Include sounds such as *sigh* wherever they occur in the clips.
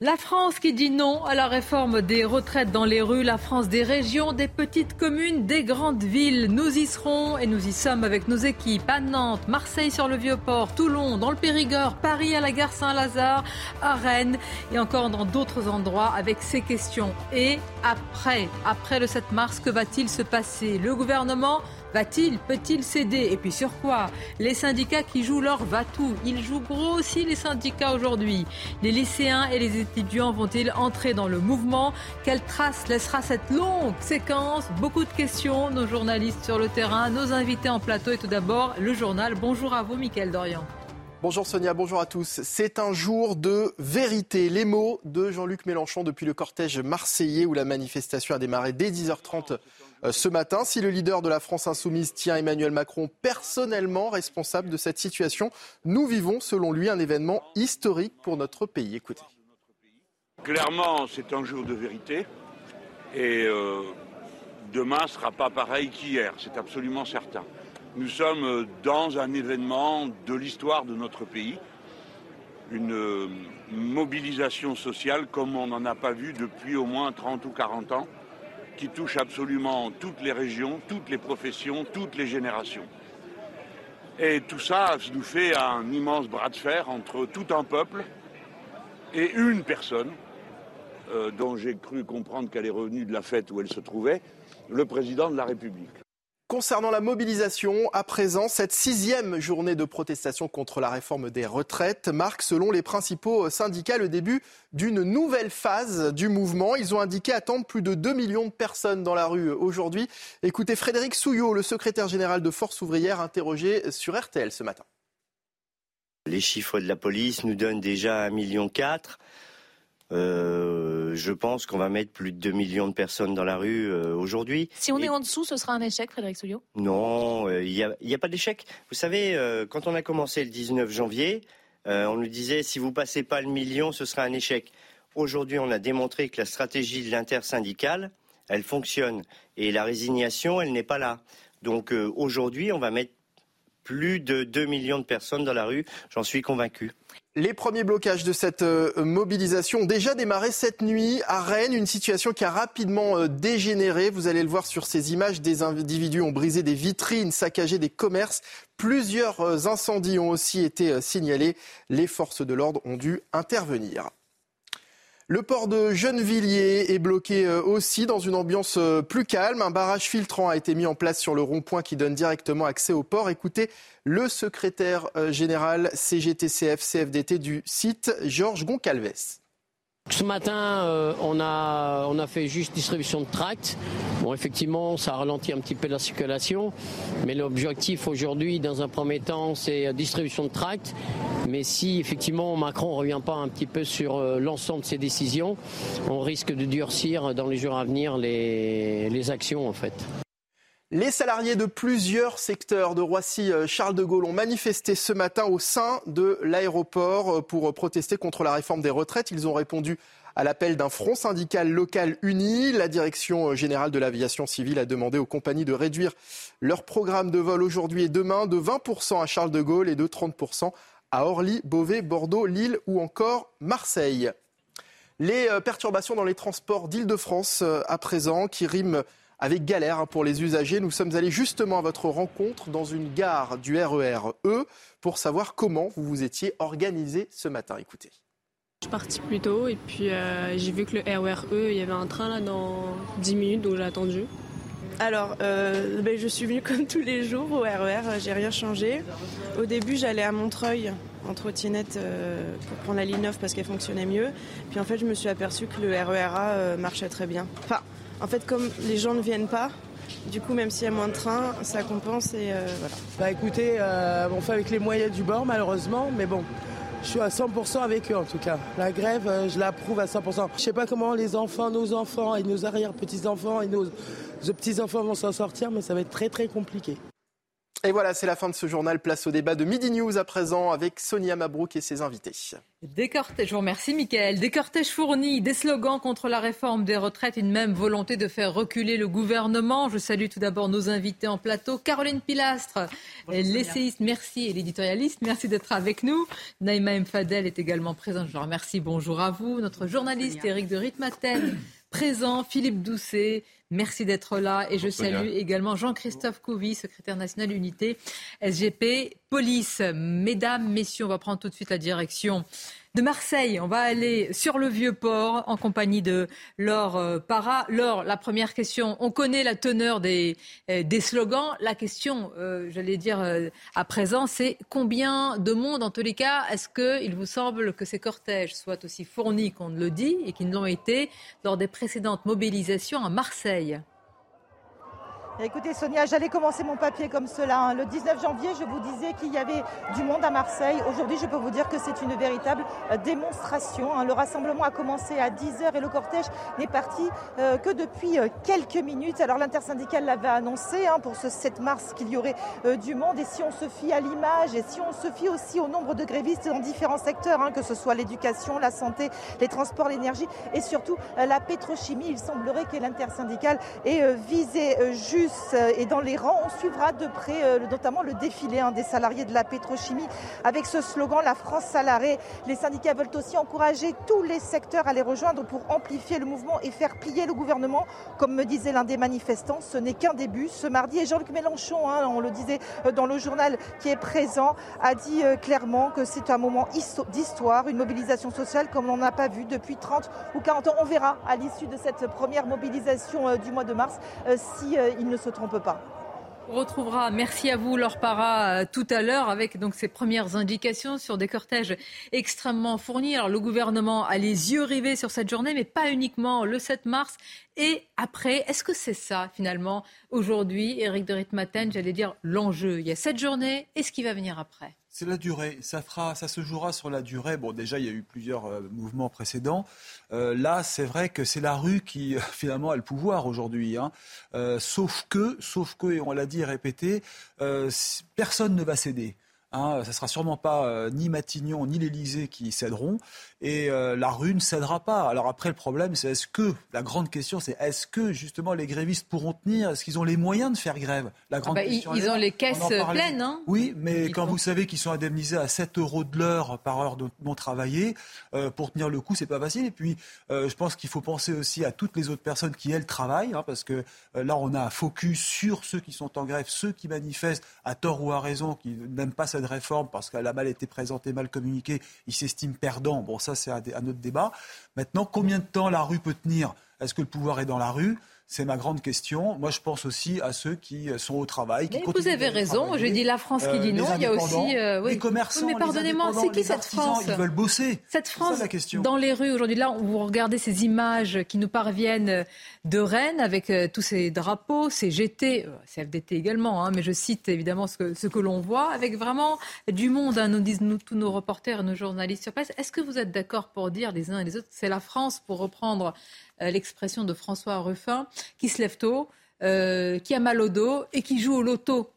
La France qui dit non à la réforme des retraites dans les rues, la France des régions, des petites communes, des grandes villes. Nous y serons et nous y sommes avec nos équipes à Nantes, Marseille sur le Vieux-Port, Toulon, dans le Périgord, Paris à la gare Saint-Lazare, à Rennes et encore dans d'autres endroits avec ces questions. Et après, après le 7 mars, que va-t-il se passer? Le gouvernement Va-t-il, peut-il céder? Et puis sur quoi? Les syndicats qui jouent leur va-tout. Ils jouent gros aussi les syndicats aujourd'hui. Les lycéens et les étudiants vont-ils entrer dans le mouvement? Quelle trace laissera cette longue séquence? Beaucoup de questions, nos journalistes sur le terrain, nos invités en plateau et tout d'abord le journal. Bonjour à vous, Mickaël Dorian. Bonjour Sonia, bonjour à tous. C'est un jour de vérité. Les mots de Jean-Luc Mélenchon depuis le cortège marseillais où la manifestation a démarré dès 10h30 euh, ce matin. Si le leader de la France insoumise tient Emmanuel Macron personnellement responsable de cette situation, nous vivons selon lui un événement historique pour notre pays. Écoutez. Clairement, c'est un jour de vérité et euh, demain ne sera pas pareil qu'hier, c'est absolument certain. Nous sommes dans un événement de l'histoire de notre pays, une euh, mobilisation sociale comme on n'en a pas vu depuis au moins 30 ou 40 ans qui touche absolument toutes les régions, toutes les professions, toutes les générations. Et tout ça nous fait un immense bras de fer entre tout un peuple et une personne, euh, dont j'ai cru comprendre qu'elle est revenue de la fête où elle se trouvait, le président de la République. Concernant la mobilisation, à présent, cette sixième journée de protestation contre la réforme des retraites marque, selon les principaux syndicats, le début d'une nouvelle phase du mouvement. Ils ont indiqué attendre plus de 2 millions de personnes dans la rue aujourd'hui. Écoutez Frédéric Souillot, le secrétaire général de Force ouvrière, interrogé sur RTL ce matin. Les chiffres de la police nous donnent déjà 1,4 million. Euh, je pense qu'on va mettre plus de 2 millions de personnes dans la rue euh, aujourd'hui. Si on est en dessous, ce sera un échec, Frédéric Souillot? Non, euh, il n'y a, a, pas d'échec. Vous savez, quand on a commencé le 19 janvier, on nous disait si vous passez pas le million, ce sera un échec. Aujourd'hui, on a démontré que la stratégie de l'intersyndicale, elle fonctionne. Et la résignation, elle n'est pas là. Donc aujourd'hui, on va mettre plus de 2 millions de personnes dans la rue, j'en suis convaincu. Les premiers blocages de cette euh, mobilisation ont déjà démarré cette nuit à Rennes, une situation qui a rapidement euh, dégénéré. Vous allez le voir sur ces images, des individus ont brisé des vitrines, saccagé des commerces. Plusieurs euh, incendies ont aussi été signalés. Les forces de l'ordre ont dû intervenir. Le port de Gennevilliers est bloqué euh, aussi dans une ambiance euh, plus calme. Un barrage filtrant a été mis en place sur le rond-point qui donne directement accès au port. Écoutez le secrétaire euh, général CGTCF CFDT du site, Georges Goncalves. Ce matin, euh, on, a, on a fait juste distribution de tracts. Bon, effectivement, ça ralentit un petit peu la circulation, mais l'objectif aujourd'hui, dans un premier temps, c'est distribution de tracts. Mais si effectivement Macron ne revient pas un petit peu sur euh, l'ensemble de ses décisions, on risque de durcir dans les jours à venir les, les actions en fait. Les salariés de plusieurs secteurs de Roissy-Charles de Gaulle ont manifesté ce matin au sein de l'aéroport pour protester contre la réforme des retraites. Ils ont répondu à l'appel d'un front syndical local uni. La direction générale de l'aviation civile a demandé aux compagnies de réduire leur programme de vol aujourd'hui et demain de 20% à Charles de Gaulle et de 30% à Orly, Beauvais, Bordeaux, Lille ou encore Marseille. Les euh, perturbations dans les transports d'Île-de-France euh, à présent qui riment avec galère hein, pour les usagers. Nous sommes allés justement à votre rencontre dans une gare du RER E pour savoir comment vous vous étiez organisé ce matin. Écoutez. Je suis partie plus tôt et puis euh, j'ai vu que le RER E, il y avait un train là dans 10 minutes, donc j'ai attendu. Alors, euh, ben, je suis venue *laughs* comme tous les jours au RER, e j'ai rien changé. Au début, j'allais à Montreuil en trottinette euh, pour prendre la ligne 9 parce qu'elle fonctionnait mieux. Puis en fait, je me suis aperçue que le RER A marchait très bien. Enfin, en fait, comme les gens ne viennent pas, du coup, même s'il y a moins de trains, ça compense et euh, voilà. Bah écoutez, euh, on fait avec les moyens du bord malheureusement, mais bon, Je suis à 100% avec eux en tout cas. La grève, euh, je l'approuve à 100%. Je sais pas comment les enfants, nos enfants et nos arrière-petits-enfants et nos petits-enfants vont s'en sortir, mais ça va être très très compliqué. Et voilà, c'est la fin de ce journal. Place au débat de Midi News à présent avec Sonia Mabrouk et ses invités. Des cortèges, je vous remercie Mickaël. Des cortèges fournis, des slogans contre la réforme des retraites, une même volonté de faire reculer le gouvernement. Je salue tout d'abord nos invités en plateau. Caroline Pilastre, l'essayiste, merci, et l'éditorialiste, merci d'être avec nous. Naïma M. Fadel est également présente, je vous remercie. Bonjour à vous. Notre journaliste Éric de Ritmaten, présent. Philippe Doucet, Merci d'être là et je salue également Jean-Christophe Couvi, secrétaire national unité SGP Police. Mesdames, messieurs, on va prendre tout de suite la direction de Marseille. On va aller sur le Vieux-Port en compagnie de Laure euh, Para. Laure, la première question. On connaît la teneur des, euh, slogans. La question, euh, j'allais dire à présent, c'est combien de monde, en tous les cas, est-ce qu'il vous semble que ces cortèges soient aussi fournis qu'on le dit et qu'ils l'ont été lors des précédentes mobilisations à Marseille? Écoutez Sonia, j'allais commencer mon papier comme cela. Hein. Le 19 janvier, je vous disais qu'il y avait du monde à Marseille. Aujourd'hui, je peux vous dire que c'est une véritable euh, démonstration. Hein. Le rassemblement a commencé à 10h et le cortège n'est parti euh, que depuis euh, quelques minutes. Alors l'intersyndicale l'avait annoncé hein, pour ce 7 mars qu'il y aurait du monde. Et si on se fie à l'image et si on se fie aussi au nombre de grévistes dans différents secteurs, que ce soit l'éducation, la santé, les transports, l'énergie et surtout la pétrochimie, il semblerait que l'intersyndicale ait visé juste et dans les rangs, on suivra de près euh, notamment le défilé hein, des salariés de la pétrochimie avec ce slogan La France salariée. Les syndicats veulent aussi encourager tous les secteurs à les rejoindre pour amplifier le mouvement et faire plier le gouvernement. Comme me disait l'un des manifestants, ce n'est qu'un début. Ce mardi, et Jean-Luc Mélenchon, hein, on le disait euh, dans le journal qui est présent, a dit euh, clairement que c'est un moment d'histoire, une mobilisation sociale comme on n'en a pas vu depuis 30 ou 40 ans. On verra à l'issue de cette première mobilisation du mois de mars si il ne se trompe pas. On retrouvera, merci à vous Laure Para, euh, tout à l'heure avec donc ces premières indications sur des cortèges extrêmement fournis. Alors le gouvernement a les yeux rivés sur cette journée, mais pas uniquement le 7 mars. Et après, est-ce que c'est ça finalement aujourd'hui, Éric de Ritmaten, j'allais dire l'enjeu? Il y a cette journée et ce qui va venir après? C'est la durée. Ça, se jouera sur la durée. Bon, déjà, il y a eu plusieurs euh, mouvements précédents. Euh, là, c'est vrai que c'est la rue qui, *laughs* finalement, a le pouvoir aujourd'hui. Hein. Euh, sauf que, sauf que, et on l'a dit et répété, personne ne va céder. Hein, ça sera sûrement pas ni Matignon ni l'Élysée qui céderont et euh, la rue ne cédera pas. Alors après, le problème, c'est est-ce que, la grande question, c'est est-ce que justement les grévistes pourront tenir? Est-ce qu'ils ont les moyens de faire grève? La grande ah bah, question, Ils, ont les caisses pleines. Hein oui, mais quand vous savez qu'ils sont indemnisés à 7 euros de l'heure par heure de non travaillée, euh, pour tenir le coup, c'est pas facile. Et puis, euh, je pense qu'il faut penser aussi à toutes les autres personnes qui, elles, travaillent, hein, parce que là, on a un focus sur ceux qui sont en grève, ceux qui manifestent à tort ou à raison, qui n'aiment pas cette réforme parce qu'elle a mal été présentée, mal communiquée, ils s'estiment perdants. Bon, ça, c'est un, autre débat. Maintenant, combien de temps la rue peut tenir? Est-ce que le pouvoir est dans la rue? C'est ma grande question. Moi, je pense aussi à ceux qui sont au travail. Qui vous avez raison. Je dis la France qui dit euh, non. Il y a aussi euh, les commerçants. mais pardonnez-moi, c'est qui cette France Ils veulent bosser. Cette France, la question. dans les rues aujourd'hui. Là, vous regardez ces images qui nous parviennent de Rennes avec euh, tous ces drapeaux, ces GT, CFDT également. Hein, mais je cite évidemment ce que, ce que l'on voit avec vraiment du monde. Hein, nous disent nous, tous nos reporters, nos journalistes sur place. Est-ce que vous êtes d'accord pour dire les uns et les autres, c'est la France pour reprendre euh, l'expression de François Ruffin, qui se lève tôt, euh, qui a mal au dos et qui joue au loto.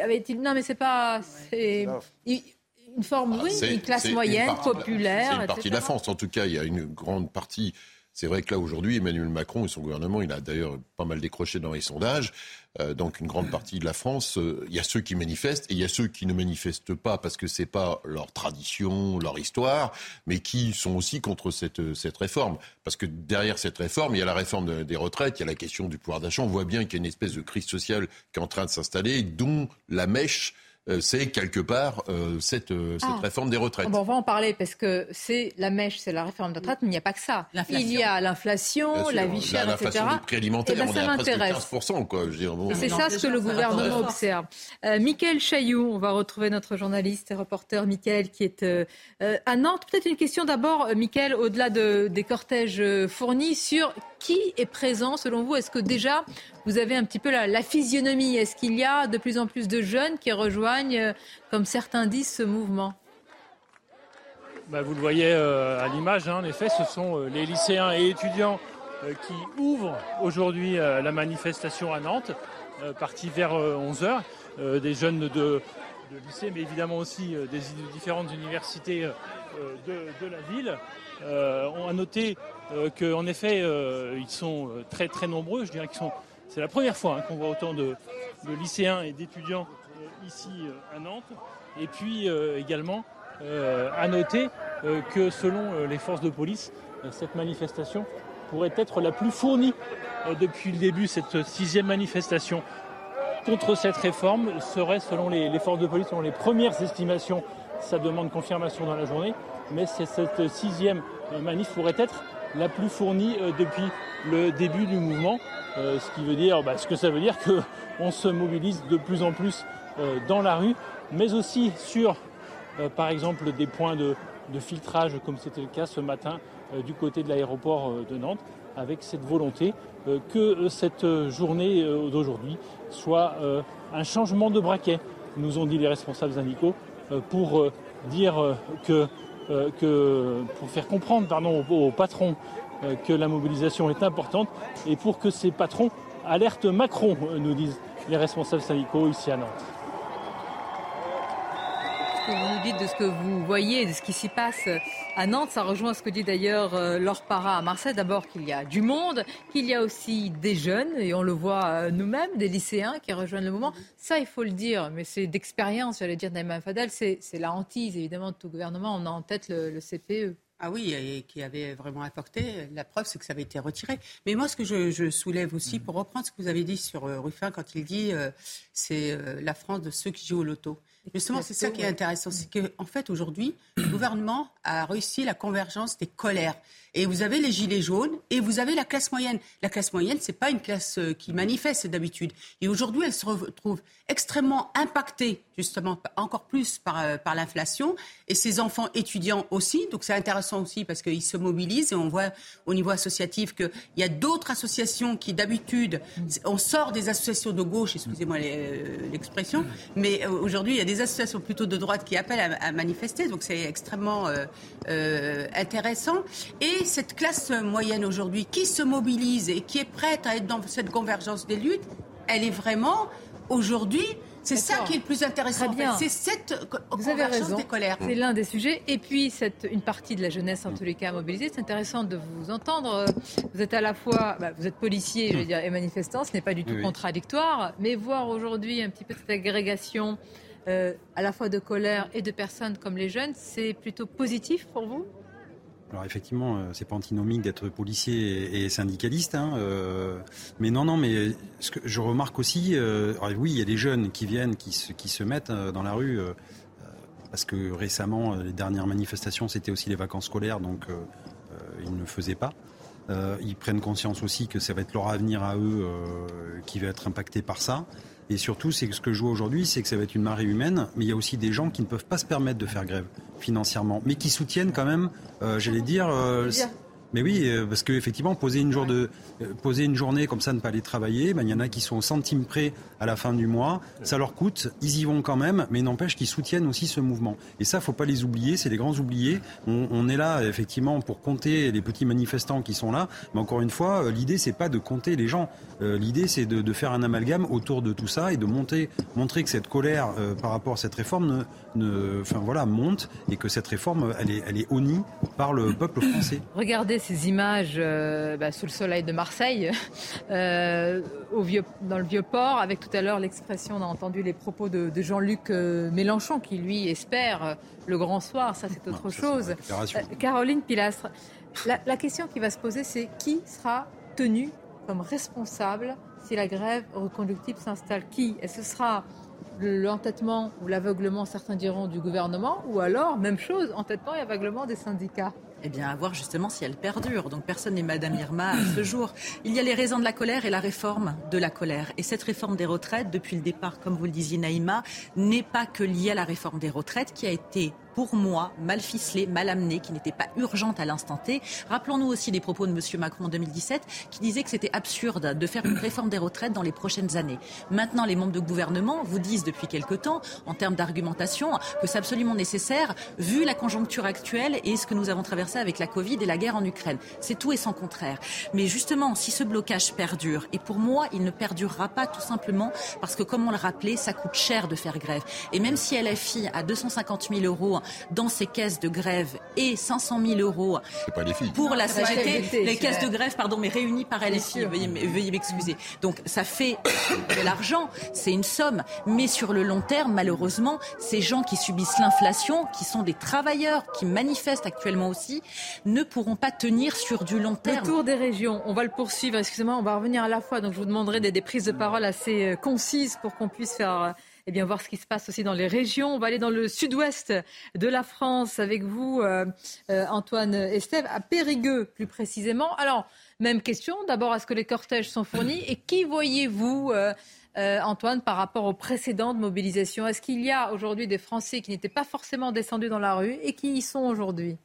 Avait-il non mais c'est pas une forme ah, oui, une classe moyenne populaire. C'est une partie de la France en tout cas. Il y a une grande partie c'est vrai que là, aujourd'hui, Emmanuel Macron et son gouvernement, il a d'ailleurs pas mal décroché dans les sondages. Euh, donc, une grande partie de la France, euh, il y a ceux qui manifestent et il y a ceux qui ne manifestent pas parce que c'est pas leur tradition, leur histoire, mais qui sont aussi contre cette, cette réforme. Parce que derrière cette réforme, il y a la réforme des retraites, il y a la question du pouvoir d'achat. On voit bien qu'il y a une espèce de crise sociale qui est en train de s'installer, dont la mèche euh, c'est quelque part euh, cette, euh, cette ah. réforme des retraites. on va en parler parce que c'est la mèche, c'est la réforme des retraites, mais il n'y a pas que ça. Il y a l'inflation, la vie chère, etc. L'inflation des prix alimentaires, eh ben, on est à presque 15%. Quoi, c'est ça ce que le gouvernement observe. Euh, Michael Chailloux, on va retrouver notre journaliste et reporter Michael qui est à Nantes. Peut-être une question d'abord, Michael, au-delà de, des cortèges fournis, sur qui est présent selon vous Est-ce que déjà vous avez un petit peu la, physionomie Est-ce qu'il y a de plus en plus de jeunes qui rejoignent, euh, comme certains disent, ce mouvement bah, Vous le voyez à l'image, hein, en effet, ce sont les lycéens et étudiants qui ouvrent aujourd'hui la manifestation à Nantes, partie vers 11h. des jeunes de, lycée, mais évidemment aussi des différentes universités de, la ville. on a qu'en effet, ils sont très très nombreux. Je dirais sont. C'est la première fois hein, qu'on voit autant de, lycéens et d'étudiants euh, ici euh, à Nantes. Et puis euh, également à noter que selon les forces de police, cette manifestation pourrait être la plus fournie depuis le début, cette sixième manifestation contre cette réforme serait, selon les, forces de police, selon les premières estimations, ça demande confirmation dans la journée, mais cette sixième manif pourrait être la plus fournie depuis le début du mouvement. Euh, ce qui veut dire, bah, ce que ça veut dire qu'on *laughs* se mobilise de plus en plus euh, dans la rue, mais aussi sur, euh, par exemple, des points de, filtrage, comme c'était le cas ce matin du côté de l'aéroport de Nantes, avec cette volonté que cette journée d'aujourd'hui soit un changement de braquet, nous ont dit les responsables syndicaux, pour dire que, pour faire comprendre pardon, aux patrons euh, que la mobilisation est importante et pour que ces patrons alertent Macron, euh, nous disent les responsables syndicaux ici à Nantes. Que vous nous dites de ce que vous voyez, de ce qui s'y passe à Nantes, ça rejoint ce que dit d'ailleurs euh, Laure Parra à Marseille. D'abord qu'il y a du monde, qu'il y a aussi des jeunes, et on le voit nous-mêmes, des lycéens qui rejoignent le mouvement. Ça, il faut le dire, mais c'est d'expérience, j'allais dire, Naïma Fadel, c'est la hantise évidemment de tout gouvernement. On a en tête le CPE. Ah oui, et qui avait vraiment apporté. La preuve, c'est que ça avait été retiré. Mais moi, ce que je, soulève aussi, pour reprendre ce que vous avez dit sur euh, Ruffin, quand il dit euh, c'est euh, la France de ceux qui jouent au loto. Justement, c'est ça qui est intéressant. C'est qu'en en fait, aujourd'hui, le gouvernement a réussi la convergence des colères. Et vous avez les gilets jaunes et vous avez la classe moyenne. La classe moyenne, c'est pas une classe euh, qui manifeste d'habitude. Et aujourd'hui, elle se retrouve extrêmement impactée, justement, encore plus par, euh, par l'inflation. Et ses enfants étudiants aussi. Donc c'est intéressant aussi parce qu'ils se mobilisent et on voit au niveau associatif qu'il y a d'autres associations qui, d'habitude, on sort des associations de gauche, excusez-moi euh, l'expression, mais aujourd'hui, il y a des associations plutôt de droite qui appellent à, manifester. Donc c'est extrêmement intéressant. Et cette classe moyenne aujourd'hui qui se mobilise et qui est prête à être dans cette convergence des luttes, elle est vraiment aujourd'hui c'est ça qui est le plus intéressant. C'est cette Vous avez raison. des colères. C'est l'un des sujets. Et puis, cette, une partie de la jeunesse, en tous les cas, mobilisée. C'est intéressant de vous entendre. Vous êtes à la fois, bah, vous êtes policier, je veux dire, et manifestant. Ce n'est pas du tout contradictoire. Mais voir aujourd'hui un petit peu cette agrégation euh, à la fois de colère et de personnes comme les jeunes, c'est plutôt positif pour vous? Alors effectivement, euh, c'est pas antinomique d'être policier et, syndicaliste, hein, euh, mais non, non, mais ce que je remarque aussi, oui, il y a des jeunes qui viennent, qui se, qui se mettent dans la rue, parce que récemment, les dernières manifestations, c'était aussi les vacances scolaires, donc ils ne faisaient pas. ils prennent conscience aussi que ça va être leur avenir à eux qui va être impacté par ça. Et surtout, c'est ce que je vois aujourd'hui, c'est que ça va être une marée humaine, mais il y a aussi des gens qui ne peuvent pas se permettre de faire grève financièrement, mais qui soutiennent quand même, euh, j'allais dire, euh, mais oui, euh, parce qu'effectivement, poser une, euh, poser une journée comme ça, ne pas aller travailler, ben, il y en a qui sont au centime près à la fin du mois. Ça leur coûte, ils y vont quand même, mais n'empêche qu'ils soutiennent aussi ce mouvement. Et ça, faut pas les oublier, c'est les grands oubliés. On, on, est là, effectivement, pour compter les petits manifestants qui sont là. Mais encore une fois, euh, l'idée, c'est pas de compter les gens. l'idée, c'est de, de, faire un amalgame autour de tout ça et de monter, montrer que cette colère par rapport à cette réforme ne, ne, enfin, voilà, monte et que cette réforme, elle est, elle est par le peuple français. Regardez ces images euh, bah, sous le soleil de Marseille, *laughs* euh, au vieux, dans le vieux port, avec tout à l'heure l'expression, on a entendu les propos de, Jean-Luc euh, Mélenchon, qui lui espère le grand soir, ça c'est autre chose. Caroline Pilastre, la, la question qui va se poser, c'est qui sera tenu comme responsable si la grève reconductible s'installe? Qui? Que ce sera l'entêtement ou l'aveuglement, certains diront, du gouvernement, ou alors, même chose, entêtement et aveuglement des syndicats? Eh bien, à voir justement si elle perdure. Donc, personne n'est Madame Irma à ce jour. Il y a les raisons de la colère et la réforme de la colère. Et cette réforme des retraites, depuis le départ, comme vous le disiez, Naïma, n'est pas que liée à la réforme des retraites qui a été pour moi, mal ficelée, mal amenée, qui n'était pas urgente à l'instant T. Rappelons-nous aussi les propos de M. Macron en 2017, qui disait que c'était absurde de faire une réforme des retraites dans les prochaines années. Maintenant, les membres de gouvernement vous disent depuis quelque temps, en termes d'argumentation, que c'est absolument nécessaire, vu la conjoncture actuelle et ce que nous avons traversé avec la Covid et la guerre en Ukraine. C'est tout et sans contraire. Mais justement, si ce blocage perdure, et pour moi, il ne perdurera pas tout simplement parce que, comme on le rappelait, ça coûte cher de faire grève. Et même si LFI a 250 000 euros dans ses caisses de grève et 500 000 euros pour la CGT, les caisses de grève, pardon, mais réunies par LFI, veuillez m'excuser. Donc ça fait *coughs* de l'argent, c'est une somme, mais sur le long terme, malheureusement, ces gens qui subissent l'inflation, qui sont des travailleurs, qui manifestent actuellement aussi, ne pourront pas tenir sur du long terme. Le tour des régions, on va le poursuivre, excusez-moi, on va revenir à la fois, donc je vous demanderai des, des prises de parole assez euh, concises pour qu'on puisse faire euh, eh bien, voir ce qui se passe aussi dans les régions. On va aller dans le sud-ouest de la France avec vous, euh, euh, Antoine Estève, à Périgueux plus précisément. Alors, même question. D'abord, est-ce que les cortèges sont fournis? Et qui voyez-vous euh, Antoine, par rapport aux précédentes mobilisations? Est-ce qu'il y a aujourd'hui des Français qui n'étaient pas forcément descendus dans la rue et qui y sont aujourd'hui?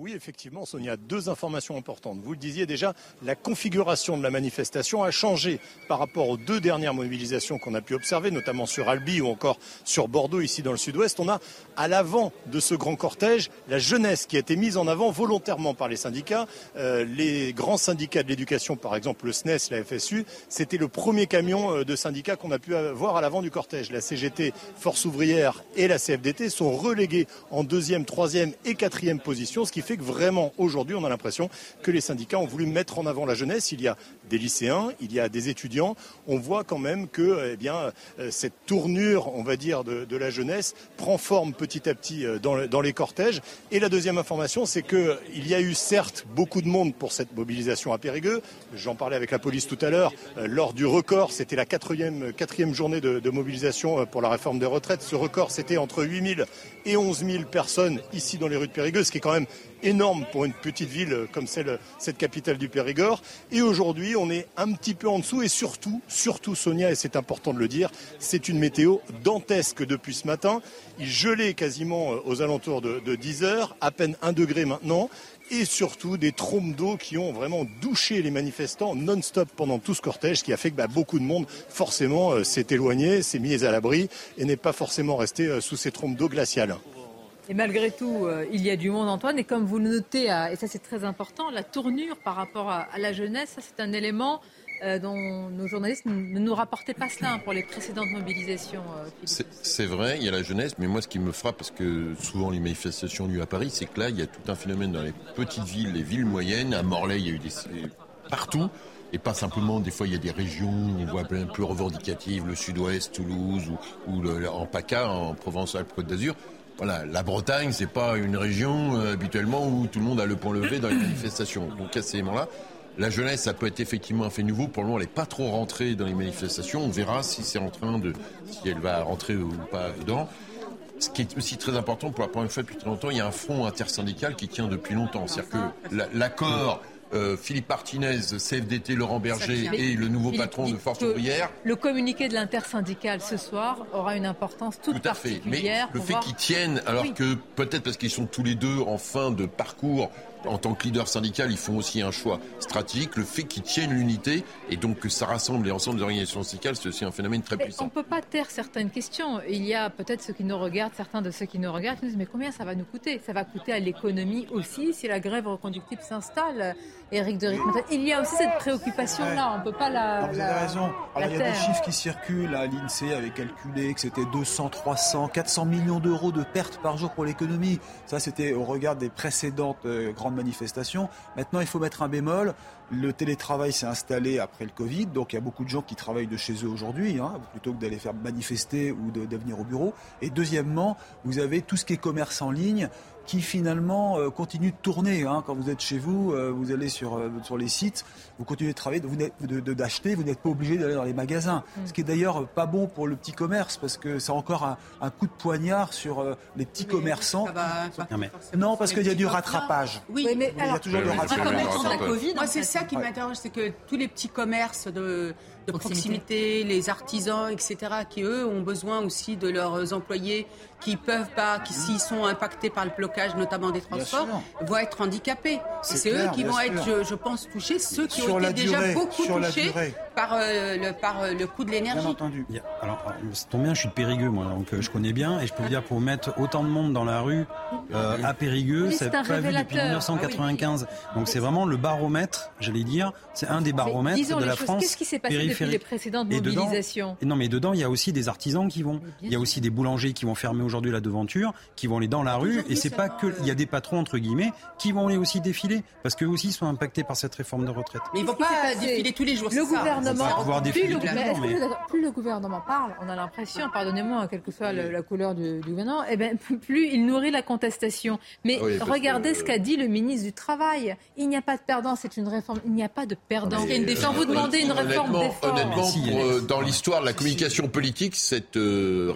Oui, effectivement, Sonia, deux informations importantes. Vous le disiez déjà, la configuration de la manifestation a changé par rapport aux deux dernières mobilisations qu'on a pu observer, notamment sur Albi ou encore sur Bordeaux, ici dans le sud-ouest. On a à l'avant de ce grand cortège la jeunesse qui a été mise en avant volontairement par les syndicats. Euh, les grands syndicats de l'éducation, par exemple le SNES, la FSU, c'était le premier camion euh, de syndicats qu'on a pu voir à l'avant du cortège. La CGT, Force ouvrière et la CFDT sont relégués en deuxième, troisième et quatrième position, ce qui fait que vraiment aujourd'hui on a l'impression que les syndicats ont voulu mettre en avant la jeunesse. Il y a des lycéens, il y a des étudiants. On voit quand même que eh bien, euh, cette tournure, on va dire, de, la jeunesse prend forme petit à petit euh, dans, les cortèges. Et la deuxième information, c'est qu'il y a eu certes beaucoup de monde pour cette mobilisation à Périgueux. J'en parlais avec la police tout à l'heure. Euh, lors du record, c'était la quatrième, quatrième journée de, mobilisation pour la réforme des retraites. Ce record, c'était entre 8 000 et 11 000 personnes ici dans les rues de Périgueux, ce qui est quand même énorme pour une petite ville comme celle, cette capitale du Périgord. Et aujourd'hui, on est un petit peu en dessous et surtout, surtout Sonia, et c'est important de le dire, c'est une météo dantesque depuis ce matin. Il gelait quasiment euh, aux alentours de, 10 heures, à peine 1 degré maintenant et surtout des trompes d'eau qui ont vraiment douché les manifestants non-stop pendant tout ce cortège, ce qui a fait que bah, beaucoup de monde, forcément, euh, s'est éloigné, s'est mis à l'abri et n'est pas forcément resté euh, sous ces trompes d'eau glaciales. Et malgré tout, euh, il y a du monde, Antoine. Et comme vous le notez, et ça c'est très important, la tournure par rapport à, la jeunesse, ça c'est un élément euh, dont nos journalistes ne nous rapportaient pas cela hein, pour les précédentes mobilisations. Euh, c'est vrai, il y a la jeunesse, mais moi ce qui me frappe, parce que souvent les manifestations ont lieu à Paris, c'est que là, il y a tout un phénomène dans les petites villes, les villes moyennes. À Morlaix, il y a eu des... partout. Et pas simplement, des fois, il y a des régions, on voit un peu revendicatives, le sud-ouest, Toulouse, ou, ou le, en PACA, en Provence-Alpes-Côte d'Azur la Bretagne, c'est pas une région euh, habituellement où tout le monde a le point levé dans les manifestations. Donc à ces moments-là, la jeunesse, ça peut être effectivement un fait nouveau. Pour le moment, elle n'est pas trop rentrée dans les manifestations. On verra si c'est en train de, si elle va rentrer ou pas dedans. Ce qui est aussi très important, pour la première fois depuis très longtemps, il y a un front intersyndical qui tient depuis longtemps. C'est-à-dire que l'accord euh, Philippe Martinez, CFDT, Laurent Berger et le nouveau patron de Force ouvrière. Le communiqué de l'intersyndicale ce soir aura une importance toute tout à fait. Mais le fait qu'ils tiennent, alors que peut-être parce qu'ils sont tous les deux en fin de parcours en tant que leader syndical, ils font aussi un choix stratégique. Le fait qu'ils tiennent l'unité et donc que ça rassemble les ensembles des organisations syndicales, c'est aussi un phénomène très puissant. On ne peut pas taire certaines questions. Il y a peut-être ceux qui nous regardent, certains de ceux qui nous regardent, qui nous disent mais combien ça va nous coûter? Ça va coûter à l'économie aussi si la grève reconductible s'installe. Éric de Ritmaten. Il y a aussi cette préoccupation-là. On ne peut pas la. vous avez raison. il y a des chiffres qui circulent. L'INSEE avait calculé que c'était 200, 300, 400 millions d'euros de pertes par jour pour l'économie. Ça, c'était au regard des précédentes euh, grandes manifestations. Maintenant, il faut mettre un bémol. Le télétravail s'est installé après le Covid, donc il y a beaucoup de gens qui travaillent de chez eux aujourd'hui, hein, plutôt que d'aller faire manifester ou de, de venir au bureau. Et deuxièmement, vous avez tout ce qui est commerce en ligne qui finalement euh, continue de tourner. Hein. Quand vous êtes chez vous, euh, vous allez sur, euh, sur les sites, vous continuez de travailler, d'acheter, vous n'êtes pas obligé d'aller dans les magasins. Mm. Ce qui est d'ailleurs pas bon pour le petit commerce, parce que c'est encore un, coup de poignard sur les petits commerçants. non, parce qu'il y a du rattrapage. Oui, mais il y a toujours du rattrapage. Moi, c'est ça qui m'interroge, c'est que tous les petits commerces de de proximité. les artisans, etc., qui eux ont besoin aussi de leurs employés qui peuvent pas, qui s'ils sont impactés par le blocage, notamment des transports, vont être handicapés. C'est eux qui vont être, je, pense, touchés, ceux qui ont été déjà beaucoup touchés par, euh, le, par euh, le coût de l'énergie. Bien entendu. Alors, ça tombe bien, je suis de Périgueux, moi, donc euh, je connais bien, et je peux vous dire, pour mettre autant de monde dans la rue à Périgueux, c'est pas vu depuis 1995. Ah donc c'est vraiment le baromètre, j'allais dire, c'est un des baromètres de la France. Qu'est-ce qui s'est passé depuis les précédentes mobilisations Non, mais dedans, il y a aussi des artisans qui vont, il y a aussi des boulangers qui vont fermer aujourd'hui la devanture, qui vont aller dans la rue. Et c'est pas que, il y a des patrons entre guillemets qui vont aller aussi défiler parce qu'eux aussi sont impactés par cette réforme de retraite. Mais ils vont pas défiler tous les jours. Le gouvernement, plus, le, gouvernement parle, on a l'impression, pardonnez-moi, quelle que soit la, couleur du, gouvernement, et eh ben, *laughs* plus il nourrit la contestation. Mais regardez ce qu'a dit le ministre du Travail. Il n'y a pas de perdant, c'est une réforme. Il n'y a pas de perdant. Quand vous demandez une réforme Honnêtement, euh, dans l'histoire de la communication politique, cette euh,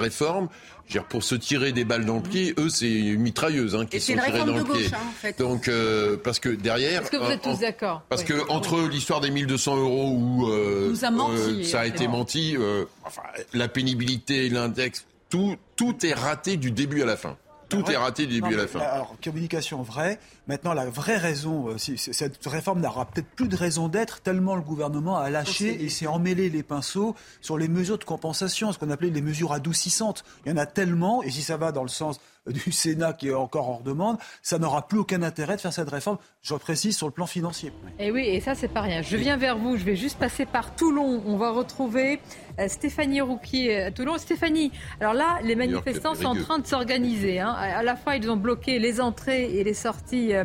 pour se tirer des balles dans le pied, eux, c'est une mitrailleuse hein, qui sont tirées dans le pied. Hein, Donc, euh, parce que derrière. Est-ce que vous êtes tous d'accord Parce que entre l'histoire des 1200 euros où euh, euh, ça a été menti, enfin, la pénibilité, l'index, tout, tout est raté du début à la fin. Tout est raté du début à la fin. Alors, communication vraie. Maintenant, la vraie raison, cette réforme n'aura peut-être plus de raison d'être tellement le gouvernement a lâché et s'est emmêlé les pinceaux sur les mesures de compensation, ce qu'on appelait les mesures adoucissantes. Il y en a tellement, et si ça va dans le sens du Sénat qui est encore hors demande, ça n'aura plus aucun intérêt de faire cette réforme, je précise, sur le plan financier. Et eh oui, et ça, c'est pas rien. Je viens vers vous, je vais juste passer par Toulon. On va retrouver euh, Stéphanie Rouquier à Toulon. Stéphanie, alors là, les manifestants sont en train de s'organiser. Hein. À la fois, ils ont bloqué les entrées et les sorties, euh,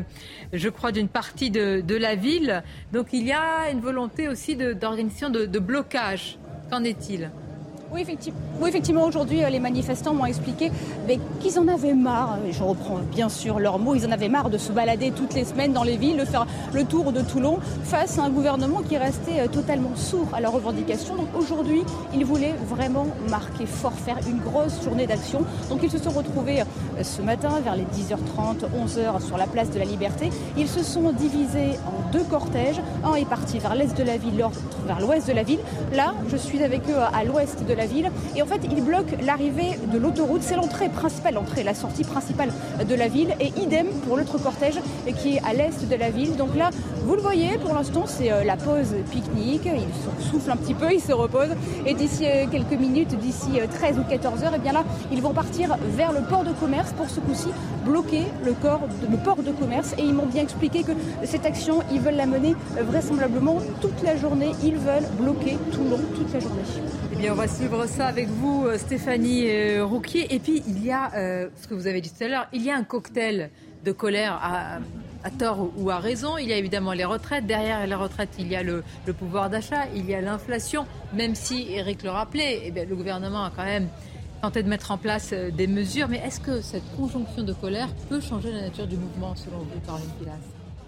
je crois, d'une partie de, la ville. Donc il y a une volonté aussi d'organisation de, de blocage. Qu'en est-il? Oui, effectivement, aujourd'hui, euh, les manifestants m'ont expliqué qu'ils en avaient marre, je reprends bien sûr leurs mots, ils en avaient marre de se balader toutes les semaines dans les villes, de faire le tour de Toulon, face à un gouvernement qui restait euh, totalement sourd à leurs revendications. Donc aujourd'hui, ils voulaient vraiment marquer fort, faire une grosse journée d'action. Donc ils se sont retrouvés euh, ce matin vers les 10h30, 11h sur la place de la Liberté. Ils se sont divisés en deux cortèges. Un est parti vers l'est de la ville, l'autre vers l'ouest de la ville. Là, je suis avec eux à l'ouest de la ville. Et en fait, il bloque l'arrivée de l'autoroute. C'est l'entrée principale, l'entrée, la sortie principale de la ville. Et idem pour l'autre cortège qui est à l'est de la ville. Donc là, vous le voyez, pour l'instant, c'est euh, la pause pique-nique. Ils soufflent un petit peu, ils se reposent. Et d'ici euh, quelques minutes, d'ici 13 euh, ou 14 heures, et eh bien là, ils vont partir vers le port de commerce pour ce coup-ci bloquer le, corps le port de commerce. Et ils m'ont bien expliqué que cette action, ils veulent la mener vraisemblablement toute la journée. Ils veulent bloquer Toulon toute la journée. Eh on va suivre ça avec vous, euh, Stéphanie euh, Rouquier. Et puis, il y a, euh, ce que vous avez dit tout à l'heure, il y a un cocktail de colère à, tort ou à raison. Il y a évidemment les retraites. Derrière les retraites, il y a le, pouvoir d'achat, il y a l'inflation. Même si, Eric le rappelait, eh le gouvernement a quand même tenté de mettre en place des mesures. Mais est-ce que cette conjonction de colère peut changer la nature du mouvement, selon vous, Caroline Pilas?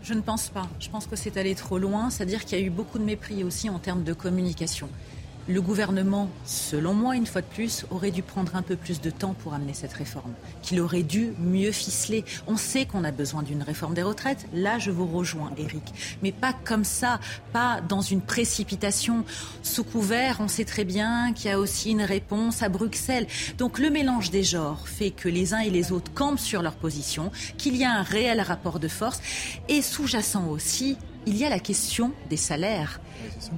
Je ne pense pas. Je pense que c'est allé trop loin. C'est-à-dire qu'il y a eu beaucoup de mépris aussi en termes de communication. Le gouvernement, selon moi, une fois de plus, aurait dû prendre un peu plus de temps pour amener cette réforme, qu'il aurait dû mieux ficeler. On sait qu'on a besoin d'une réforme des retraites. Là, je vous rejoins, Eric. Mais pas comme ça, pas dans une précipitation. Sous couvert, on sait très bien qu'il y a aussi une réponse à Bruxelles. Donc le mélange des genres fait que les uns et les autres campent sur leur position, qu'il y a un réel rapport de force. Et sous-jacent aussi, il y a la question des salaires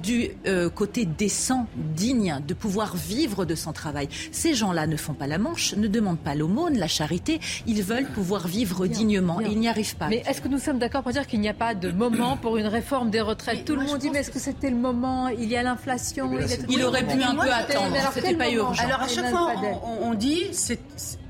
du euh, côté décent, digne, de pouvoir vivre de son travail. Ces gens-là ne font pas la manche, ne demandent pas l'aumône, la charité. Ils veulent pouvoir vivre dignement et ils n'y arrivent pas. Mais est-ce que nous sommes d'accord pour dire qu'il n'y a pas de moment pour une réforme des retraites? Tout le monde dit mais est-ce que c'était le moment? Il y a l'inflation. Il, aurait pu un peu attendre. C'était pas urgent. Alors à chaque fois, on, dit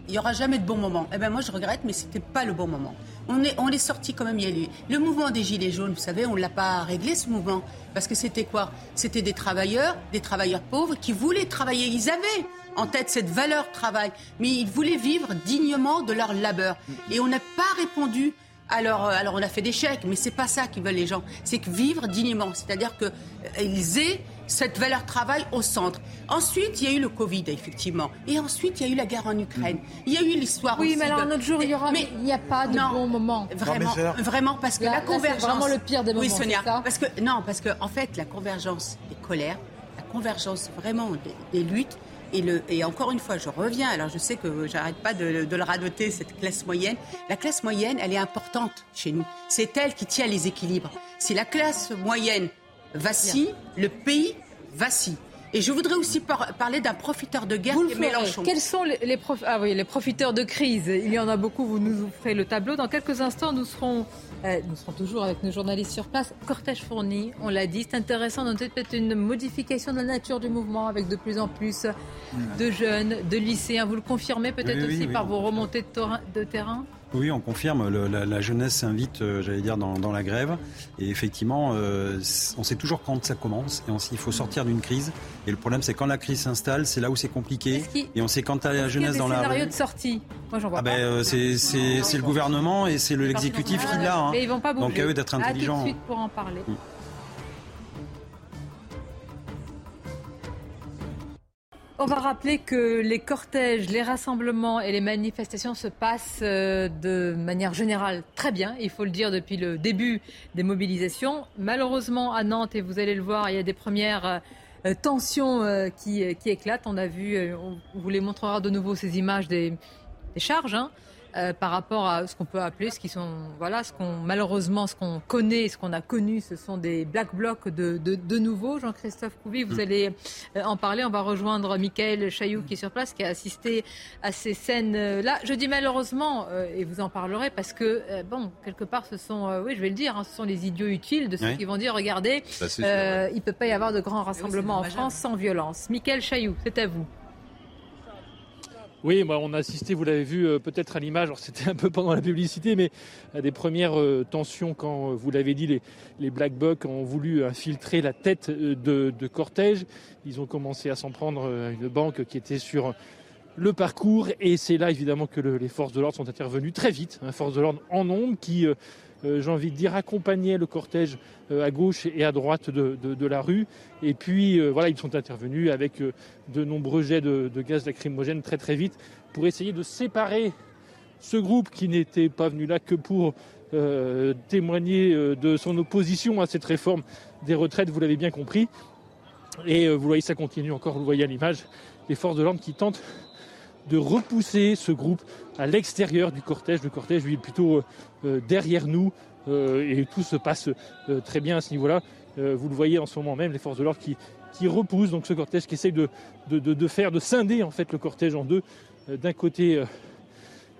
il n'y aura jamais de bon moment. Eh ben moi, je regrette, mais c'était pas le bon moment. On est, on sorti quand même. Il y a eu le mouvement des Gilets jaunes, vous savez, on ne l'a pas réglé ce mouvement. Parce que c'était quoi? C'était des travailleurs, des travailleurs pauvres qui voulaient travailler. Ils avaient en tête cette valeur travail, mais ils voulaient vivre dignement de leur labeur. Et on n'a pas répondu alors, euh, alors on a fait des chèques, mais c'est pas ça qu'ils veulent les gens. C'est que vivre dignement, c'est-à-dire qu'ils euh, aient cette valeur travail au centre. Ensuite, il y a eu le Covid, effectivement. Et ensuite, il y a eu la guerre en Ukraine. Il y a eu l'histoire oui, aussi. Oui, mais alors un autre jour, il y aura. Mais il n'y a pas de bon moment. Vraiment, vraiment, parce que la convergence. C'est vraiment le pire des moments. Oui, Sonia. Parce que non, parce que en fait, la convergence des colères, la convergence vraiment des, luttes. Et, le, et, encore une fois, je reviens, alors je sais que j'arrête pas de, de, le radoter, cette classe moyenne. La classe moyenne, elle est importante chez nous. C'est elle qui tient les équilibres. Si la classe moyenne vacille, le pays vacille. Et je voudrais aussi parler d'un profiteur de guerre qui est Mélenchon. Quels sont les, les, ah oui, les profiteurs de crise? Il y en a beaucoup, vous nous ouvrez le tableau. Dans quelques instants, nous serons, euh, nous serons toujours avec nos journalistes sur place. Cortège fourni, on l'a dit. C'est intéressant de peut-être une modification de la nature du mouvement avec de plus en plus de jeunes, de lycéens. Vous le confirmez peut-être aussi par vos remontées de terrain? Oui, on confirme. la, jeunesse s'invite, euh, j'allais dire, dans, la grève. Et effectivement, euh, on sait toujours quand ça commence. Et il faut sortir d'une crise. Et le problème, c'est quand la crise s'installe, c'est là où c'est compliqué. Et on sait quand as la jeunesse dans la scénario de sortie? Moi, j'en vois ah ben, euh, c'est le gouvernement et c'est l'exécutif qui l'a. Hein. Mais ils vont pas bouger. Donc à eux d'être intelligents. tout de suite pour en parler. Mm. On va rappeler que les cortèges, les rassemblements et les manifestations se passent euh, de manière générale très bien, il faut le dire, depuis le début des mobilisations. Malheureusement, à Nantes, et vous allez le voir, il y a des premières euh, tensions euh, qui, éclatent. On a vu, on vous les montrera de nouveau ces images des, charges. Hein. Euh, par rapport à ce qu'on peut appeler, ce qui sont, voilà, ce qu'on malheureusement, ce qu'on connaît, ce qu'on a connu, ce sont des black blocs de, de, de nouveau. Jean-Christophe Couvi, vous mm. allez euh, en parler. On va rejoindre Michael Chailloux qui est sur place, qui a assisté à ces scènes-là. Je dis malheureusement, euh, et vous en parlerez, parce que bon, quelque part, ce sont, oui, je vais le dire, hein, ce sont les idiots utiles de ceux qui vont dire, regardez, il ne peut pas y avoir de grands rassemblements en France sans violence. Michael Chailloux, c'est à vous. Oui, moi, on a assisté, vous l'avez vu euh, peut-être à l'image, c'était un peu pendant la publicité, mais à des premières euh, tensions quand, euh, vous l'avez dit, les, Black Blocs ont voulu infiltrer la tête de, cortège. Ils ont commencé à s'en prendre à une banque qui était sur le parcours. Et c'est là évidemment que les forces de l'ordre sont intervenues très vite, hein, forces de l'ordre en nombre qui j'ai envie de dire, accompagner le cortège euh, à gauche et à droite de, la rue. Et puis, euh, voilà, ils sont intervenus avec de nombreux jets de, gaz lacrymogène très très vite pour essayer de séparer ce groupe qui n'était pas venu là que pour témoigner de son opposition à cette réforme des retraites, vous l'avez bien compris. Et vous voyez, ça continue encore, vous le voyez à l'image, les forces de l'ordre qui tentent de repousser ce groupe à l'extérieur du cortège. Le cortège, lui, est plutôt euh, derrière nous euh, et tout se passe euh, très bien à ce niveau-là. vous le voyez en ce moment même, les forces de l'ordre qui, repoussent donc ce cortège, qui essaye de, faire, de scinder en fait le cortège en deux. D'un côté,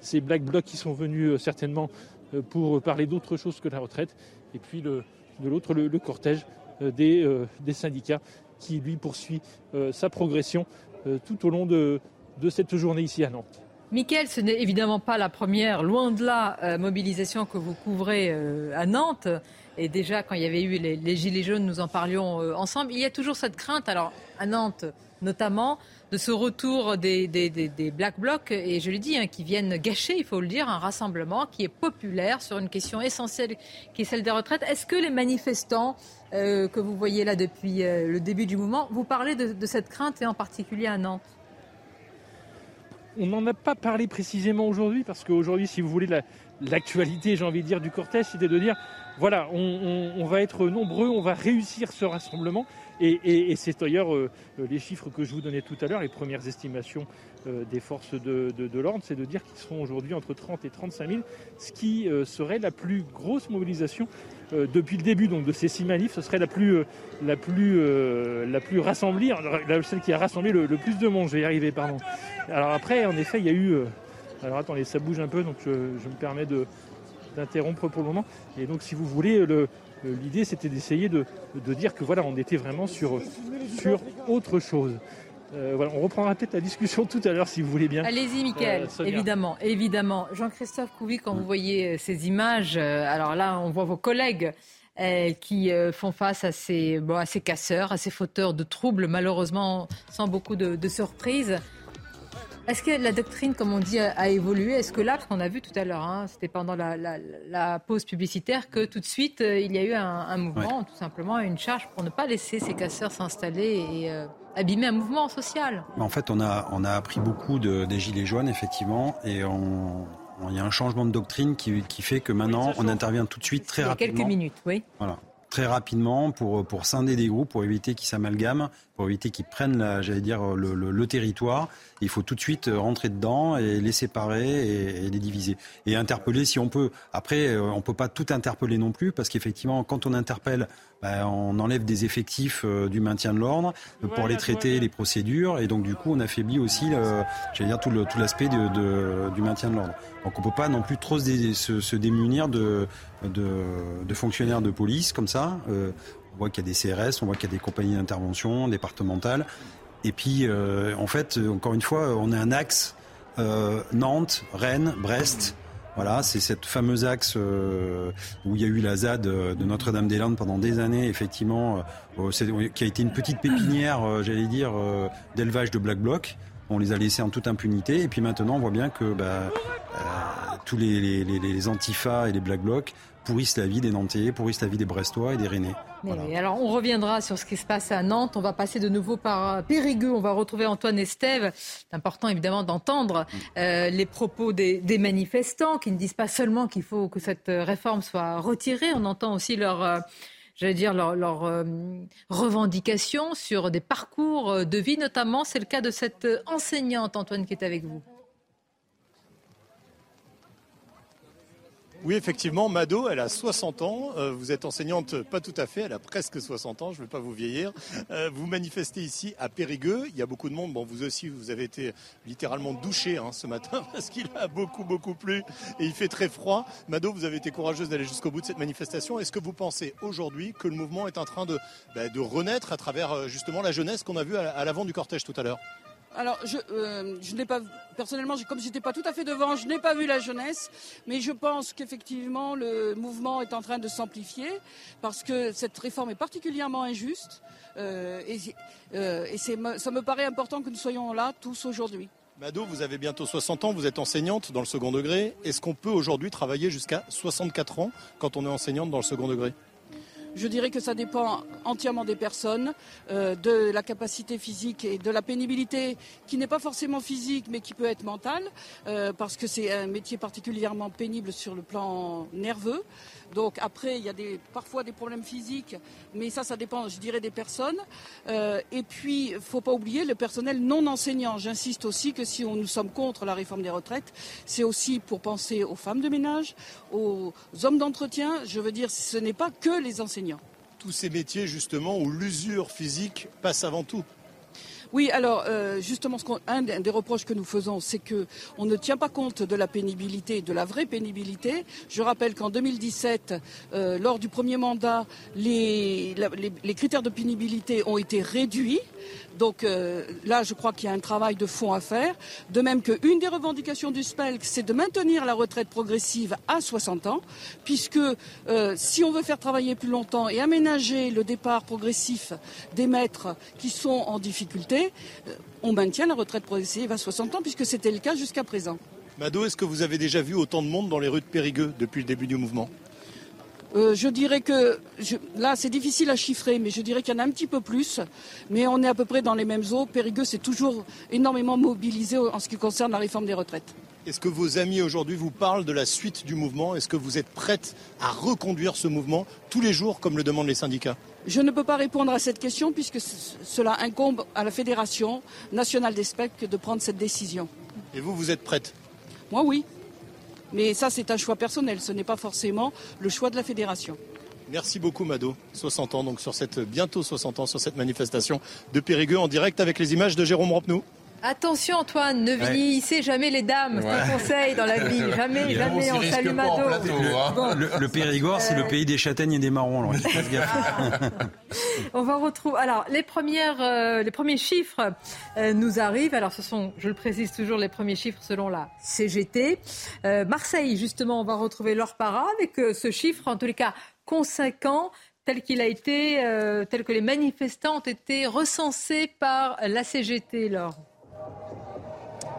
ces black blocs qui sont venus certainement pour parler d'autre chose que la retraite, et puis de l'autre, le, cortège des, syndicats qui lui poursuit sa progression tout au long de cette journée ici à Nantes. Mickaël, ce n'est évidemment pas la première, loin de là, euh, mobilisation que vous couvrez euh, à Nantes. Et déjà, quand il y avait eu les, Gilets jaunes, nous en parlions euh, ensemble. Il y a toujours cette crainte, alors à Nantes notamment, de ce retour des, Black Blocs, et je le dis, hein, qui viennent gâcher, il faut le dire, un rassemblement qui est populaire sur une question essentielle qui est celle des retraites. Est-ce que les manifestants que vous voyez là depuis le début du mouvement, vous parlez de cette crainte, et en particulier à Nantes? On n'en a pas parlé précisément aujourd'hui, parce qu'aujourd'hui, si vous voulez, l'actualité, j'ai envie de dire, du cortège, c'était de dire, voilà, on, va être nombreux, on va réussir ce rassemblement. Et, c'est d'ailleurs euh, les chiffres que je vous donnais tout à l'heure, les premières estimations euh, des forces de, l'ordre, c'est de dire qu'ils seront aujourd'hui entre 30 et 35 000, ce qui euh, serait la plus grosse mobilisation depuis le début donc, de ces six manifs. Ce serait la plus, la plus, la plus rassemblée, celle qui a rassemblé le, plus de monde. Je vais pardon. Alors après, en effet, il y a eu... alors attendez, ça bouge un peu, donc je, me permets d'interrompre pour le moment. Et donc, si vous voulez, le, l'idée c'était d'essayer de, dire que voilà, on était vraiment sur, sur autre chose. Euh, voilà, on reprendra peut-être la discussion *laughs* tout à l'heure si vous voulez bien. Allez-y. Euh, évidemment, évidemment. Jean-Christophe Couvi, quand vous voyez euh, ces images, alors là, on voit vos collègues qui font face à ces, bon, à ces casseurs, à ces fauteurs de troubles, malheureusement sans beaucoup de, de surprises. Est-ce que la doctrine, comme on dit, a, évolué? Est-ce que là, parce qu'on a vu tout à l'heure, hein, c'était pendant la, pause publicitaire, que tout de suite, euh, il y a eu un, mouvement, tout simplement, une charge pour ne pas laisser ces casseurs s'installer et euh, abîmer un mouvement social. En fait, on a, on a appris beaucoup de, des Gilets jaunes, effectivement, et on, il y a un changement de doctrine qui, qui fait que maintenant, on intervient tout de suite très rapidement. Quelques minutes, oui. Voilà. Très rapidement pour, pour scinder des groupes, pour éviter qu'ils s'amalgament, pour éviter qu'ils prennent, j'allais dire, le, territoire. Il faut tout de suite rentrer dedans et les séparer et, les diviser. Et interpeller si on peut. Après, on ne peut pas tout interpeller non plus, parce qu'effectivement, quand on interpelle ben, on enlève des effectifs du maintien de l'ordre pour les traiter, les procédures, et donc du coup on affaiblit aussi, j'allais dire, tout l'aspect du maintien de l'ordre. Donc on ne peut pas non plus trop se, démunir de, de, fonctionnaires de police comme ça. Euh, on voit qu'il y a des CRS, on voit qu'il y a des compagnies d'intervention départementales. Et puis, euh, en fait, encore une fois, on a un axe euh, Nantes, Rennes, Brest. Voilà, c'est cette fameuse axe où il y a eu la ZAD de Notre-Dame-des-Landes pendant des années, effectivement, qui a été une petite pépinière, j'allais dire, d'élevage de Black Bloc. On les a laissés en toute impunité. Et puis maintenant, on voit bien que bah, tous les, les, antifas et les black blocs pourrissent la vie des Nantais, pourrissent la vie des Brestois et des Rennais. Alors on reviendra sur ce qui se passe à Nantes. On va passer de nouveau par euh, Périgueux. On va retrouver Antoine Estève. C'est important évidemment d'entendre euh, les propos des, manifestants qui ne disent pas seulement qu'il faut que cette euh, réforme soit retirée. On entend aussi leur... j'allais dire, leurs revendications sur des parcours de vie, notamment. C'est le cas de cette enseignante, Antoine, qui est avec vous. Oui, effectivement, Mado, elle a 60 ans. Euh, vous êtes enseignante, pas tout à fait, elle a presque 60 ans, je ne vais pas vous vieillir. Euh, vous manifestez ici à Périgueux. Il y a beaucoup de monde. Bon, vous aussi, vous avez été littéralement douché hein, ce matin *laughs* parce qu'il a beaucoup, beaucoup plu et il fait très froid. Mado, vous avez été courageuse d'aller jusqu'au bout de cette manifestation. Est-ce que vous pensez aujourd'hui que le mouvement est en train de, bah, de renaître à travers euh, justement la jeunesse qu'on a vue à l'avant du cortège tout à l'heure? Alors, je, euh, je n'ai pas, personnellement, comme j'étais pas tout à fait devant, je n'ai pas vu la jeunesse, mais je pense qu'effectivement, le mouvement est en train de s'amplifier parce que cette réforme est particulièrement injuste euh, et, euh, et ça me paraît important que nous soyons là tous aujourd'hui. Mado, vous avez bientôt 60 ans, vous êtes enseignante dans le second degré. Est-ce qu'on peut aujourd'hui travailler jusqu'à 64 ans quand on est enseignante dans le second degré? Je dirais que ça dépend entièrement des personnes, euh, de la capacité physique et de la pénibilité qui n'est pas forcément physique mais qui peut être mentale, euh, parce que c'est un métier particulièrement pénible sur le plan nerveux. Donc après, il y a des, parfois des problèmes physiques, mais ça, dépend, je dirais, des personnes. Euh, et puis, il ne faut pas oublier le personnel non enseignant. J'insiste aussi que si nous sommes contre la réforme des retraites, c'est aussi pour penser aux femmes de ménage, aux hommes d'entretien. Je veux dire, ce n'est pas que les enseignants. Tous ces métiers, justement, où l'usure physique passe avant tout. Oui, alors euh, justement, un des reproches que nous faisons, c'est que on ne tient pas compte de la pénibilité, de la vraie pénibilité. Je rappelle qu'en 2017, euh, lors du premier mandat, les, critères de pénibilité ont été réduits. Donc euh, là, je crois qu'il y a un travail de fond à faire. De même qu'une des revendications du SPELC, c'est de maintenir la retraite progressive à 60 ans, puisque euh, si on veut faire travailler plus longtemps et aménager le départ progressif des maîtres qui sont en difficulté, euh, on maintient la retraite progressive à 60 ans, puisque c'était le cas jusqu'à présent. Mado, est-ce que vous avez déjà vu autant de monde dans les rues de Périgueux depuis le début du mouvement? Euh, je dirais que là, c'est difficile à chiffrer, mais je dirais qu'il y en a un petit peu plus. Mais on est à peu près dans les mêmes eaux. Périgueux s'est toujours énormément mobilisé en ce qui concerne la réforme des retraites. Est-ce que vos amis aujourd'hui vous parlent de la suite du mouvement? Est-ce que vous êtes prête à reconduire ce mouvement tous les jours, comme le demandent les syndicats? Je ne peux pas répondre à cette question puisque cela incombe à la Fédération nationale des spectres de prendre cette décision. Et vous, vous êtes prête Moi, oui. Mais ça, c'est un choix personnel, ce n'est pas forcément le choix de la fédération. Merci beaucoup Mado, 60 ans donc sur cette bientôt 60 ans sur cette manifestation de Périgueux en direct avec les images de Jérôme Rampenou. Attention Antoine, ne finissez jamais les dames, c'est un conseil dans la vie. *laughs* Jamais, jamais, on salue Mado. Hein. Le, Périgord, c'est le pays des châtaignes et des marrons. Alors, *laughs* on va retrouver. Alors, les, premières, euh, les premiers chiffres euh, nous arrivent. Alors, ce sont, je le précise toujours, les premiers chiffres selon la CGT. Euh, Marseille, justement, on va retrouver leur para avec ce chiffre, en tous les cas, conséquent tel qu'il a été, tel que les manifestants ont été recensés par la CGT, Laure.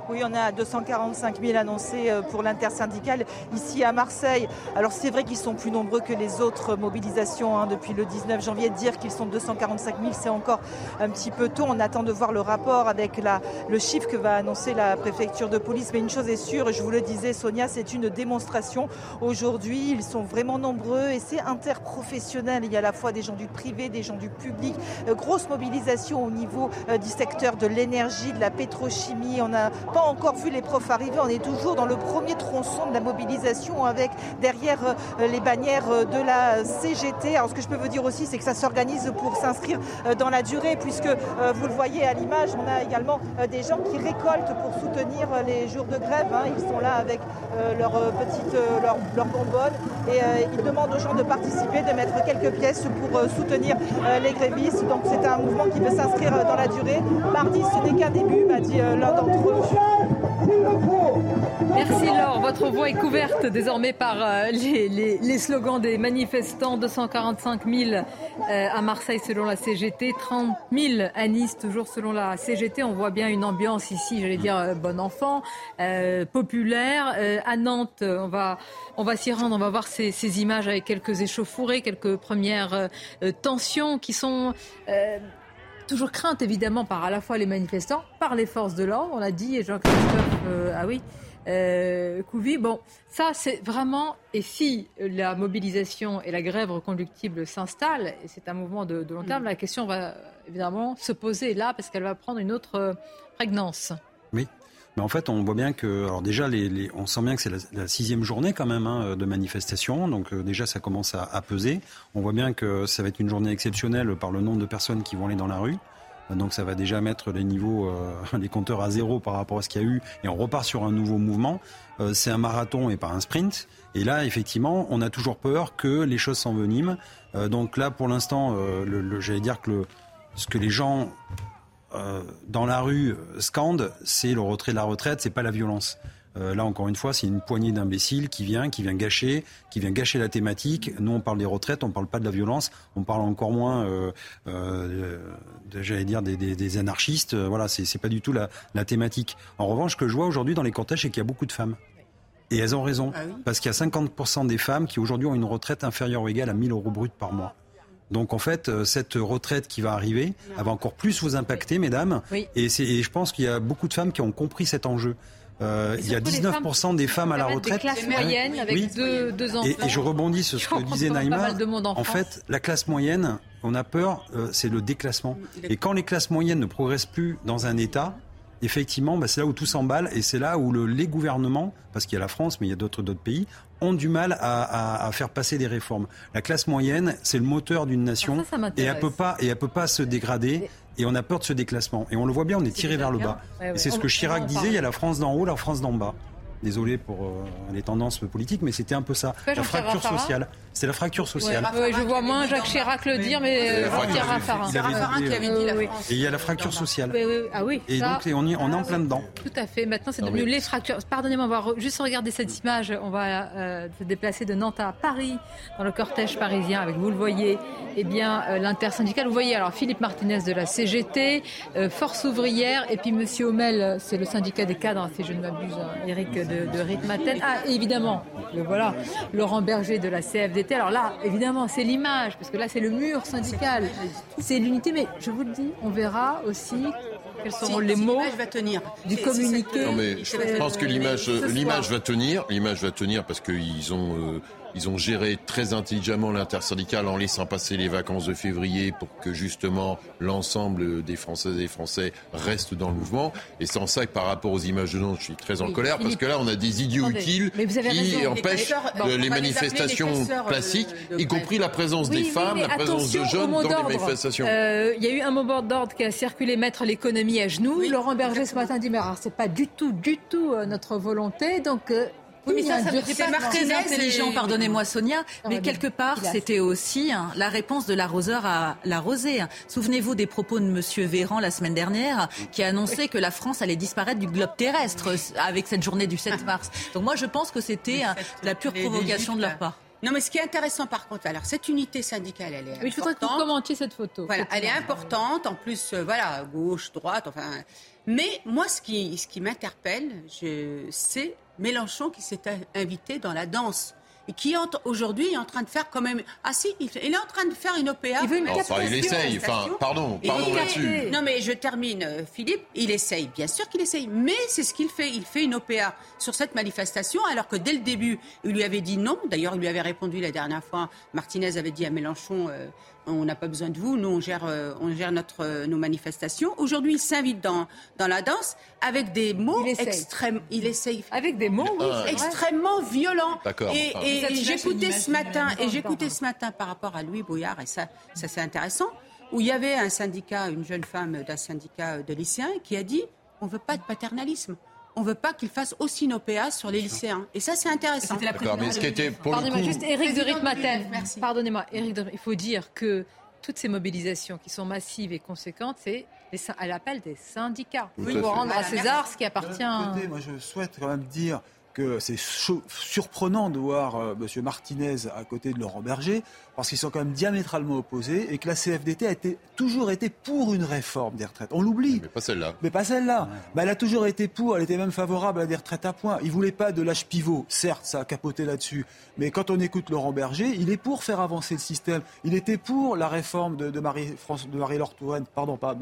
Oui, on a 245 000 annoncés euh, pour l'intersyndicale ici à Marseille. Alors c'est vrai qu'ils sont plus nombreux que les autres mobilisations hein, depuis le 19 janvier. Dire qu'ils sont 245 000, c'est encore un petit peu tôt. On attend de voir le rapport avec le chiffre que va annoncer la préfecture de police. Mais une chose est sûre, je vous le disais Sonia, c'est une démonstration. Aujourd'hui, ils sont vraiment nombreux et c'est interprofessionnel. Il y a à la fois des gens du privé, des gens du public. Euh, grosse mobilisation au niveau euh, du secteur de l'énergie, de la pétrochimie. On a pas encore vu les profs arriver. On est toujours dans le premier tronçon de la mobilisation avec derrière euh, les bannières euh, de la CGT. Alors ce que je peux vous dire aussi, c'est que ça s'organise pour s'inscrire euh, dans la durée, puisque vous le voyez à l'image, on a également des gens qui récoltent pour soutenir les jours de grève. Hein. Ils sont là avec leurs petites leurs, leurs bonbonnes et ils demandent aux gens de participer, de mettre quelques pièces pour soutenir les grévistes. Donc c'est un mouvement qui veut s'inscrire dans la durée. Mardi, ce n'est qu'un début, m'a dit l'un d'entre eux. Merci Laure, votre voix est couverte désormais par euh, les, slogans des manifestants. 245 000 euh, à Marseille selon la CGT, 30 000 à Nice toujours selon la CGT. On voit bien une ambiance ici, j'allais dire euh, bon enfant, populaire. à Nantes, on va, on va s'y rendre, on va voir ces, ces, images avec quelques échauffourées, quelques premières tensions qui sont toujours crainte évidemment par à la fois les manifestants, par les forces de l'ordre, on l'a dit, et Jean-Christophe, euh, ah oui, euh, Couvi. Bon, ça c'est vraiment, et si la mobilisation et la grève reconductible s'installent, et c'est un mouvement de, long terme, mm. la question va évidemment se poser là parce qu'elle va prendre une autre euh, prégnance. Mais en fait, on voit bien que, alors déjà, les, on sent bien que c'est la, sixième journée quand même hein, de manifestation, donc euh, déjà ça commence à, peser. On voit bien que ça va être une journée exceptionnelle par le nombre de personnes qui vont aller dans la rue. Donc ça va déjà mettre les niveaux, euh, *laughs* les compteurs à zéro par rapport à ce qu'il y a eu, et on repart sur un nouveau mouvement. Euh, c'est un marathon et pas un sprint. Et là, effectivement, on a toujours peur que les choses s'enveniment. donc là, pour l'instant, j'allais dire que le, ce que les gens euh, dans la rue euh, scande, c'est le retrait de la retraite, c'est pas la violence. Euh, là, encore une fois, c'est une poignée d'imbéciles qui vient, qui vient gâcher, qui vient gâcher la thématique. Nous, on parle des retraites, on parle pas de la violence, on parle encore moins, j'allais dire, des, anarchistes. voilà, c'est pas du tout la, thématique. En revanche, ce que je vois aujourd'hui dans les cortèges, c'est qu'il y a beaucoup de femmes. Et elles ont raison, ah parce qu'il y a 50% des femmes qui aujourd'hui ont une retraite inférieure ou égale à 1000 euros bruts par mois. Donc en fait, euh, cette retraite qui va arriver, elle va encore plus vous impacter, mesdames. Et, je pense qu'il y a beaucoup de femmes qui ont compris cet enjeu. Euh, il y a 19% des femmes à la retraite. Des classes moyennes avec deux, enfants. Et, je rebondis sur ce que disait Naïma. En, fait, la classe moyenne, on a peur, euh, c'est le déclassement. Et quand les classes moyennes ne progressent plus dans un État, effectivement, bah, c'est là où tout s'emballe et c'est là où les gouvernements, parce qu'il y a la France, mais il y a d'autres pays, ont du mal à, faire passer des réformes. La classe moyenne, c'est le moteur d'une nation ah, et elle peut pas et elle peut pas se dégrader. Et on a peur de ce déclassement. Et on le voit bien, on est tiré vers le bas. et c'est ce que Chirac disait, il y a la France d'en haut, la France d'en bas. Désolé pour euh, les tendances politiques, mais c'était un peu ça. La fracture sociale. C'est la fracture sociale. je vois moins Jacques Chirac le dire, mais Jean-Pierre Raffarin. C'est Raffarin qui avait dit la France. Et il y a la fracture sociale. Ah oui. Et donc on, est en plein dedans. Tout à fait. Maintenant, c'est devenu les fractures. Pardonnez-moi, on va juste regarder cette image. On va euh, se déplacer de Nantes à Paris, dans le cortège parisien, avec, vous le voyez, eh bien, euh, l'intersyndicale. Vous voyez alors Philippe Martinez de la CGT, euh, Force ouvrière, et puis Monsieur Homel, c'est le syndicat des cadres, si je ne m'abuse, Eric de, de Ritmaten. Ah, évidemment, le voilà, Laurent Berger de la CFD alors là, évidemment, c'est l'image, parce que là, c'est le mur syndical, c'est l'unité, mais je vous le dis, on verra aussi quels seront les mots va tenir. du communiqué. Non, mais je pense que l'image, l'image va tenir, l'image va tenir parce qu'ils ont euh, ils ont géré très intelligemment l'intersyndicale en laissant passer les vacances de février pour que justement l'ensemble des Françaises et des Français restent dans le mouvement. Et c'est en ça que par rapport aux images de Nantes, je suis très en colère parce que là, on a des idiots utiles qui empêchent les, manifestations classiques, y compris la présence des femmes, la présence de jeunes dans les manifestations. Euh, il y a eu un mot d'ordre qui a circulé, mettre l'économie à genoux. Laurent Berger ce matin dit mais c'est pas du tout, du tout euh, notre volonté. Donc euh, oui, mais ça, ça très intelligent, pardonnez-moi Sonia, mais quelque part, c'était aussi hein, la réponse de l'arroseur à l'arrosé. Souvenez-vous des propos de Monsieur Véran la semaine dernière, qui a annoncé que la France allait disparaître du globe terrestre avec cette journée du 7 mars. Donc moi, je pense que c'était la pure provocation de leur part. Non, mais ce qui est intéressant par contre, alors cette unité syndicale, elle est oui, je voudrais que vous commentiez cette photo. Voilà, elle est importante. En plus, euh, voilà, gauche, droite, enfin. Mais moi, ce qui, ce qui m'interpelle, c'est Mélenchon qui s'est invité dans la danse et qui aujourd'hui est en train de faire quand même. Ah si, il, est en train de faire une OPA. Il veut une il essaye. Enfin, pardon, pardon là-dessus. Non mais je termine, euh, Philippe. Il essaye, bien sûr qu'il essaye, mais c'est ce qu'il fait. Il fait une OPA sur cette manifestation, alors que dès le début, il lui avait dit non. D'ailleurs, il lui avait répondu la dernière fois. Martinez avait dit à Mélenchon. Euh, on n'a pas besoin de vous, nous on gère, euh, on gère notre, euh, nos manifestations. Aujourd'hui, il s'invite dans, dans la danse avec des mots extrêmes. Il essaye. Avec des mots, oui, extrêmement violents. Et, et, j'écoutais ce matin, et j'écoutais ce matin par rapport à Louis Bouillard, et ça, ça c'est intéressant, où il y avait un syndicat, une jeune femme d'un syndicat de lycéens qui a dit on veut pas de paternalisme on ne veut pas qu'il fasse aussi une OPA sur les lycéens. Et ça, c'est intéressant. mais ce qui était pour Pardonnez-moi, juste Éric de Ritmaten. Pardonnez-moi, Éric il faut dire que toutes ces mobilisations qui sont massives et conséquentes, c'est à l'appel des syndicats. Oui, pour rendre à César ce qui appartient. moi, je souhaite quand même dire que c'est surprenant de voir euh, M. Martinez à côté de Laurent Berger, parce qu'ils sont quand même diamétralement opposés, et que la CFDT a été, toujours été pour une réforme des retraites. On l'oublie. Mais pas celle-là. Mais pas celle-là. Bah, elle a toujours été pour, elle était même favorable à des retraites à points. Il voulait pas de l'âge pivot. Certes, ça a capoté là-dessus. Mais quand on écoute Laurent Berger, il est pour faire avancer le système. Il était pour la réforme de, Marie-Laure Touraine, pardon, pas,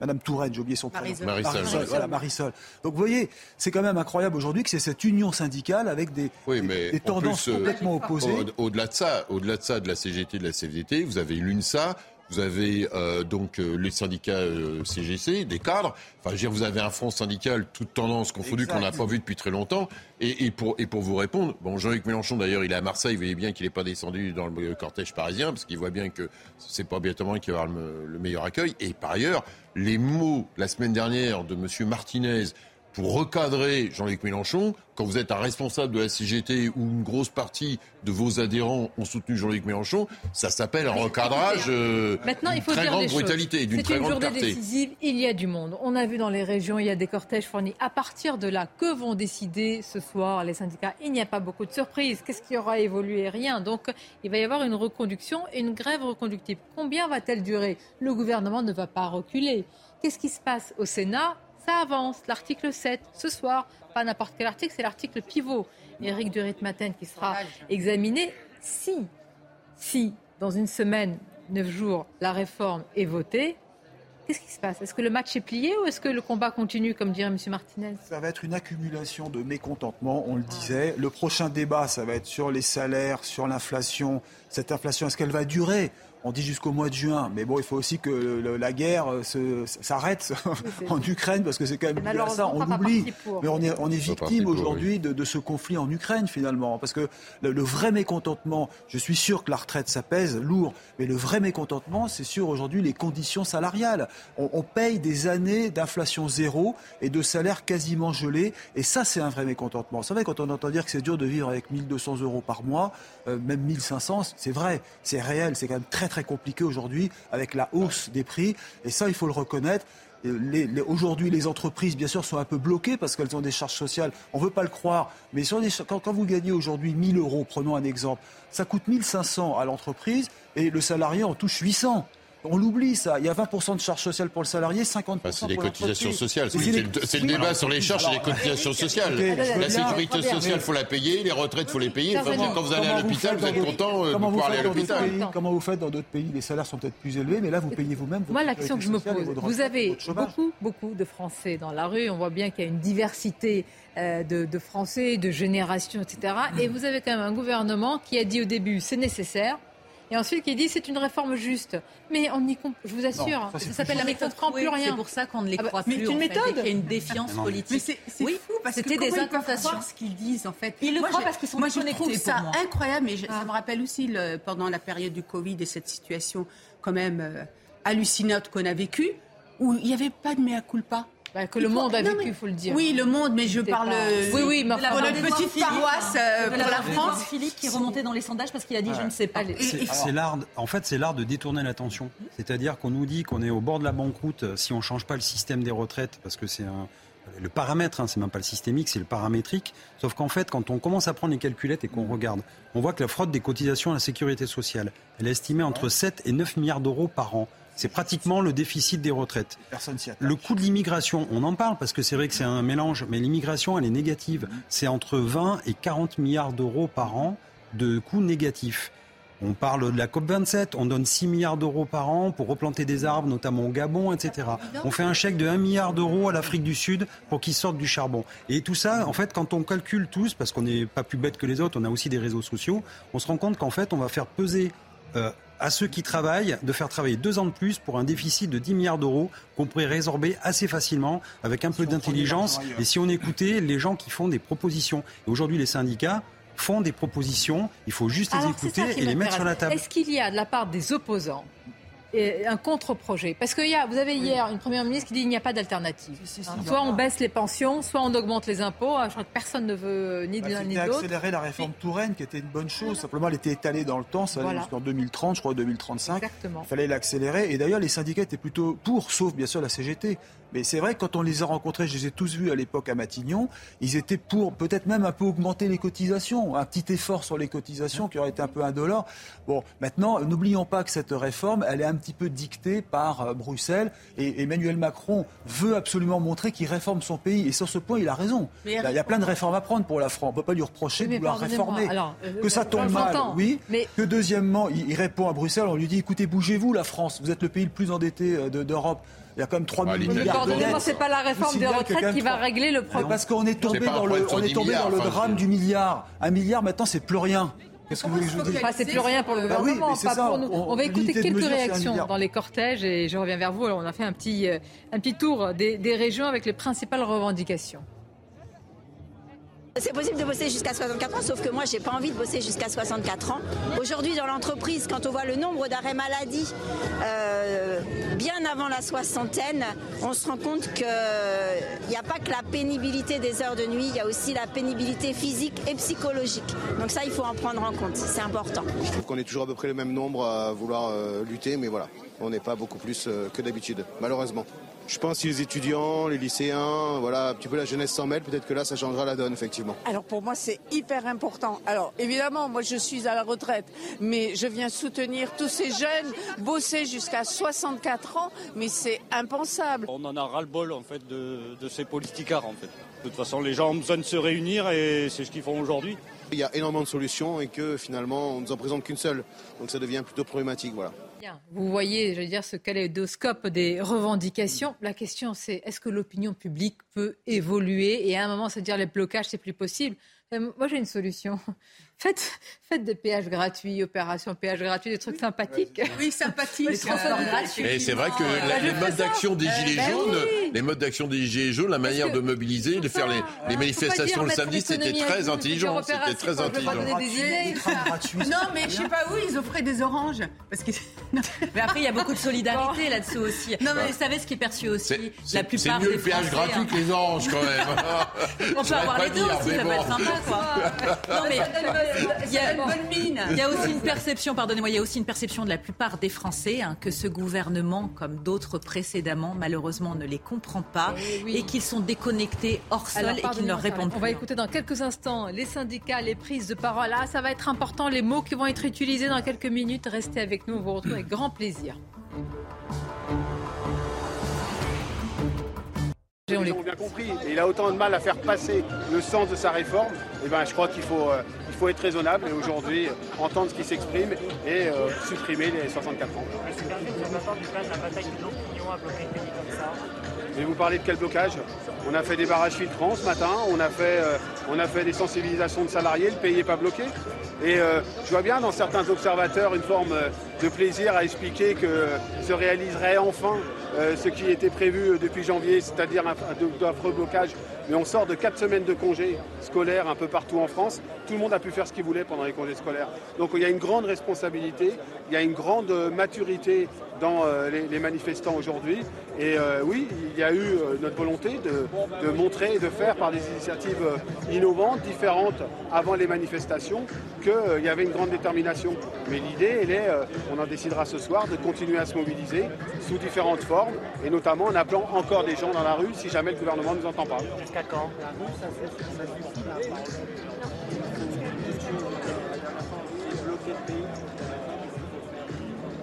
Madame Touraine, j'ai oublié son prénom. Marisol. Marisol, voilà, Marisol. Donc vous voyez, c'est quand même incroyable aujourd'hui que c'est cette union syndicale avec des, des, tendances euh, complètement opposées. Au-delà de ça, au-delà de ça, de la CGT, de la CFDT, vous avez l'UNSA, vous avez euh, donc euh, les syndicats euh, CGC, des cadres. Enfin, je veux dire, vous avez un front syndical, toute tendance confondue, qu'on n'a pas vu depuis très longtemps. Et, et, pour, et pour vous répondre, bon, Jean-Luc Mélenchon, d'ailleurs, il est à Marseille. Vous voyez bien qu'il n'est pas descendu dans le cortège parisien, parce qu'il voit bien que c'est pas bientôt qui va avoir le, le meilleur accueil. Et par ailleurs, les mots la semaine dernière de M. Martinez pour recadrer Jean-Luc Mélenchon, quand vous êtes un responsable de la CGT ou une grosse partie de vos adhérents ont soutenu Jean-Luc Mélenchon, ça s'appelle un recadrage euh, Maintenant, il faut très dire grande brutalité, d'une très grande clarté. décisive, il y a du monde. On a vu dans les régions, il y a des cortèges fournis. À partir de là, que vont décider ce soir les syndicats? Il n'y a pas beaucoup de surprises. Qu'est-ce qui aura évolué? Rien. Donc, il va y avoir une reconduction et une grève reconductible. Combien va-t-elle durer? Le gouvernement ne va pas reculer. Qu'est-ce qui se passe au Sénat? Ça avance. L'article 7, ce soir, pas n'importe quel article, c'est l'article pivot. Éric Durit-Maten qui sera examiné si, si, dans une semaine, neuf jours, la réforme est votée, Qu'est-ce qui se passe? Est-ce que le match est plié ou est-ce que le combat continue, comme dirait M. Martinez? Ça va être une accumulation de mécontentement, on le disait. Le prochain débat, ça va être sur les salaires, sur l'inflation. Cette inflation, est-ce qu'elle va durer? On dit jusqu'au mois de juin, mais bon, il faut aussi que la guerre s'arrête *laughs* en Ukraine parce que c'est quand même ça, on l'oublie. Mais on est, on est victime aujourd'hui de, ce conflit en Ukraine finalement, parce que le, vrai mécontentement, je suis sûr que la retraite ça pèse lourd, mais le vrai mécontentement, c'est sur aujourd'hui les conditions salariales. On, paye des années d'inflation zéro et de salaires quasiment gelés, et ça c'est un vrai mécontentement. Vous savez, quand on entend dire que c'est dur de vivre avec 1200 euros par mois, euh, même 1500, c'est vrai, c'est réel, c'est quand même très très compliqué aujourd'hui avec la hausse des prix. Et ça, il faut le reconnaître. Aujourd'hui, les entreprises, bien sûr, sont un peu bloquées parce qu'elles ont des charges sociales. On ne veut pas le croire, mais quand, quand, vous gagnez aujourd'hui 1000 euros, prenons un exemple, ça coûte 1500 à l'entreprise et le salarié en touche 800. On l'oublie, ça. Il y a 20% de charges sociales pour le salarié, 50% pour C'est les cotisations sociales. C'est le, débat sur les charges et les cotisations *laughs* sociales. La sécurité sociale, il faut la payer. Les retraites, il faut les payer. quand vous allez à l'hôpital, vous, êtes content euh, de pouvoir aller à l'hôpital. Comment vous faites dans d'autres pays Les salaires sont peut-être plus élevés, mais là, vous payez vous-même. Moi, l'action que je me pose, vous avez beaucoup, beaucoup de Français dans la rue. On voit bien qu'il y a une diversité euh, de, de Français, de générations, etc. Et vous avez quand même un gouvernement qui a dit au début, c'est nécessaire et ensuite qui dit c'est une réforme juste. Mais on y je vous assure, ça, s'appelle la méthode comprend plus rien. C'est pour ça qu'on ne les ah bah, croit plus. Mais une méthode. Il y a une défiance politique. Mais c'est oui, fou parce c'était des incantations. ce qu'ils disent en fait. Ils le croient parce qu'ils sont Moi, je trouve ça incroyable. Mais ça ah. me rappelle aussi le, pendant la période du Covid et cette situation quand même euh, hallucinante qu'on a vécue où il n'y avait pas de mea culpa. Bah, que le monde a vécu, il faut le dire. Oui, le monde, mais je parle oui, oui, mais pour la petite paroisse euh, pour la France. Philippe qui est remonté dans les sondages parce qu'il a dit je ne sais pas. C'est l'art, en fait, c'est l'art de détourner l'attention. C'est-à-dire qu'on nous dit qu'on est au bord de la banqueroute si on ne change pas le système des retraites, parce que c'est un, le paramètre, hein, c'est même pas le systémique, c'est le paramétrique. Sauf qu'en fait, quand on commence à prendre les calculettes et qu'on regarde, on voit que la fraude des cotisations à la sécurité sociale, elle est estimée entre 7 et 9 milliards d'euros par an. C'est pratiquement le déficit des retraites. Le coût de l'immigration, on en parle parce que c'est vrai que c'est un mélange, mais l'immigration, elle est négative. C'est entre 20 et 40 milliards d'euros par an de coûts négatifs. On parle de la COP27, on donne 6 milliards d'euros par an pour replanter des arbres, notamment au Gabon, etc. On fait un chèque de 1 milliard d'euros à l'Afrique du Sud pour qu'ils sortent du charbon. Et tout ça, en fait, quand on calcule tous, parce qu'on n'est pas plus bête que les autres, on a aussi des réseaux sociaux, on se rend compte qu'en fait, on va faire peser euh, à ceux qui travaillent de faire travailler deux ans de plus pour un déficit de 10 milliards d'euros qu'on pourrait résorber assez facilement avec un peu d'intelligence et si on écoutait les gens qui font des propositions. Et aujourd'hui, les syndicats, font des propositions, il faut juste les écouter et les mettre sur la table. Est-ce qu'il y a de la part des opposants un contre-projet. Parce que y a, vous avez hier une première ministre qui dit qu'il n'y a pas d'alternative. soit on baisse les pensions, soit on augmente les impôts. Je crois que personne ne veut ni de bah, l'un ni de l'autre. accélérer la réforme Touraine, qui était une bonne chose. Simplement, elle était étalée dans le temps. Ça allait jusqu'en 2030, je crois, 2035. Exactement. Il fallait l'accélérer. Et d'ailleurs, les syndicats étaient plutôt pour, sauf bien sûr la CGT. Mais c'est vrai que quand on les a rencontrés, je les ai tous vus à l'époque à Matignon, ils étaient pour peut-être même un peu augmenter les cotisations, un petit effort sur les cotisations qui aurait été un peu indolore. Bon, maintenant, n'oublions pas que cette réforme, elle est un petit peu dictée par euh, Bruxelles et Emmanuel Macron veut absolument montrer qu'il réforme son pays. Et sur ce point, il a raison. il y a plein de réformes à prendre pour la France. On ne peut pas lui reprocher de vouloir réformer. Euh, que ça tombe mal, oui. Mais... Que deuxièmement, il, répond à Bruxelles, on lui dit écoutez, bougez-vous la France, vous êtes le pays le plus endetté euh, d'Europe. Il y a quand même 3 000 milliards Pardonnez-moi, c'est pas la réforme des retraites qui va régler le problème. Parce qu'on est tombé dans le, on est tombé dans le drame du milliard. Un milliard, maintenant, c'est plus rien. Qu'est-ce que vous voulez que C'est plus rien pour le bah gouvernement, pas pour nous. On, va écouter quelques réactions dans les cortèges et je reviens vers vous. Alors, on a fait un petit, euh, un petit tour des, des régions avec les principales revendications. C'est possible de bosser jusqu'à 64 ans, sauf que moi, j'ai pas envie de bosser jusqu'à 64 ans. Aujourd'hui, dans l'entreprise, quand on voit le nombre d'arrêts maladie euh, bien avant la soixantaine, on se rend compte qu'il n'y a pas que la pénibilité des heures de nuit, il y a aussi la pénibilité physique et psychologique. Donc ça, il faut en prendre en compte, c'est important. Je trouve qu'on est toujours à peu près le même nombre à vouloir euh, lutter, mais voilà, on n'est pas beaucoup plus euh, que d'habitude, malheureusement. Je pense que les étudiants, les lycéens, voilà, un petit peu la jeunesse s'en mêle, peut-être que là, ça changera la donne, effectivement. Alors pour moi, c'est hyper important. Alors évidemment, moi, je suis à la retraite, mais je viens soutenir tous ces jeunes, bosser jusqu'à 64 ans, mais c'est impensable. On en a ras-le-bol, en fait, de, de ces politicards, en fait. De toute façon, les gens ont besoin de se réunir et c'est ce qu'ils font aujourd'hui. Il y a énormément de solutions et que finalement, on ne nous en présente qu'une seule. Donc ça devient plutôt problématique, voilà. Vous voyez, je veux dire, ce kaléidoscope des revendications. La question, c'est est-ce que l'opinion publique peut évoluer et à un moment se dire les blocages, c'est plus possible? Euh, Moi, j'ai une solution. Faites, faites des péages gratuits, opérations péages gratuits, des trucs sympathiques. Oui, sympathiques. Mais c'est vrai que les modes d'action des Gilets ben jaunes, les modes d'action des Gilets jaunes, la manière de mobiliser, de faire les, manifestations le samedi, c'était très intelligent. C'était très intelligent. Non, mais je sais pas où, ils offraient des oranges. Parce que... *laughs* mais après, il y a beaucoup de solidarité là-dessus aussi. Non, mais vous savez ce qui est perçu aussi la plupart C'est mieux le péage gratuit que les oranges, quand même. *laughs* On peut avoir les deux aussi, ça peut être sympa, quoi. Non, mais *laughs* il y, a, il y a aussi une perception, pardonnez-moi, il y a aussi une perception de la plupart des Français hein, que ce gouvernement, comme d'autres précédemment, malheureusement ne les comprend pas et qu'ils sont déconnectés hors sol et qu'ils ne leur répondent plus. On va écouter dans quelques instants les syndicats, les prises de parole. Ah, ça va être important, les mots qui vont être utilisés dans quelques minutes. Restez avec nous, on vous retrouve avec grand plaisir. On l'a bien compris. Et il a autant de mal à faire passer le sens de sa réforme. Et eh ben, je crois qu'il faut, euh, faut être raisonnable et aujourd'hui entendre ce qui s'exprime et euh, supprimer les 64 ans. Est-ce que vous de parlez de quel blocage? On a fait des barrages filtrants ce matin, on a fait, euh, on a fait des sensibilisations de salariés, le pays n'est pas bloqué. Et euh, je vois bien dans certains observateurs une forme de plaisir à expliquer que se réaliserait enfin ce qui était prévu depuis janvier, c'est-à-dire un, un, blocage mais on sort de quatre semaines de congés scolaires un peu partout en France. Tout le monde a pu faire ce qu'il voulait pendant les congés scolaires. Donc il y a une grande responsabilité, il y a une grande maturité dans les, manifestants aujourd'hui. Et oui, il y a eu notre volonté de, de, montrer et de faire par des initiatives innovantes, différentes avant les manifestations, qu'il y avait une grande détermination. Mais l'idée, elle est, on en décidera ce soir, de continuer à se mobiliser sous différentes formes, et notamment en appelant encore des gens dans la rue si jamais le gouvernement ne nous entend pas. Jusqu'à quand?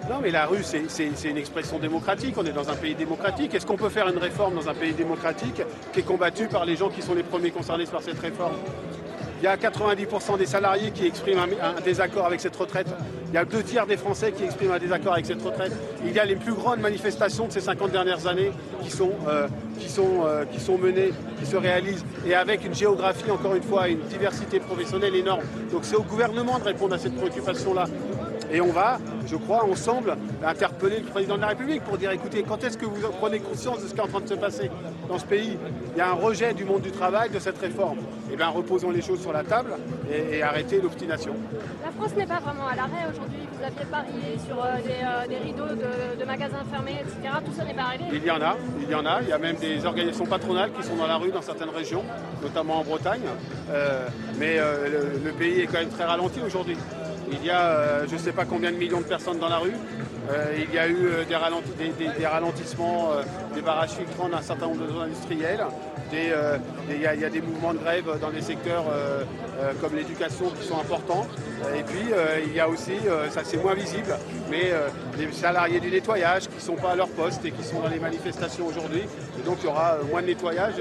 Non, mais la rue, c'est une expression démocratique. On est dans un pays démocratique. Est-ce qu'on peut faire une réforme dans un pays démocratique qui est combattu par les gens qui sont les premiers concernés par cette réforme? Il y a 90% des salariés qui expriment un, désaccord avec cette retraite. Il y a deux tiers des Français qui expriment un désaccord avec cette retraite. Il y a les plus grandes manifestations de ces 50 dernières années qui sont, euh, euh, qui sont menées, qui se réalisent, et avec une géographie, encore une fois, une diversité professionnelle énorme. Donc c'est au gouvernement de répondre à cette préoccupation-là. Et on va, je crois, ensemble, interpeller le président de la République pour dire écoutez, quand est-ce que vous prenez conscience de ce qui est en train de se passer dans ce pays? Il y a un rejet du monde du travail de cette réforme. Eh bien, reposons les choses sur la table et, arrêtez l'obstination. La France n'est pas vraiment à l'arrêt aujourd'hui. Vous aviez parié sur euh, euh, des, rideaux de, magasins fermés, etc. Tout ça n'est pas arrivé Il y en a, il y en a. Il y a même des organisations patronales qui sont dans la rue dans certaines régions, notamment en Bretagne. Euh, mais le pays est quand même très ralenti aujourd'hui. Il y a euh, je ne sais pas combien de millions de personnes dans la rue. Euh, il y a eu euh, des, ralentissements, des barrages filtrants d'un certain nombre de zones industrielles. il, y a, des mouvements de grève dans des secteurs comme l'éducation qui sont importants. Et puis il y a aussi, ça c'est moins visible, mais les salariés du nettoyage qui ne sont pas à leur poste et qui sont dans les manifestations aujourd'hui. Et donc il y aura moins de nettoyage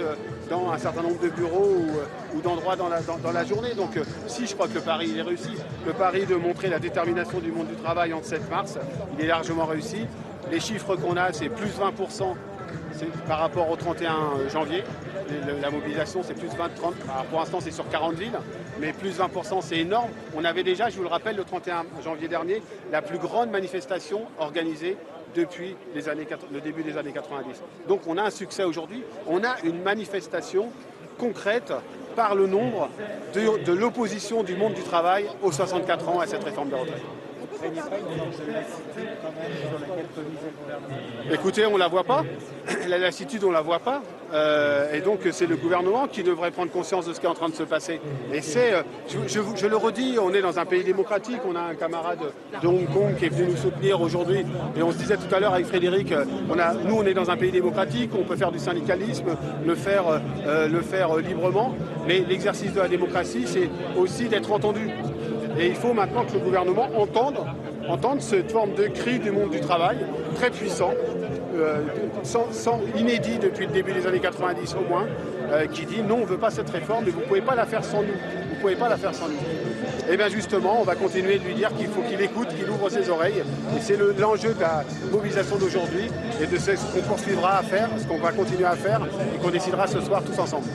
dans un certain nombre de bureaux ou, d'endroits dans la, journée. Donc si je crois que le pari est réussi, le pari de montrer la détermination du monde du travail en 7 mars, il est largement réussi. Les chiffres qu'on a, c'est plus 20% par rapport au 31 janvier. La mobilisation, c'est plus 20, 30. pour l'instant, c'est sur 40 villes, mais plus 20%, c'est énorme. On avait déjà, je vous le rappelle, le 31 janvier dernier, la plus grande manifestation organisée depuis le début des années 90. Donc on a un succès aujourd'hui. On a une manifestation concrète par le nombre de, l'opposition du monde du travail aux 64 ans à cette réforme de retraite. Écoutez, on ne la voit pas. La lassitude, on ne la voit pas. Euh, et donc, c'est le gouvernement qui devrait prendre conscience de ce qui est en train de se passer. Et c'est, euh, je, le redis, on est dans un pays démocratique. On a un camarade de Hong Kong qui est venu nous soutenir aujourd'hui. Et on se disait tout à l'heure avec Frédéric, euh, on a, nous, on est dans un pays démocratique. On peut faire du syndicalisme, le faire, le faire librement. Mais l'exercice de la démocratie, c'est aussi d'être entendu. Et il faut maintenant que le gouvernement entende, entende cette forme de cri du monde du travail, très puissant, euh, sans, inédit depuis le début des années 90 au moins, euh, qui dit non, on ne veut pas cette réforme, mais vous ne pouvez pas la faire sans nous. Vous ne pouvez pas la faire sans nous. Et eh bien justement, on va continuer de lui dire qu'il faut qu'il écoute, qu'il ouvre ses oreilles. Et c'est l'enjeu de la mobilisation d'aujourd'hui et de ce qu'on poursuivra à faire, ce qu'on va continuer à faire et qu'on décidera ce soir tous ensemble.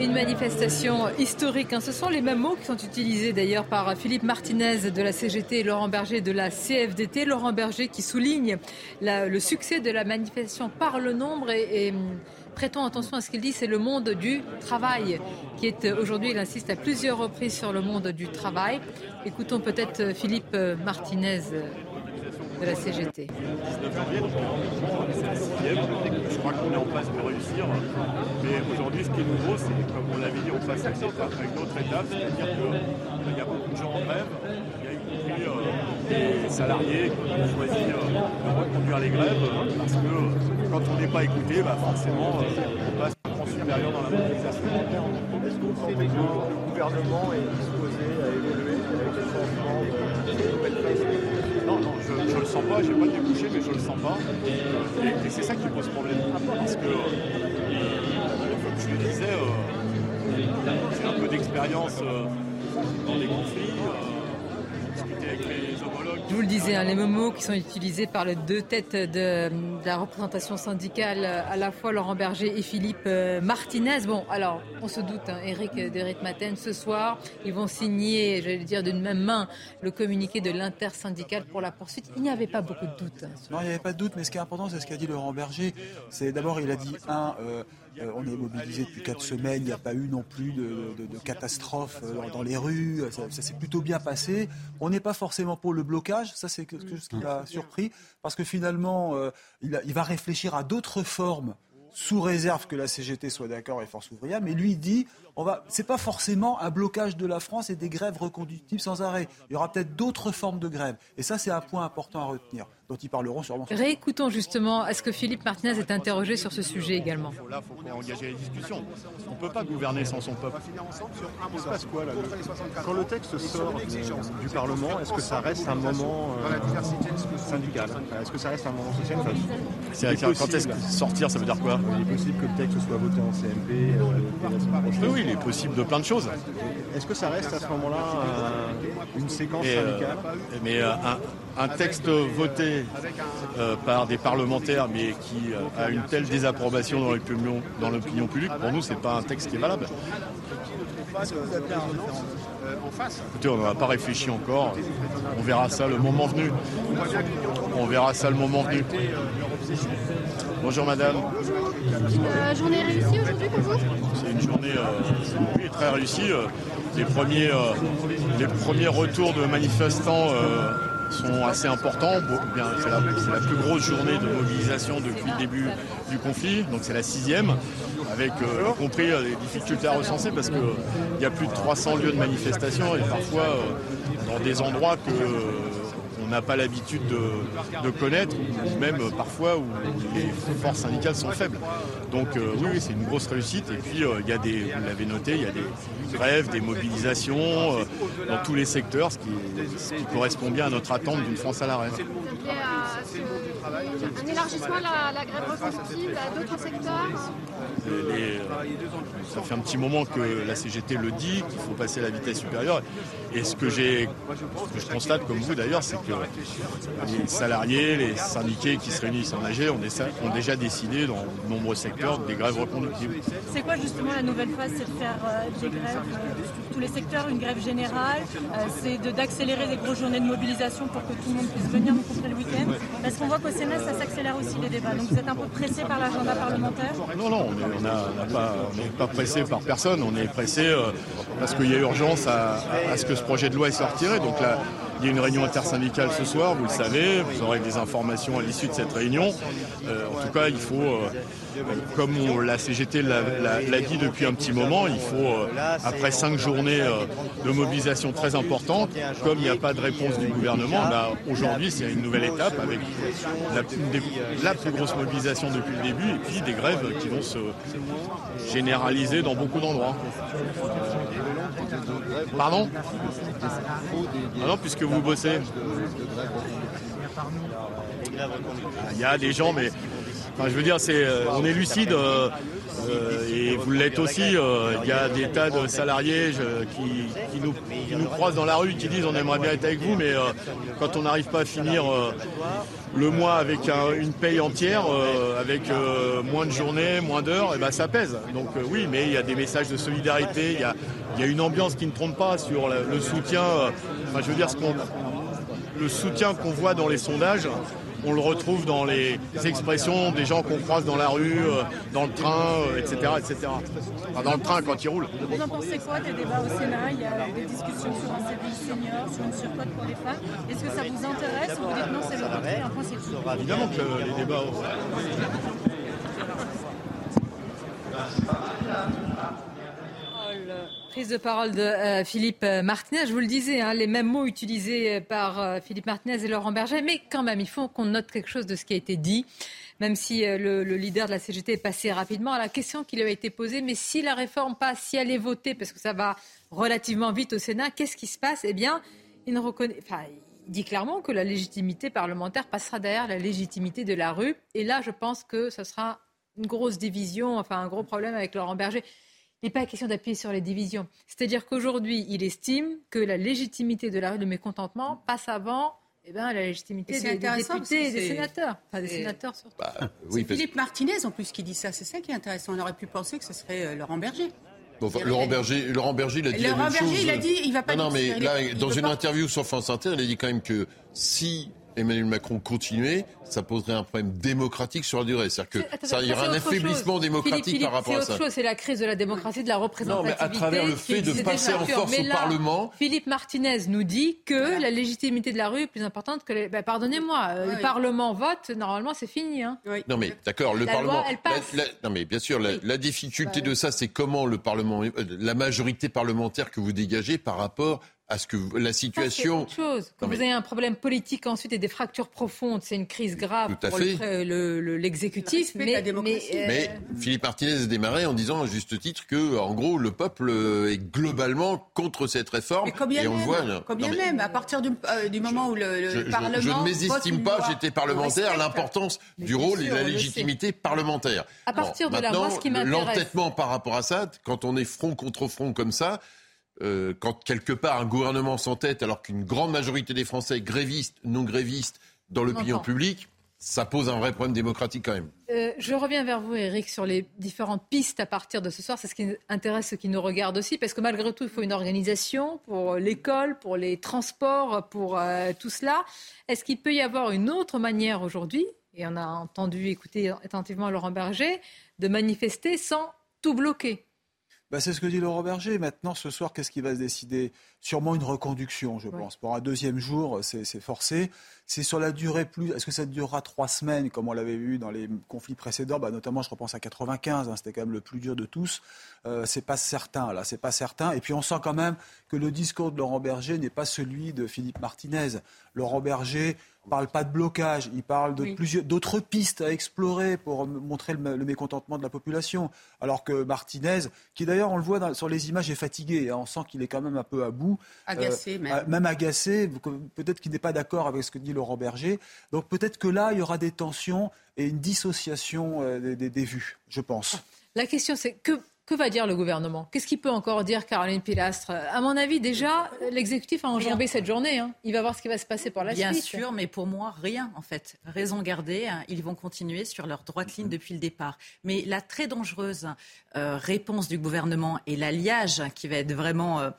Une manifestation historique. Hein. Ce sont les mêmes mots qui sont utilisés d'ailleurs par Philippe Martinez de la CGT et Laurent Berger de la CFDT. Laurent Berger qui souligne le succès de la manifestation par le nombre et, hum, prêtons attention à ce qu'il dit, c'est le monde du travail qui est aujourd'hui, il insiste à plusieurs reprises sur le monde du travail. Écoutons peut-être Philippe Martinez de la CGT. Je crois qu'on est en passe de réussir. Mais aujourd'hui, ce qui est nouveau, c'est comme on l'avait dit, on passe à une autre étape, c'est-à-dire qu'il y a beaucoup de gens en grève, il y a y compris euh, des salariés qui ont choisi euh, de reconduire les grèves, parce que quand on n'est pas écouté, bah, forcément, euh, on passe en supérieur dans la mobilisation. Est-ce que vous que le gouvernement est disposé à évoluer avec le changement non, je ne le sens pas, je n'ai pas débouché, mais je le sens pas. Et, c'est ça qui pose problème. Parce que, comme je le disais, euh, j'ai un peu d'expérience euh, dans les conflits. Je vous le disais, hein, les mêmes mots qui sont utilisés par les deux têtes de, la représentation syndicale, à la fois Laurent Berger et Philippe euh, Martinez. Bon, alors, on se doute, hein, Eric Maten, ce soir, ils vont signer, j'allais dire d'une même main, le communiqué de l'intersyndicale pour la poursuite. Il n'y avait pas beaucoup de doutes. Hein, non, il n'y avait pas de doute, mais ce qui est important, c'est ce qu'a dit Laurent Berger. C'est d'abord, il a dit, un, euh, Euh, on est mobilisé depuis quatre semaines, il n'y a pas eu non plus de, de, catastrophe euh, dans les rues, ça, s'est plutôt bien passé. On n'est pas forcément pour le blocage, ça c'est ce qui m'a surpris, parce que finalement, euh, il, il va réfléchir à d'autres formes sous réserve que la CGT soit d'accord et Force ouvrière, mais lui dit on va, c'est pas forcément un blocage de la France et des grèves reconductibles sans arrêt. Il y aura peut-être d'autres formes de grève. Et ça, c'est un point important à retenir, dont ils parleront sûrement. Réécoutons justement, est-ce que Philippe Martinez est interrogé sur ce sujet également? Là, il faut engager les discussions. On ne peut pas gouverner sans son peuple. Il se passe quoi là Quand le texte sort du Parlement, est-ce que ça reste un moment euh, syndical? Est-ce que ça reste un moment social? Quand est-ce que sortir, ça veut dire quoi? Il est possible que le texte soit voté en CMP euh, Oui, il est possible de plein de choses. Est-ce que ça reste à ce moment-là euh, une séquence syndicale? Mais un, texte voté par des parlementaires, mais qui a une telle désapprobation dans l'opinion publique, pour nous, c'est pas un texte qui est valable. Écoutez, on n'a pas réfléchi encore. On verra ça le moment venu. On verra ça le moment venu. Bonjour madame. Une euh, journée réussie aujourd'hui pour vous? C'est une journée euh, très réussie. Euh, les premiers, les premiers retours de manifestants sont assez importants. c'est, la, plus grosse journée de mobilisation depuis le début du conflit, donc c'est la sixième, avec y compris des difficultés à recenser parce qu'il y a plus de 300 lieux de manifestation et parfois dans des endroits que on n'a pas l'habitude de, connaître, ou même parfois où les forces syndicales sont faibles. Donc euh, oui, c'est une grosse réussite. Et puis euh, il y a des, vous l'avez noté, il y a des grèves, des mobilisations euh, dans tous les secteurs, ce qui, correspond bien à notre attente d'une France à l'arrêt. Un élargissement de la, grève reconductible à d'autres secteurs Ça fait un petit moment que la CGT le dit, qu'il faut passer à la vitesse supérieure. Et ce que, j'ai, je constate, comme vous d'ailleurs, c'est que les salariés, les syndiqués qui se réunissent en AG ont, déjà décidé dans de nombreux secteurs des grèves reconductibles. C'est quoi justement la nouvelle phase C'est de faire euh, des grèves euh, tous les secteurs, une grève générale euh, C'est d'accélérer des grosses journées de mobilisation pour que tout le monde puisse venir, y compris le week-end Parce qu'on voit qu'au Sénat, ça s'accélère aussi les débats. Donc vous êtes un peu pressé par l'agenda parlementaire? Non, non, on n'est pas, pressé par personne. On est pressé parce qu'il y a urgence à, à ce que ce projet de loi soit retiré. Donc là, il y a une réunion intersyndicale ce soir, vous le savez, vous aurez des informations à l'issue de cette réunion. Euh, en tout cas, il faut, euh, comme la CGT l'a dit depuis un petit moment, il faut, euh, après cinq journées de mobilisation très importantes, comme il n'y a pas de réponse du gouvernement, bah, aujourd'hui c'est une nouvelle étape avec la, plus grosse mobilisation depuis le début et puis des grèves qui vont se généraliser dans beaucoup d'endroits. Pardon? Ah Non, puisque vous bossez. Il y a des gens, mais je veux dire, euh, on est lucide. Euh, euh, et vous l'êtes aussi, il y a des tas de salariés qui, nous, croisent dans la rue, qui disent on aimerait bien être avec vous, mais quand on n'arrive pas à finir le mois avec une paye entière, avec moins de journées, moins d'heures, eh ben ça pèse. Donc oui, mais il y a des messages de solidarité, il y a, une ambiance qui ne trompe pas sur le soutien. Je veux dire, ce le soutien qu'on voit dans les sondages, on le retrouve dans les expressions des gens qu'on croise dans la rue, euh, dans le train, etc. Euh, etc. dans le train quand ils roulent. Vous en pensez quoi des débats au Sénat? Il y a des discussions sur un CDI senior, sur une surcote pour les femmes. Est-ce que ça vous intéresse ou vous dites non, c'est le retrait, un point c'est Évidemment que les débats... Prise de parole de euh, Philippe Martinez. Je vous le disais, hein, les mêmes mots utilisés par euh, Philippe Martinez et Laurent Berger, mais quand même, il faut qu'on note quelque chose de ce qui a été dit, même si euh, le, leader de la CGT est passé rapidement à la question qui lui a été posée. Mais si la réforme passe, si elle est votée, parce que ça va relativement vite au Sénat, qu'est-ce qui se passe? Eh bien, il ne reconnaît. Enfin, il dit clairement que la légitimité parlementaire passera derrière la légitimité de la rue. Et là, je pense que ce sera une grosse division, enfin un gros problème avec Laurent Berger. Il n'est pas question d'appuyer sur les divisions. C'est-à-dire qu'aujourd'hui, il estime que la légitimité de la rue de mécontentement passe avant eh ben, la légitimité des, députés et des sénateurs. Enfin, des sénateurs surtout. Bah, c'est Philippe Martinez en plus qui dit ça. C'est ça qui est intéressant. On aurait pu penser que ce serait euh, Laurent Berger. Laurent, Berger, Laurent Berger, il a dit Laurent la Berger, il a dit, il va pas. Non, non mais là, dans une interview sur France Inter, il a dit quand même que si Emmanuel Macron continuait, ça poserait un problème démocratique sur la durée. C'est-à-dire que ça, il y aura un affaiblissement démocratique par rapport à ça. C'est autre chose, c'est la crise de la démocratie, de la représentativité. Non, mais à travers le fait de passer en force au Parlement. Philippe Martinez nous dit que la légitimité de la rue est plus importante que les. Ben, pardonnez-moi, le Parlement vote, normalement c'est fini. Hein. Non, mais d'accord, le la Parlement. Loi, elle passe. La, non, mais bien sûr, la, la difficulté de ça, c'est comment le Parlement, la majorité parlementaire que vous dégagez par rapport à ce que la situation. C'est autre chose. Quand vous mais- avez un problème politique ensuite et des fractures profondes, c'est une crise grave Tout à pour fait. le- le- l'exécutif. Le la mais, démocratie. mais, euh, Mais Philippe Martinez a démarré en disant à juste titre que, en gros, le peuple euh, est globalement contre cette réforme. Mais combien et on même, le voit. combien Non, mais même, à partir du, euh, du moment où le, le je, Parlement. je ne mésestime pas, j'étais parlementaire, l'importance du rôle et de la le légitimité parlementaire. À partir de là, moi, ce qui le- m'intéresse- L'entêtement par rapport à ça, quand on est front contre front comme ça, euh, quand quelque part un gouvernement s'entête alors qu'une grande majorité des Français grévistes, non grévistes, dans l'opinion publique, ça pose un vrai problème démocratique quand même. Euh, je reviens vers vous, Eric, sur les différentes pistes à partir de ce soir. C'est ce qui intéresse ceux qui nous regardent aussi, parce que malgré tout, il faut une organisation pour l'école, pour les transports, pour euh, tout cela. Est-ce qu'il peut y avoir une autre manière aujourd'hui, et on a entendu écouter attentivement Laurent Berger, de manifester sans tout bloquer? Bah, c'est ce que dit Laurent Berger. Maintenant, ce soir, qu'est-ce qui va se décider? Sûrement une reconduction, je pense. Pour un deuxième jour, c'est c'est forcé. C'est sur la durée plus. Est-ce que ça durera trois semaines, comme on l'avait vu dans les conflits précédents? Bah, Notamment, je repense à 95, hein, c'était quand même le plus dur de tous. Euh, c'est pas certain, là, c'est pas certain. Et puis, on sent quand même que le discours de Laurent Berger n'est pas celui de Philippe Martinez. Laurent Berger parle pas de blocage, il parle de Oui. plusieurs d'autres pistes à explorer pour montrer le, le mécontentement de la population. Alors que Martinez, qui d'ailleurs, on le voit dans- sur les images, est fatigué. hein, on sent qu'il est quand même un peu à bout. Agacé, même. euh, même agacé. que- Peut-être qu'il n'est pas d'accord avec ce que dit Laurent Berger. Donc peut-être que là, il y aura des tensions et une dissociation euh, des, des- des vues, je pense. La question, c'est que, que va dire le gouvernement? Qu'est-ce qu'il peut encore dire, Caroline Pilastre? À mon avis, déjà, l'exécutif a enjambé cette journée. hein. Il va voir ce qui va se passer pour la Bien suite. sûr, mais pour moi, rien en fait. Raison gardée, hein, ils vont continuer sur leur droite ligne depuis le départ. Mais la très dangereuse euh, réponse du gouvernement et l'alliage qui va être vraiment, euh,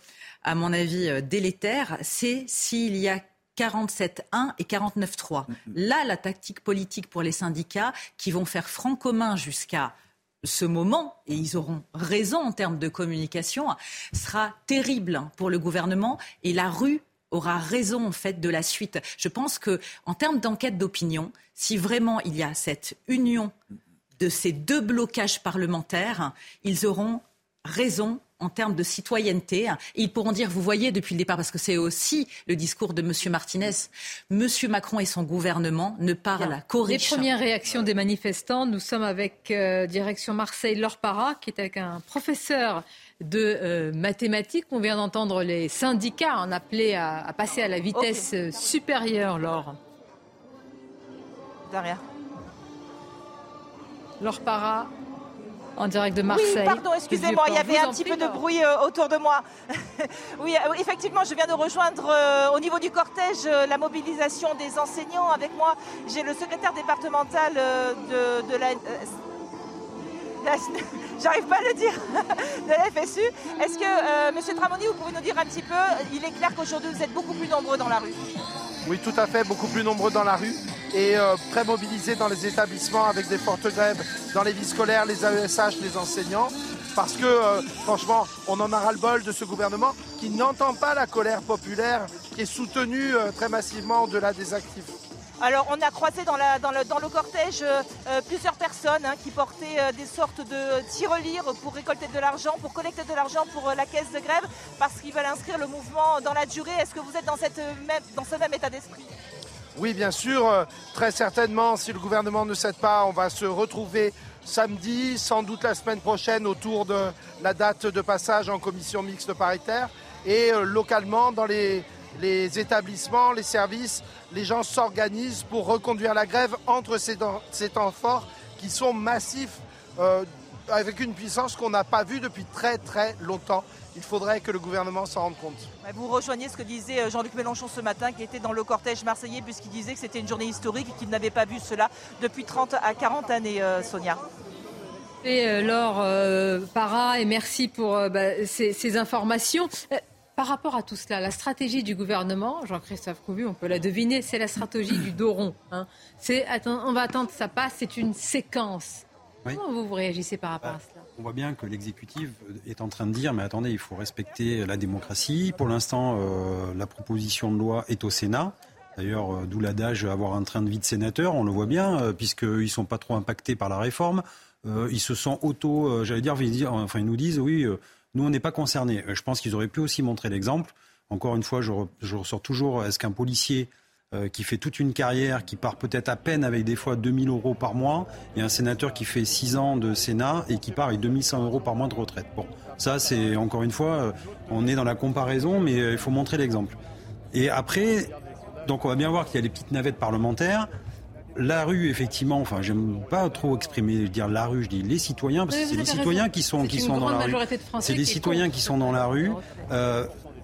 à mon avis, euh, délétère, c'est s'il y a 47-1 et 49-3. Là, la tactique politique pour les syndicats qui vont faire front commun jusqu'à ce moment, et ils auront raison en termes de communication, sera terrible pour le gouvernement et la rue aura raison en fait de la suite. Je pense que en termes d'enquête d'opinion, si vraiment il y a cette union de ces deux blocages parlementaires, ils auront raison en termes de citoyenneté. Et ils pourront dire, vous voyez, depuis le départ, parce que c'est aussi le discours de M. Martinez, M. Macron et son gouvernement ne parlent qu'aux Les riches. premières réactions des manifestants, nous sommes avec euh, direction Marseille, Laure Parra, qui est avec un professeur de euh, mathématiques. On vient d'entendre les syndicats en appeler à, à passer à la vitesse euh, supérieure, Laure. Derrière. Laure Parra, en direct de Marseille. Oui, pardon, excusez-moi, il y avait un petit peu de bruit euh, autour de moi. *laughs* oui, euh, effectivement, je viens de rejoindre euh, au niveau du cortège euh, la mobilisation des enseignants. Avec moi, j'ai le secrétaire départemental euh, de, de la... euh, la- *laughs* J'arrive pas à le dire, *laughs* de la FSU. Est-ce que, euh, Monsieur Tramoni, vous pouvez nous dire un petit peu, il est clair qu'aujourd'hui vous êtes beaucoup plus nombreux dans la rue. Oui, tout à fait, beaucoup plus nombreux dans la rue et euh, très mobilisés dans les établissements avec des fortes grèves dans les vies scolaires, les AESH, les enseignants. Parce que, euh, franchement, on en a ras-le-bol de ce gouvernement qui n'entend pas la colère populaire, qui est soutenue euh, très massivement au-delà des actifs. Alors, on a croisé dans, le, cortège plusieurs personnes hein, qui portaient des sortes de tirelires pour récolter de l'argent, pour collecter de l'argent pour la caisse de grève, parce qu'ils veulent inscrire le mouvement dans la durée. Est-ce que vous êtes dans ce même état d'esprit? Oui, bien sûr, euh, très certainement, si le gouvernement ne cède pas, on va se retrouver samedi, sans doute la semaine prochaine, autour de la date de passage en commission mixte paritaire. Et euh, localement, dans les, établissements, les services, les gens s'organisent pour reconduire la grève entre ces, temps- ces temps forts qui sont massifs, euh, avec une puissance qu'on n'a pas vue depuis très très longtemps. Il faudrait que le gouvernement s'en rende compte. Ouais, Vous rejoignez ce que disait euh, Jean-Luc Mélenchon ce matin, qui était dans le cortège marseillais, puisqu'il disait que c'était une journée historique et qu'il n'avait pas vu cela depuis 30 à 40 années, euh, Sonia. Et euh, Laure euh, Parra, et merci pour euh, bah, ces, ces informations. Euh, par rapport à tout cela, la stratégie du gouvernement, Jean-Christophe Couvu, on peut la deviner, c'est la stratégie du dos rond. Hein. C'est on va attendre que ça passe, c'est une séquence. Comment vous, vous réagissez par rapport à cela on voit bien que l'exécutif est en train de dire, mais attendez, il faut respecter la démocratie. Pour l'instant, euh, la proposition de loi est au Sénat. D'ailleurs, euh, d'où l'adage avoir un train de vie de sénateur, on le voit bien, euh, puisqu'ils ne sont pas trop impactés par la réforme. ils se sentent auto, j'allais dire, enfin, ils nous disent, oui, nous, on n'est pas concernés. je pense qu'ils auraient pu aussi montrer l'exemple. Encore une fois, je, ressors toujours, est-ce qu'un policier euh, qui fait toute une carrière, qui part peut-être à peine avec des fois 2000 euros par mois, et un sénateur qui fait 6 ans de Sénat et qui part avec 2100 euros par mois de retraite. Bon, ça c'est encore une fois, euh, on est dans la comparaison, mais euh, il faut montrer l'exemple. Et après, donc on va bien voir qu'il y a des petites navettes parlementaires. La rue, effectivement, enfin, j'aime pas trop exprimer, dire la rue, je dis les citoyens, parce que c'est les citoyens qui sont, qui sont dans la rue. C'est les citoyens qui sont dans la rue.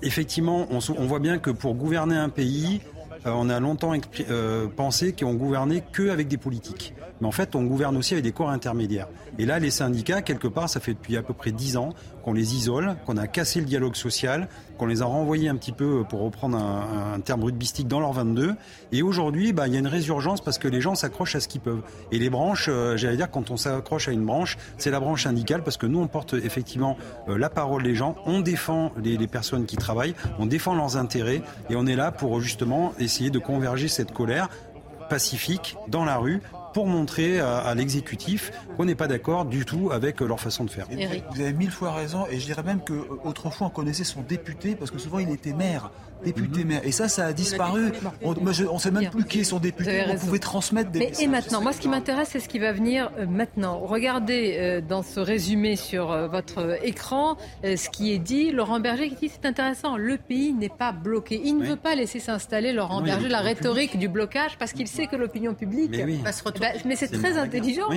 effectivement, on, on voit bien que pour gouverner un pays, euh, on a longtemps euh, pensé qu'on gouvernait que avec des politiques. Mais en fait, on gouverne aussi avec des corps intermédiaires. Et là, les syndicats, quelque part, ça fait depuis à peu près dix ans qu'on les isole, qu'on a cassé le dialogue social, qu'on les a renvoyés un petit peu, pour reprendre un, terme rugbyistique, dans leur 22. Et aujourd'hui, bah, il y a une résurgence parce que les gens s'accrochent à ce qu'ils peuvent. Et les branches, euh, j'allais dire, quand on s'accroche à une branche, c'est la branche syndicale parce que nous, on porte effectivement euh, la parole des gens, on défend les, les personnes qui travaillent, on défend leurs intérêts et on est là pour justement essayer de converger cette colère pacifique dans la rue pour montrer à, l'exécutif qu'on n'est pas d'accord du tout avec leur façon de faire. Vous avez mille fois raison, et je dirais même qu'autrefois on connaissait son député, parce que souvent il était maire député maire. Et ça, ça a disparu. On ne sait même plus qui est son député. On pouvait transmettre des Mais, Et maintenant, moi, ce qui m'intéresse, c'est ce qui va venir euh, maintenant. Regardez euh, dans ce résumé sur euh, votre écran ce qui est dit. Laurent Berger qui dit c'est intéressant. Le pays n'est pas bloqué. Il ne veut pas laisser s'installer Laurent Berger la rhétorique du blocage parce qu'il sait que l'opinion publique va se retourner. Bah, mais c'est très intelligent.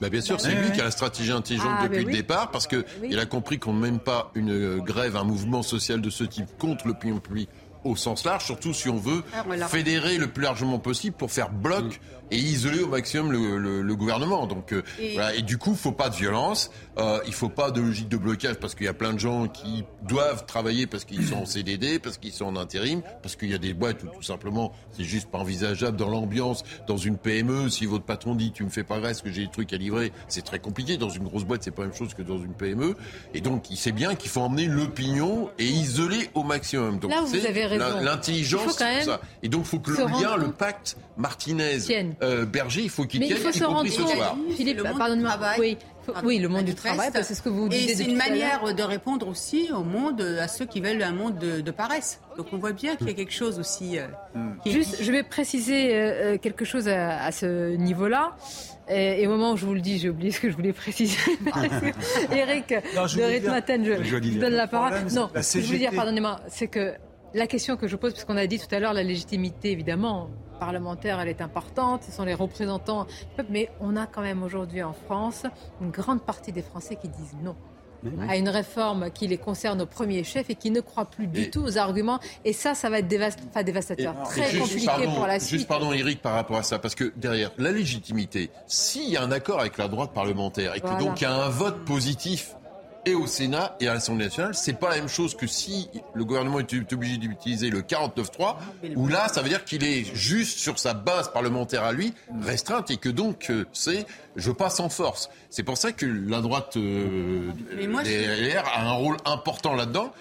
Bah bien sûr, c'est lui qui a la stratégie intelligente ah, depuis le départ, parce qu'il a compris qu'on ne mène pas une grève, un mouvement social de ce type contre l'opinion publique au sens large, surtout si on veut ah, fédérer le plus largement possible pour faire bloc et isoler au maximum le, le, gouvernement. Donc euh, et... Voilà. et du coup, il faut pas de violence, euh, il faut pas de logique de blocage parce qu'il y a plein de gens qui doivent travailler parce qu'ils sont en CDD, parce qu'ils sont en intérim, parce qu'il y a des boîtes où tout simplement c'est juste pas envisageable dans l'ambiance, dans une PME. Si votre patron dit tu me fais pas reste que j'ai des trucs à livrer, c'est très compliqué. Dans une grosse boîte, c'est pas la même chose que dans une PME. Et donc, il sait bien qu'il faut emmener l'opinion et isoler au maximum. Donc, Là vous avez raison. L'intelligence, ça. Et donc, il faut que le lien, le pacte Martinez euh, Berger, il faut qu'il tienne, il faut se rendre soir. Philippe, pardonne-moi. Oui. Oui, le monde du travail, c'est ce que vous disiez. Et c'est une manière de répondre aussi au monde, à ceux qui veulent un monde de, paresse. Donc on voit bien qu'il y a quelque chose aussi. Euh, hmm. Juste, je vais préciser euh, quelque chose à, ce niveau-là. Et, au moment où je vous le dis, j'ai oublié ce que je voulais préciser. *laughs* Eric, de Ritmaten, je, je, donne la parole. Non, ce que je veux dire, pardonnez-moi, c'est que la question que je pose, puisqu'on a dit tout à l'heure la légitimité, évidemment, parlementaire, elle est importante, ce sont les représentants du peuple, mais on a quand même aujourd'hui en France une grande partie des Français qui disent non à une réforme qui les concerne au premier chef et qui ne croient plus du tout aux arguments. Et ça, ça va être dévastateur, très compliqué pour la suite. Juste pardon, Eric, par rapport à ça, parce que derrière la légitimité, s'il y a un accord avec la droite parlementaire et que donc il y a un vote positif et au Sénat et à l'Assemblée nationale, c'est pas la même chose que si le gouvernement est obligé d'utiliser le 49-3, où là, ça veut dire qu'il est juste sur sa base parlementaire à lui, restreinte, et que donc euh, c'est je passe en force. C'est pour ça que la droite euh, a un rôle important là-dedans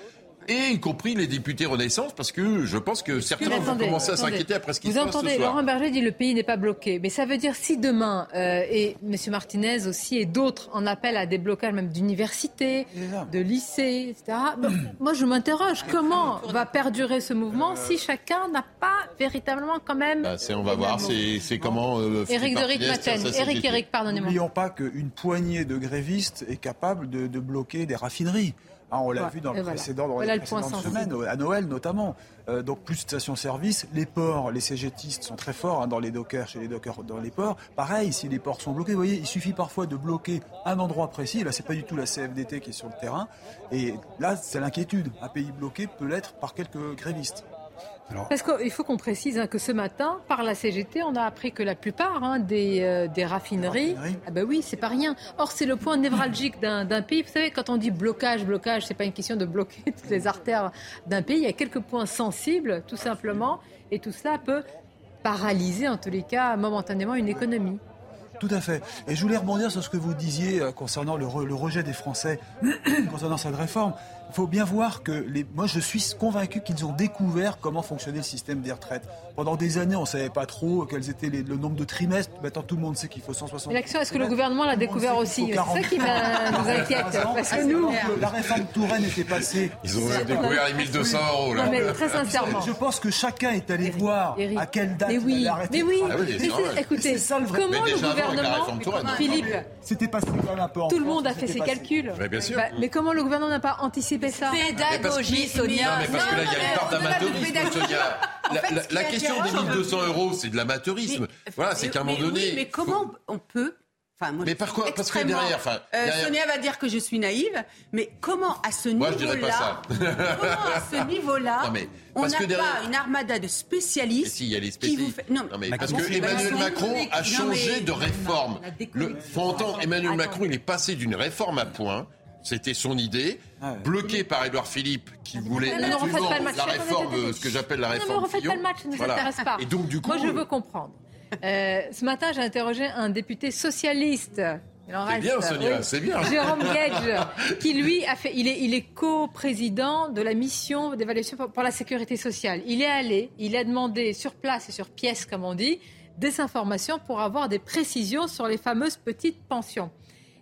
et y compris les députés Renaissance, parce que je pense que certains vont commencer à s'inquiéter après ce qui se passe entendez, ce soir. Laurent Berger dit le pays n'est pas bloqué, mais ça veut dire si demain euh, et M. Martinez aussi et d'autres en appellent à des blocages même d'universités, de lycées, etc. moi, je m'interroge comment va perdurer ce mouvement euh. si chacun n'a pas véritablement quand même. Bah, on va voir, c'est comment. Euh, Éric de Rick Maten, Éric Eric, pardonnez-moi. N'oublions pas qu'une poignée de grévistes est capable de, de bloquer des raffineries. Ah, on l'a vu dans le précédent, dans les précédentes semaines, à Noël notamment. Euh, donc plus de stations-service. Les ports, les CGTistes sont très forts hein, dans les dockers, chez les dockers dans les ports. Pareil, si les ports sont bloqués, vous voyez, il suffit parfois de bloquer un endroit précis. Là, c'est pas du tout la CFDT qui est sur le terrain. Et là, c'est l'inquiétude. Un pays bloqué peut l'être par quelques grévistes. Parce qu'il faut qu'on précise hein, que ce matin, par la CGT, on a appris que la plupart hein, des, euh, des, raffineries, ah ben oui, c'est pas rien. Or, c'est le point névralgique d'un pays. Vous savez, quand on dit blocage, blocage, c'est pas une question de bloquer *laughs* toutes les artères d'un pays. Il y a quelques points sensibles, tout simplement, et tout cela peut paralyser, en tous les cas, momentanément, une économie. Tout à fait. Et je voulais rebondir sur ce que vous disiez euh, concernant le, le rejet des Français *clears throat* concernant cette réforme. Il faut bien voir que les... moi, je suis convaincu qu'ils ont découvert comment fonctionnait le système des retraites. Pendant des années, on ne savait pas trop quels étaient les... le nombre de trimestres. Maintenant, tout le monde sait qu'il faut 160. L'action, est-ce que le gouvernement l'a découvert aussi C'est ça qui nous *laughs* inquiète. Parce que nous, la réforme Touraine était passée. Ils ont découvert les 1200 euros. Là. Non, mais très sincèrement. Je pense que chacun est allé voir à quelle date mais oui, il arrêté. Mais oui, ah oui mais écoutez, ça, le comment le gouvernement, Philippe, c'était passé quand même un peu en Tout le monde a fait ses calculs. bien sûr. Mais comment le gouvernement n'a pas anticipé ça pédagogie, Sonia. Non, mais parce que là, il y a une part d'amateurisme, Sonia. La, question des 1200 euros, c'est de l'amateurisme. Voilà, c'est qu'à un moment donné. mais comment on peut Enfin, moi, mais par quoi Parce que derrière, enfin, euh, Sonia va dire que je suis naïve, mais comment à ce niveau-là, moi je dirais pas ça. *laughs* comment à ce niveau-là, on n'a derrière... pas une armada de spécialistes si, il y a les spécialistes. Fait... Non, non, mais parce que Emmanuel Macron a changé de réforme. Le, faut entendre, Emmanuel Macron, il est passé d'une réforme à point c'était son idée, ah bloquée par Édouard Philippe, qui voulait absolument la réforme, ce que j'appelle la réforme. Non, mais refaites pas le match, ça ne nous intéresse pas. Et donc, du coup, Moi, je veux comprendre. Euh, ce matin, j'ai interrogé un député socialiste. C'est bien, Sonia, c'est bien. Jérôme *laughs* Gage, qui lui a fait, il est, il est co-président de la mission d'évaluation pour la sécurité sociale. Il est allé, il a demandé sur place et sur pièce, comme on dit, des informations pour avoir des précisions sur les fameuses petites pensions.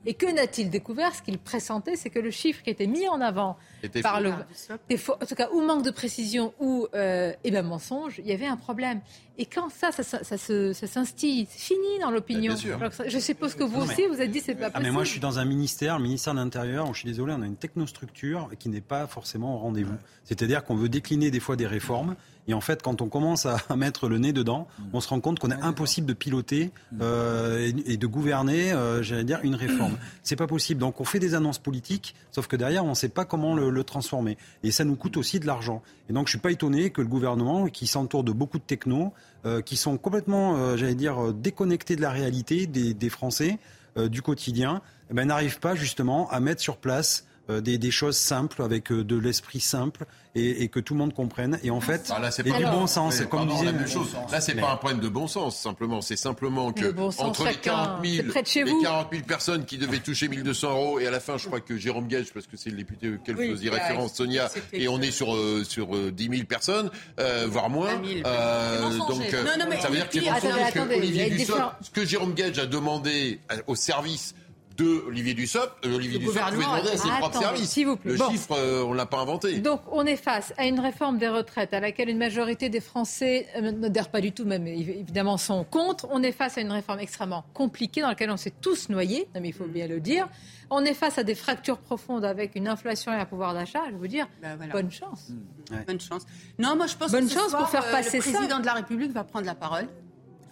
Et que n'a-t-il découvert? Ce qu'il pressentait, c'est que le chiffre qui était mis en avant par le, en tout cas, ou manque de précision ou euh, eh ben, mensonge, il y avait un problème. Et quand ça, ça, ça, ça s'instille, c'est fini dans l'opinion. Je suppose que vous aussi, vous êtes dit c'est pas possible. Ah mais moi, je suis dans un ministère, le ministère de l'Intérieur, je suis désolé, on a une technostructure qui n'est pas forcément au rendez-vous. C'est-à-dire qu'on veut décliner des fois des réformes et en fait, quand on commence à mettre le nez dedans, on se rend compte qu'on est impossible de piloter euh, et, de gouverner, euh, j'allais dire, une réforme. *coughs* C'est pas possible. Donc on fait des annonces politiques, sauf que derrière, on ne sait pas comment le, transformer. Et ça nous coûte aussi de l'argent. Et donc je suis pas étonné que le gouvernement, qui s'entoure de beaucoup de technos, euh, qui sont complètement, j'allais dire, déconnectés de la réalité des, Français, du quotidien, eh ben, n'arrive pas justement à mettre sur place des, des, choses simples, avec de l'esprit simple, et, que tout le monde comprenne. Et en fait, ah, là, et du bon sens, comme disait. La même chose. Là, c'est pas un problème de bon sens, simplement. C'est simplement que entre les 40 000, les 40 000 personnes qui devaient toucher 1200 euros, et à la fin, je crois que Jérôme Gage, parce que c'est le député auquel vous faisiez référence, Sonia, et on est sur, euh, sur euh, 10 000 personnes, euh, voire moins. Euh, donc, euh, non, non, ça veut dire qu'il que Olivier Dussopt, ce que Jérôme Gage a demandé au service de Olivier Dussopt. Euh, Olivier Dussopt pouvait demander à ses propres services. Le chiffre, euh, on ne l'a pas inventé. Donc on est face à une réforme des retraites à laquelle une majorité des Français euh, n'adhèrent pas du tout, même évidemment sont contre. On est face à une réforme extrêmement compliquée dans laquelle on s'est tous noyés, mais il faut bien le dire. On est face à des fractures profondes avec une inflation et un pouvoir d'achat. Je veux dire, bah, bonne chance. Bonne chance. Non, moi je pense bonne que chance pour faire passer ça. Le président de la République va prendre la parole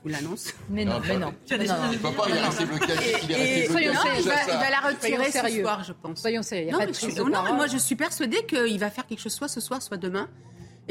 vous l'annonce. Mais non, mais non. Il ne peut pas, il est resté bloqué. Soyons sérieux. Il va la retirer ce soir, je pense. Soyons sérieux. Non, mais moi je suis persuadée qu'il va faire quelque chose soit ce soir, soit demain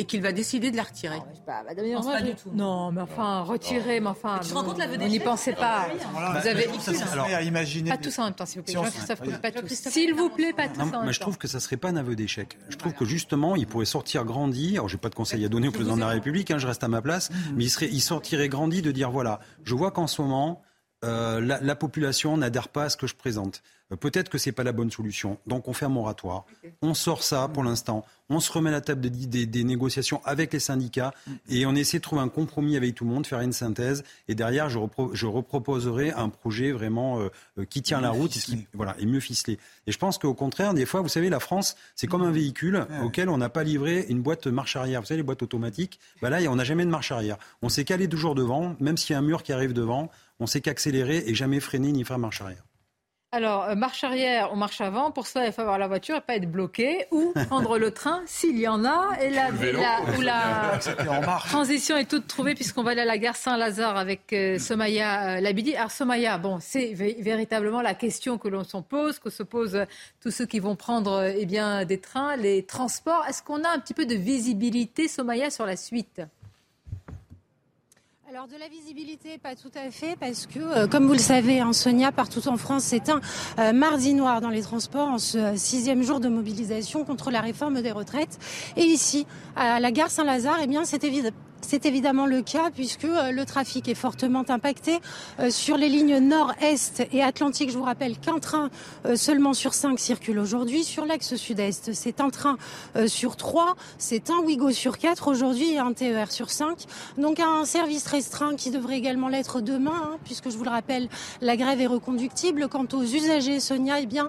et qu'il va décider de la retirer. Pas, bah, non, pas du tout. Non, mais enfin, retirer, mais enfin. tu te rends compte la Vous n'y pensez pas. Vous avez. Alors, à imaginer. Pas tous en même temps, s'il vous plaît. pas. S'il vous plaît, pas tous en même temps. Mais je trouve que ça serait pas un aveu d'échec. Je trouve que justement, il pourrait sortir grandi. Alors, j'ai pas de conseil à donner au président de la République. Hein, je reste à ma place. Mhm. Mais il serait, il sortirait grandi de dire voilà, je vois qu'en ce moment. Euh, la, la, population n'adhère pas à ce que je présente. Euh, peut-être que c'est pas la bonne solution. Donc on fait un moratoire. On sort ça pour l'instant. On se remet à la table des, des, négociations avec les syndicats et on essaie de trouver un compromis avec tout le monde, faire une synthèse. Et derrière, je, je reproposerai un projet vraiment euh, euh, qui tient la route et, qui, voilà, et mieux ficelé. Et je pense qu'au contraire, des fois, vous savez, la France, c'est comme un véhicule auquel on n'a pas livré une boîte marche arrière. Vous savez, les boîtes automatiques, bah là, on n'a jamais de marche arrière. On sait qu'aller toujours devant, même s'il y a un mur qui arrive devant, on sait qu'accélérer et jamais freiner ni faire marche arrière. Alors, euh, marche arrière ou marche avant, pour ça, il faut avoir la voiture et pas être bloqué, ou *laughs* prendre le train s'il y en a. Et la, où la *laughs* transition est toute trouvée, puisqu'on va aller à la gare Saint-Lazare avec euh, Somaya euh, Labidi. Alors, Somaya, bon, c'est véritablement la question que l'on se pose, que se posent tous ceux qui vont prendre eh bien, des trains, les transports. Est-ce qu'on a un petit peu de visibilité, Somaya, sur la suite? Alors de la visibilité, pas tout à fait, parce que euh, comme vous le savez, hein, Sonia, partout en France, c'est un euh, mardi noir dans les transports en ce euh, sixième jour de mobilisation contre la réforme des retraites. Et ici, à la gare Saint-Lazare, eh bien, c'est évident, c'est évidemment le cas puisque euh, le trafic est fortement impacté euh, sur les lignes nord-est et atlantique. Je vous rappelle qu'un train euh, seulement sur cinq circule aujourd'hui. Sur l'axe sud-est, c'est un train sur trois, c'est un Ouigo sur quatre aujourd'hui et un TER sur cinq. Donc un service restreint qui devrait également l'être demain, hein, puisque je vous le rappelle, la grève est reconductible. Quant aux usagers, Sonia, eh bien,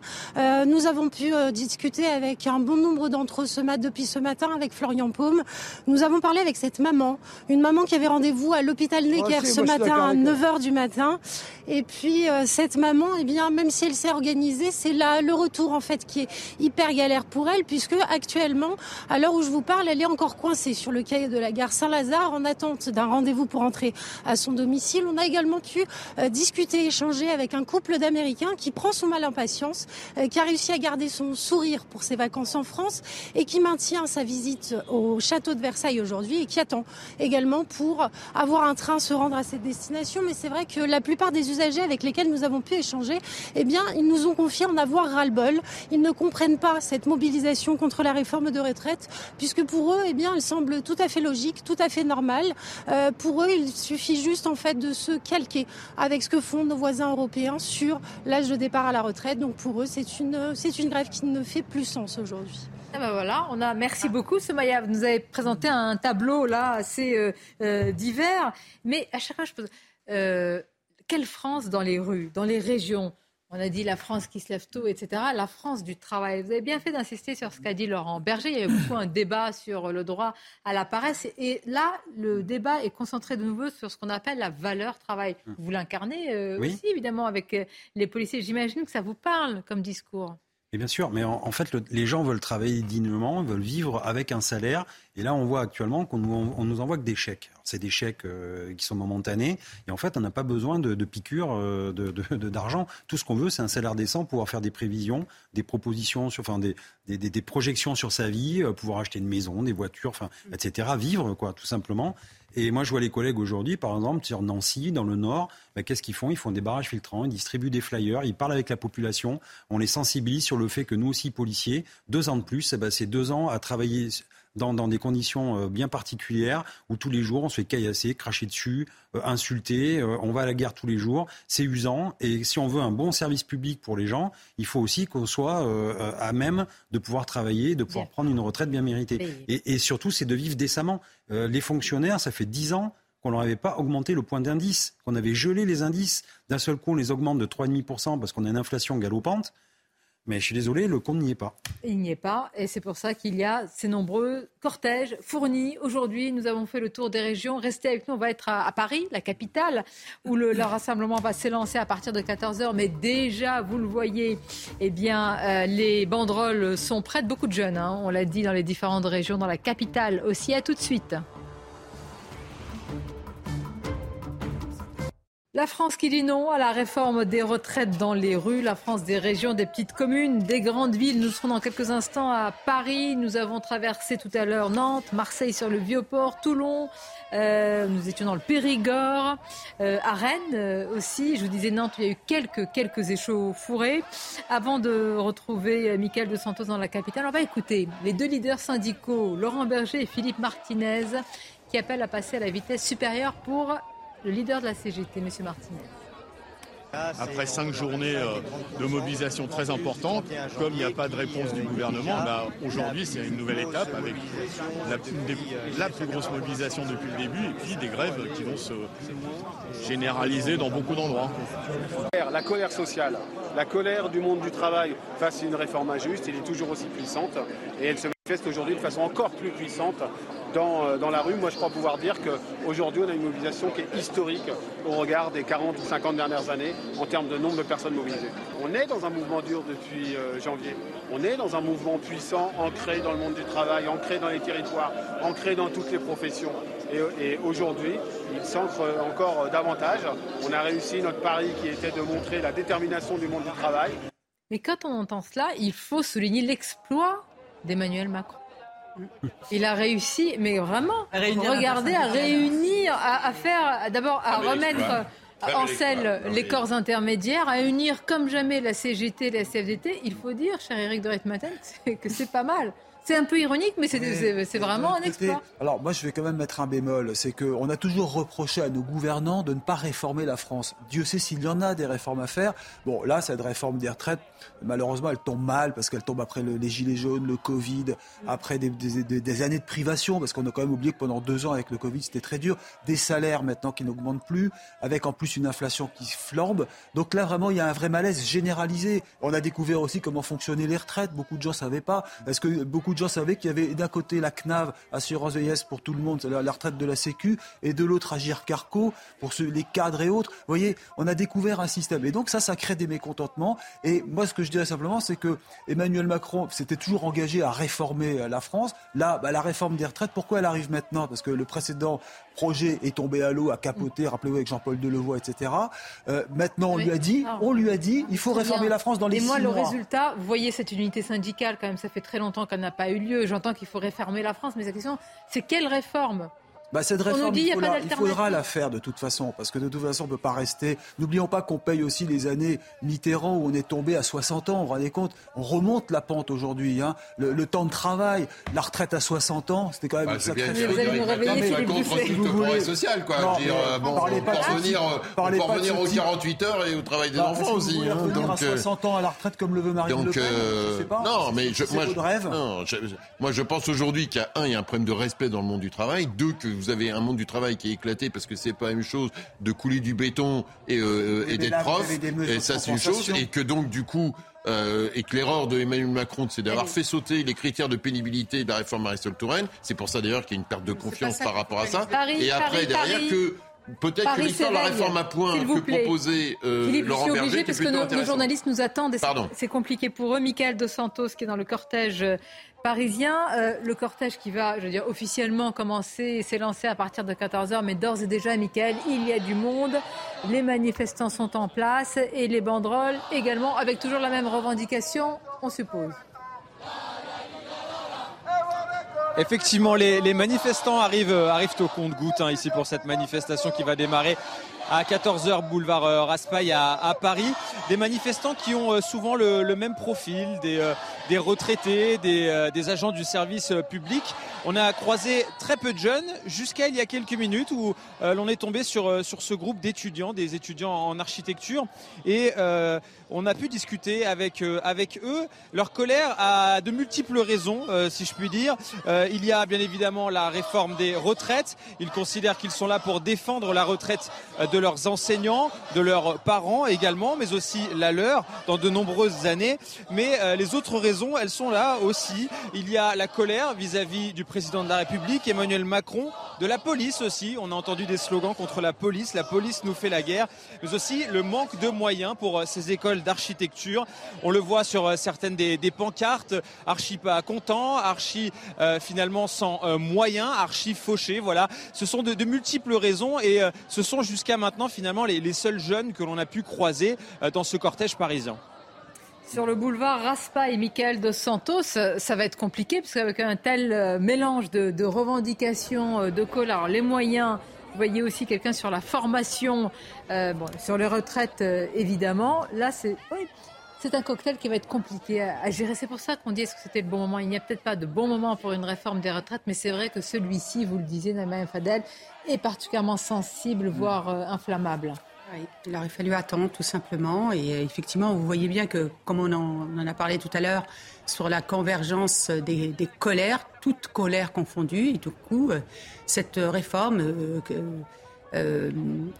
nous avons pu discuter avec un bon nombre d'entre eux ce matin, depuis ce matin avec Florian Paume. Nous avons parlé avec cette maman une maman qui avait rendez-vous à l'hôpital Necker ce matin à 9h du matin. Et puis euh, cette maman, eh bien, même si elle s'est organisée, c'est là le retour en fait qui est hyper galère pour elle, puisque actuellement, à l'heure où je vous parle, elle est encore coincée sur le quai de la gare Saint-Lazare en attente d'un rendez-vous pour entrer à son domicile. On a également pu euh, discuter, échanger avec un couple d'Américains qui prend son mal en patience, euh, qui a réussi à garder son sourire pour ses vacances en France et qui maintient sa visite au château de Versailles aujourd'hui et qui attend également pour avoir un train se rendre à cette destination. Mais c'est vrai que la plupart des usagers avec lesquels nous avons pu échanger, eh bien, ils nous ont confié en avoir ras-le-bol. Ils ne comprennent pas cette mobilisation contre la réforme de retraite, puisque pour eux, eh bien, elle semble tout à fait logique, tout à fait normale. Euh, pour eux, il suffit juste en fait de se calquer avec ce que font nos voisins européens sur l'âge de départ à la retraite. Donc pour eux, c'est une, c'est une grève qui ne fait plus sens aujourd'hui. Ah ben voilà, on a merci beaucoup Somaya. Vous nous avez présenté un tableau là assez euh, euh, divers, mais à chaque fois je pose euh, quelle France dans les rues, dans les régions? On a dit la France qui se lève tôt, etc. La France du travail. Vous avez bien fait d'insister sur ce qu'a dit Laurent Berger. Il y a eu beaucoup un débat sur le droit à la paresse. Et là, le débat est concentré de nouveau sur ce qu'on appelle la valeur travail. Vous l'incarnez aussi, évidemment, avec les policiers. J'imagine que ça vous parle comme discours. Et bien sûr, mais en, fait, les gens veulent travailler dignement, veulent vivre avec un salaire. Et là, on voit actuellement qu'on nous, on nous envoie que des chèques. C'est des chèques euh, qui sont momentanés. Et en fait, on n'a pas besoin de, de piqûres euh, d'argent. Tout ce qu'on veut, c'est un salaire décent, pouvoir faire des prévisions, des propositions, sur, enfin, des, des, des projections sur sa vie, euh, pouvoir acheter une maison, des voitures, enfin, etc. Vivre, quoi, tout simplement. Et moi, je vois les collègues aujourd'hui, par exemple, sur Nancy, dans le Nord, bah, qu'est-ce qu'ils font? Ils font des barrages filtrants, ils distribuent des flyers, ils parlent avec la population, on les sensibilise sur le fait que nous aussi, policiers, deux ans de plus, eh ben, c'est deux ans à travailler dans, des conditions euh, bien particulières où tous les jours on se fait caillasser, cracher dessus, euh, insulter, euh, on va à la guerre tous les jours, c'est usant et si on veut un bon service public pour les gens, il faut aussi qu'on soit à même de pouvoir travailler, de pouvoir prendre une retraite bien méritée. Et, et surtout, c'est de vivre décemment. les fonctionnaires, ça fait dix ans qu'on leur avait pas augmenté le point d'indice, qu'on avait gelé les indices. D'un seul coup, on les augmente de 3,5% parce qu'on a une inflation galopante. Mais je suis désolé, le compte n'y est pas. Il n'y est pas, et c'est pour ça qu'il y a ces nombreux cortèges fournis. Aujourd'hui, nous avons fait le tour des régions. Restez avec nous, on va être à, Paris, la capitale, où le, rassemblement va s'élancer à partir de 14h. Mais déjà, vous le voyez, eh bien, euh, les banderoles sont prêtes. Beaucoup de jeunes, hein, on l'a dit, dans les différentes régions, dans la capitale aussi. À tout de suite. La France qui dit non à la réforme des retraites dans les rues, la France des régions, des petites communes, des grandes villes. Nous serons dans quelques instants à Paris. Nous avons traversé tout à l'heure Nantes, Marseille sur le Vieux-Port, Toulon. Euh, nous étions dans le Périgord, euh, à Rennes euh, aussi. Je vous disais Nantes, il y a eu quelques, quelques échauffourées. Avant de retrouver Michael de Santos dans la capitale, on va écouter les deux leaders syndicaux, Laurent Berger et Philippe Martinez, qui appellent à passer à la vitesse supérieure pour le leader de la CGT, M. Martinez. Après cinq journées euh, de mobilisation très importantes, comme il n'y a pas de réponse du gouvernement, bah, aujourd'hui c'est une nouvelle étape avec la, plus grosse mobilisation depuis le début et puis des grèves qui vont se généraliser dans beaucoup d'endroits. La colère sociale, la colère du monde du travail face à une réforme injuste, elle est toujours aussi puissante et elle se manifeste aujourd'hui de façon encore plus puissante dans, dans la rue. Moi, je crois pouvoir dire qu'aujourd'hui, on a une mobilisation qui est historique au regard des 40 ou 50 dernières années en termes de nombre de personnes mobilisées. On est dans un mouvement dur depuis janvier. On est dans un mouvement puissant, ancré dans le monde du travail, ancré dans les territoires, ancré dans toutes les professions. Et, aujourd'hui, il s'ancre encore davantage. On a réussi notre pari qui était de montrer la détermination du monde du travail. Mais quand on entend cela, il faut souligner l'exploit d'Emmanuel Macron. Il a réussi, mais vraiment, regardez, à réunir, à, faire, d'abord à remettre en selle les corps intermédiaires, à unir comme jamais la CGT et la CFDT. Il faut dire, cher Eric de Reitmaten, *laughs* que c'est pas mal. C'est un peu ironique, mais c'est vraiment un exploit. Alors moi, je vais quand même mettre un bémol. C'est qu'on a toujours reproché à nos gouvernants de ne pas réformer la France. Dieu sait s'il y en a des réformes à faire. Bon, là, cette réforme des retraites, malheureusement, elle tombe mal parce qu'elle tombe après les gilets jaunes, le Covid, après des, années de privation, parce qu'on a quand même oublié que pendant deux ans avec le Covid, c'était très dur. Des salaires maintenant qui n'augmentent plus, avec en plus une inflation qui flambe. Donc là, vraiment, il y a un vrai malaise généralisé. On a découvert aussi comment fonctionnaient les retraites. Beaucoup de gens ne savaient pas. Est-ce que beaucoup de gens savaient qu'il y avait d'un côté la CNAV, assurance vieillesse pour tout le monde, c'est la retraite de la Sécu, et de l'autre Agir Carco pour les cadres et autres. Vous voyez, on a découvert un système. Et donc ça, ça crée des mécontentements. Et moi, ce que je dirais simplement, c'est que Emmanuel Macron s'était toujours engagé à réformer la France. Là, bah, la réforme des retraites, pourquoi elle arrive maintenant? Parce que le précédent projet est tombé à l'eau, a capoté, rappelez-vous avec Jean-Paul Delevoye, etc. Euh, maintenant, on lui a dit, ah. on lui a dit, il faut réformer la France dans les Et moi, le résultat, vous voyez cette unité syndicale, quand même, ça fait très longtemps qu'elle n'a pas eu lieu. J'entends qu'il faut réformer la France, mais la question, c'est quelle réforme? Bah, cette réforme, il, faudra, la faire de toute façon, parce que de toute façon, on ne peut pas rester. N'oublions pas qu'on paye aussi les années Mitterrand où on est tombé à 60 ans. Vous vous rendez compte? On remonte la pente aujourd'hui. Hein. Le, temps de travail, la retraite à 60 ans, c'était quand même bah, une sacrée... Vous allez nous réveiller, tout le progrès social, quoi. Non, dire, euh, bon, pour revenir, revenir aux 48 heures et au travail des enfants aussi. Hein, donc, à 60 euh, ans à la retraite comme le veut Marine Le Pen, euh, pas. Non, mais je, moi, je, moi, je pense aujourd'hui qu'il y a un, il y a un problème de respect dans le monde du travail. Deux, que vous avez un monde du travail qui est éclaté parce que c'est pas la même chose de couler du béton et, euh, et d'être prof. Et ça, c'est une chose. Et que donc, du coup, euh, et que l'erreur de Emmanuel Macron, c'est d'avoir fait sauter les critères de pénibilité de la réforme Marisol Touraine. C'est pour ça d'ailleurs qu'il y a une perte de confiance par rapport à ça. et après, derrière, que Peut-être que l'histoire de la réforme à point que proposait euh, Philippe, Laurent je suis obligé parce que nos, journalistes nous attendent. C'est compliqué pour eux. Michael Dos Santos qui est dans le cortège parisien. Euh, le cortège qui va, je veux officiellement commencer s'est lancé à partir de 14h, mais d'ores et déjà, Michael, il y a du monde. Les manifestants sont en place et les banderoles également, avec toujours la même revendication, on suppose. Effectivement, les, manifestants arrivent, arrivent au compte-goutte hein, ici pour cette manifestation qui va démarrer à 14h boulevard euh, Raspail à, Paris. Des manifestants qui ont euh, souvent le, même profil, des, euh, des retraités, des, des, agents du service public. On a croisé très peu de jeunes jusqu'à il y a quelques minutes où l'on est tombé sur, sur ce groupe d'étudiants, des étudiants en architecture. Et on a pu discuter avec, avec eux. Leur colère a de multiples raisons, si je puis dire. il y a bien évidemment la réforme des retraites. Ils considèrent qu'ils sont là pour défendre la retraite de leurs enseignants, de leurs parents également, mais aussi la leur dans de nombreuses années. Mais euh, les autres raisons, elles sont là aussi. Il y a la colère vis-à-vis du président de la République, Emmanuel Macron, de la police aussi. On a entendu des slogans contre la police. La police nous fait la guerre. Mais aussi le manque de moyens pour euh, ces écoles d'architecture. On le voit sur euh, certaines des, pancartes. Archi pas content, archi finalement sans moyens, archi fauché. Voilà. Ce sont de, de multiples raisons et ce sont jusqu'à maintenant finalement les, seuls jeunes que l'on a pu croiser euh, dans ce cortège parisien. Sur le boulevard Raspa et Michael dos Santos, ça va être compliqué parce qu'avec un tel euh, mélange de, revendications, euh, de colère, les moyens, vous voyez aussi quelqu'un sur la formation, sur les retraites évidemment. Là, c'est un cocktail qui va être compliqué à, gérer. C'est pour ça qu'on dit est-ce que c'était le bon moment? Il n'y a peut-être pas de bon moment pour une réforme des retraites, mais c'est vrai que celui-ci, vous le disiez, Naïma Fadel, est particulièrement sensible, voire euh, inflammable. Il aurait fallu attendre tout simplement. Et euh, effectivement, vous voyez bien que, comme on en, a parlé tout à l'heure, sur la convergence des, colères, toutes colères confondues, et tout coup, euh, cette réforme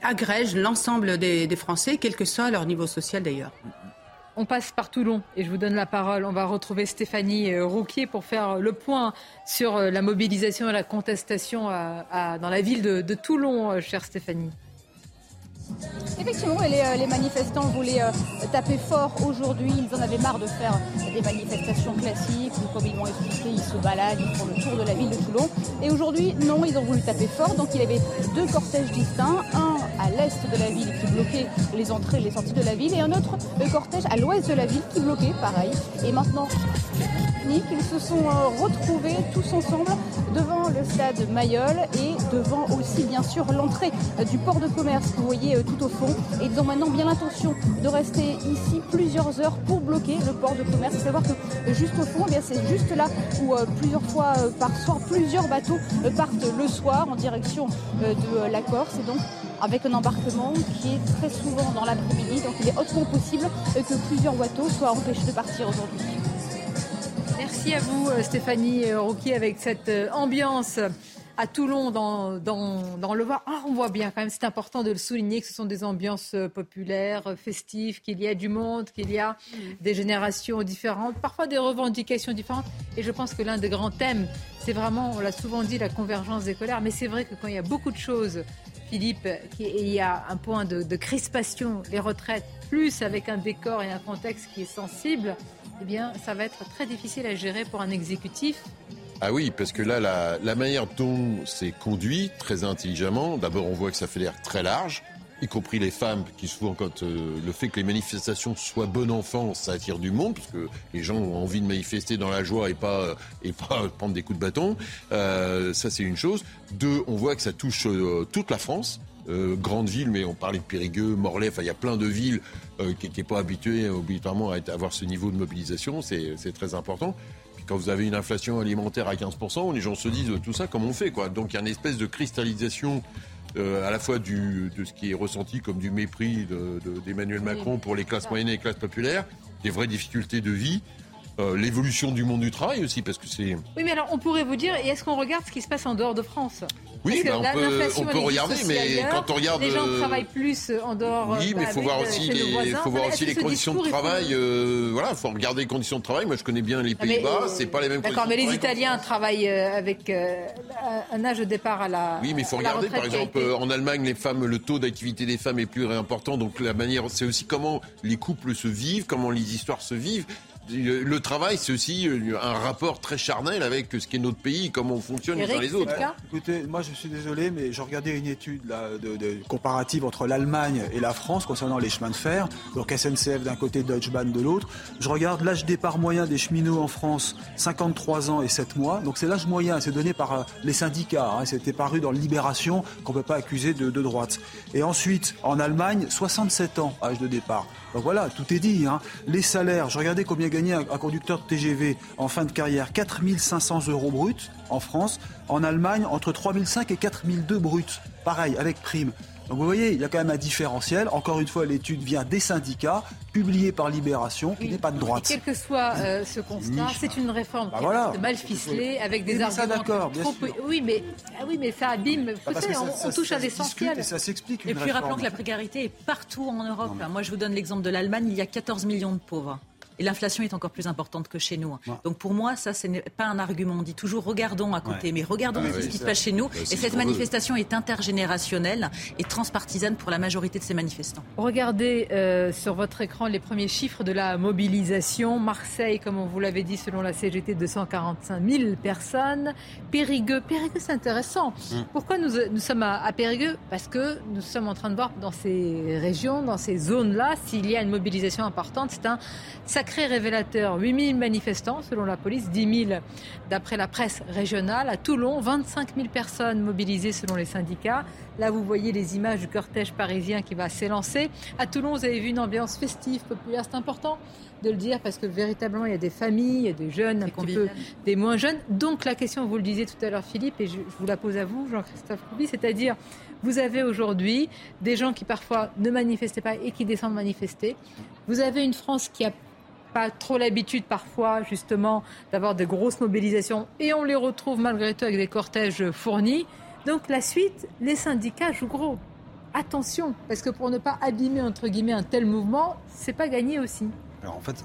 agrège l'ensemble des, Français, quel que soit leur niveau social d'ailleurs. On passe par Toulon et je vous donne la parole. On va retrouver Stéphanie euh, Rouquier pour faire le point sur euh, la mobilisation et la contestation dans la ville de, Toulon, euh, chère Stéphanie. Effectivement, les, les, manifestants voulaient taper fort aujourd'hui. Ils en avaient marre de faire des manifestations classiques où, comme ils m'ont expliqué, ils se baladent, ils font le tour de la ville de Toulon. Et aujourd'hui, non, ils ont voulu taper fort. Donc il y avait deux cortèges distincts. Un à l'est de la ville qui bloquait les entrées et les sorties de la ville et un autre cortège à l'ouest de la ville qui bloquait pareil. Et maintenant, ils se sont euh, retrouvés tous ensemble devant le stade Mayol et devant aussi bien sûr l'entrée euh, du port de commerce que vous voyez euh, tout au fond. Et ils ont maintenant bien l'intention de rester ici plusieurs heures pour bloquer le port de commerce. Il faut savoir que juste au fond, eh c'est juste là où plusieurs fois par soir, plusieurs bateaux partent le soir en direction de la Corse. Et donc avec un embarquement qui est très souvent dans l'après-midi. Donc il est hautement possible que plusieurs bateaux soient empêchés de partir aujourd'hui. Merci à vous Stéphanie euh, Rouquier avec cette euh, ambiance à Toulon, dans, dans, le Var. Ah, on voit bien quand même, c'est important de le souligner, que ce sont des ambiances euh, populaires, festives, qu'il y a du monde, qu'il y a des générations différentes, parfois des revendications différentes. Et je pense que l'un des grands thèmes, c'est vraiment, on l'a souvent dit, la convergence des colères. Mais c'est vrai que quand il y a beaucoup de choses Philippe, il y a un point de, crispation, les retraites, plus avec un décor et un contexte qui est sensible, eh bien, ça va être très difficile à gérer pour un exécutif. Ah oui, parce que là, la, la manière dont c'est conduit, très intelligemment, d'abord on voit que ça fait l'air très large y compris les femmes, qui souvent, quand euh, le fait que les manifestations soient bon enfant, ça attire du monde, parce que les gens ont envie de manifester dans la joie et pas, euh, et pas *laughs* prendre des coups de bâton. Euh, ça, c'est une chose. Deux, on voit que ça touche toute la France. grande ville, mais on parlait de Périgueux, Morlaix, enfin il y a plein de villes qui n'est pas habituées obligatoirement à avoir ce niveau de mobilisation, c'est très important. Puis quand vous avez une inflation alimentaire à 15%, les gens se disent tout ça, comment on fait quoi? Donc il y a une espèce de cristallisation euh, à la fois du, de ce qui est ressenti comme du mépris d'Emmanuel Macron pour les classes moyennes et les classes populaires, des vraies difficultés de vie. Euh, l'évolution du monde du travail aussi, parce que c'est. Oui, mais alors on pourrait vous dire, et est-ce qu'on regarde ce qui se passe en dehors de France? Oui, ben, on, peut, on peut regarder, mais quand on regarde. Les gens euh, travaillent plus en dehors. Oui, mais il faut voir aussi les, faut voir aussi les conditions de travail. Euh, voilà, il faut regarder les conditions de travail. Moi, je connais bien les ah, Pays-Bas, c'est pas les mêmes D'accord, mais les Italiens travaillent avec un âge de départ à la. Oui, mais il faut regarder, par exemple, en Allemagne, les femmes, le taux d'activité des femmes est plus important. Donc la manière, c'est aussi comment les couples se vivent, comment les histoires se vivent le travail, c'est aussi euh, un rapport très charnel avec ce qu'est notre pays, comment on fonctionne les uns les autres. Écoutez, moi je suis désolé, mais je regardais une étude de, comparative entre l'Allemagne et la France concernant les chemins de fer. Donc SNCF d'un côté, Deutsche Bahn de l'autre. Je regarde l'âge départ moyen des cheminots en France, 53 ans et 7 mois. Donc c'est l'âge moyen, c'est donné par euh, les syndicats. Hein. C'était paru dans Libération qu'on ne peut pas accuser de, de droite. Et ensuite, en Allemagne, 67 ans, âge de départ. Voilà, tout est dit. Hein. Les salaires, je regardais combien gagnait un, conducteur de TGV en fin de carrière 4500 euros bruts en France. En Allemagne, entre 3005 et 4002 bruts. Pareil, avec prime. Donc vous voyez, il y a quand même un différentiel. Encore une fois, l'étude vient des syndicats, publiée par Libération, qui n'est pas de droite. quel que soit euh, ce constat, c'est une réforme bah qui est mal ficelée, avec des arguments d'accord, trop... Oui, mais, ah oui, mais ça abîme. Bah on, touche à l'essentiel. Et ça s'explique. Et puis rappelons que la précarité est partout en Europe. Moi, je vous donne l'exemple de l'Allemagne. Il y a 14 millions de pauvres. Et l'inflation est encore plus importante que chez nous. Donc pour moi, ça, ce n'est pas un argument. On dit toujours regardons à côté, mais regardons ah ce qui se passe chez nous. et cette manifestation est intergénérationnelle et transpartisane pour la majorité de ces manifestants. Regardez euh, sur votre écran les premiers chiffres de la mobilisation. Marseille, comme on vous l'avait dit, selon la CGT, 245 000 personnes. Périgueux, Périgueux, c'est intéressant. Hum. Pourquoi nous, nous sommes à, à Périgueux? Parce que nous sommes en train de voir dans ces régions, dans ces zones-là, s'il y a une mobilisation importante, c'est un sacré révélateur. 8 000 manifestants selon la police, 10 000 d'après la presse régionale. À Toulon, 25 000 personnes mobilisées selon les syndicats. Là, vous voyez les images du cortège parisien qui va s'élancer. À Toulon, vous avez vu une ambiance festive, populaire. C'est important de le dire parce que véritablement, il y a des familles, il y a des jeunes, un petit peu, des moins jeunes. Donc, la question, vous le disiez tout à l'heure, Philippe, et je, vous la pose à vous, Jean-Christophe Coubi, c'est-à-dire, vous avez aujourd'hui des gens qui parfois ne manifestaient pas et qui descendent manifester. Vous avez une France qui a pas trop l'habitude parfois justement d'avoir de grosses mobilisations et on les retrouve malgré tout avec des cortèges fournis. Donc la suite, les syndicats jouent gros. Attention, parce que pour ne pas abîmer entre guillemets un tel mouvement, c'est pas gagné aussi. Alors en fait,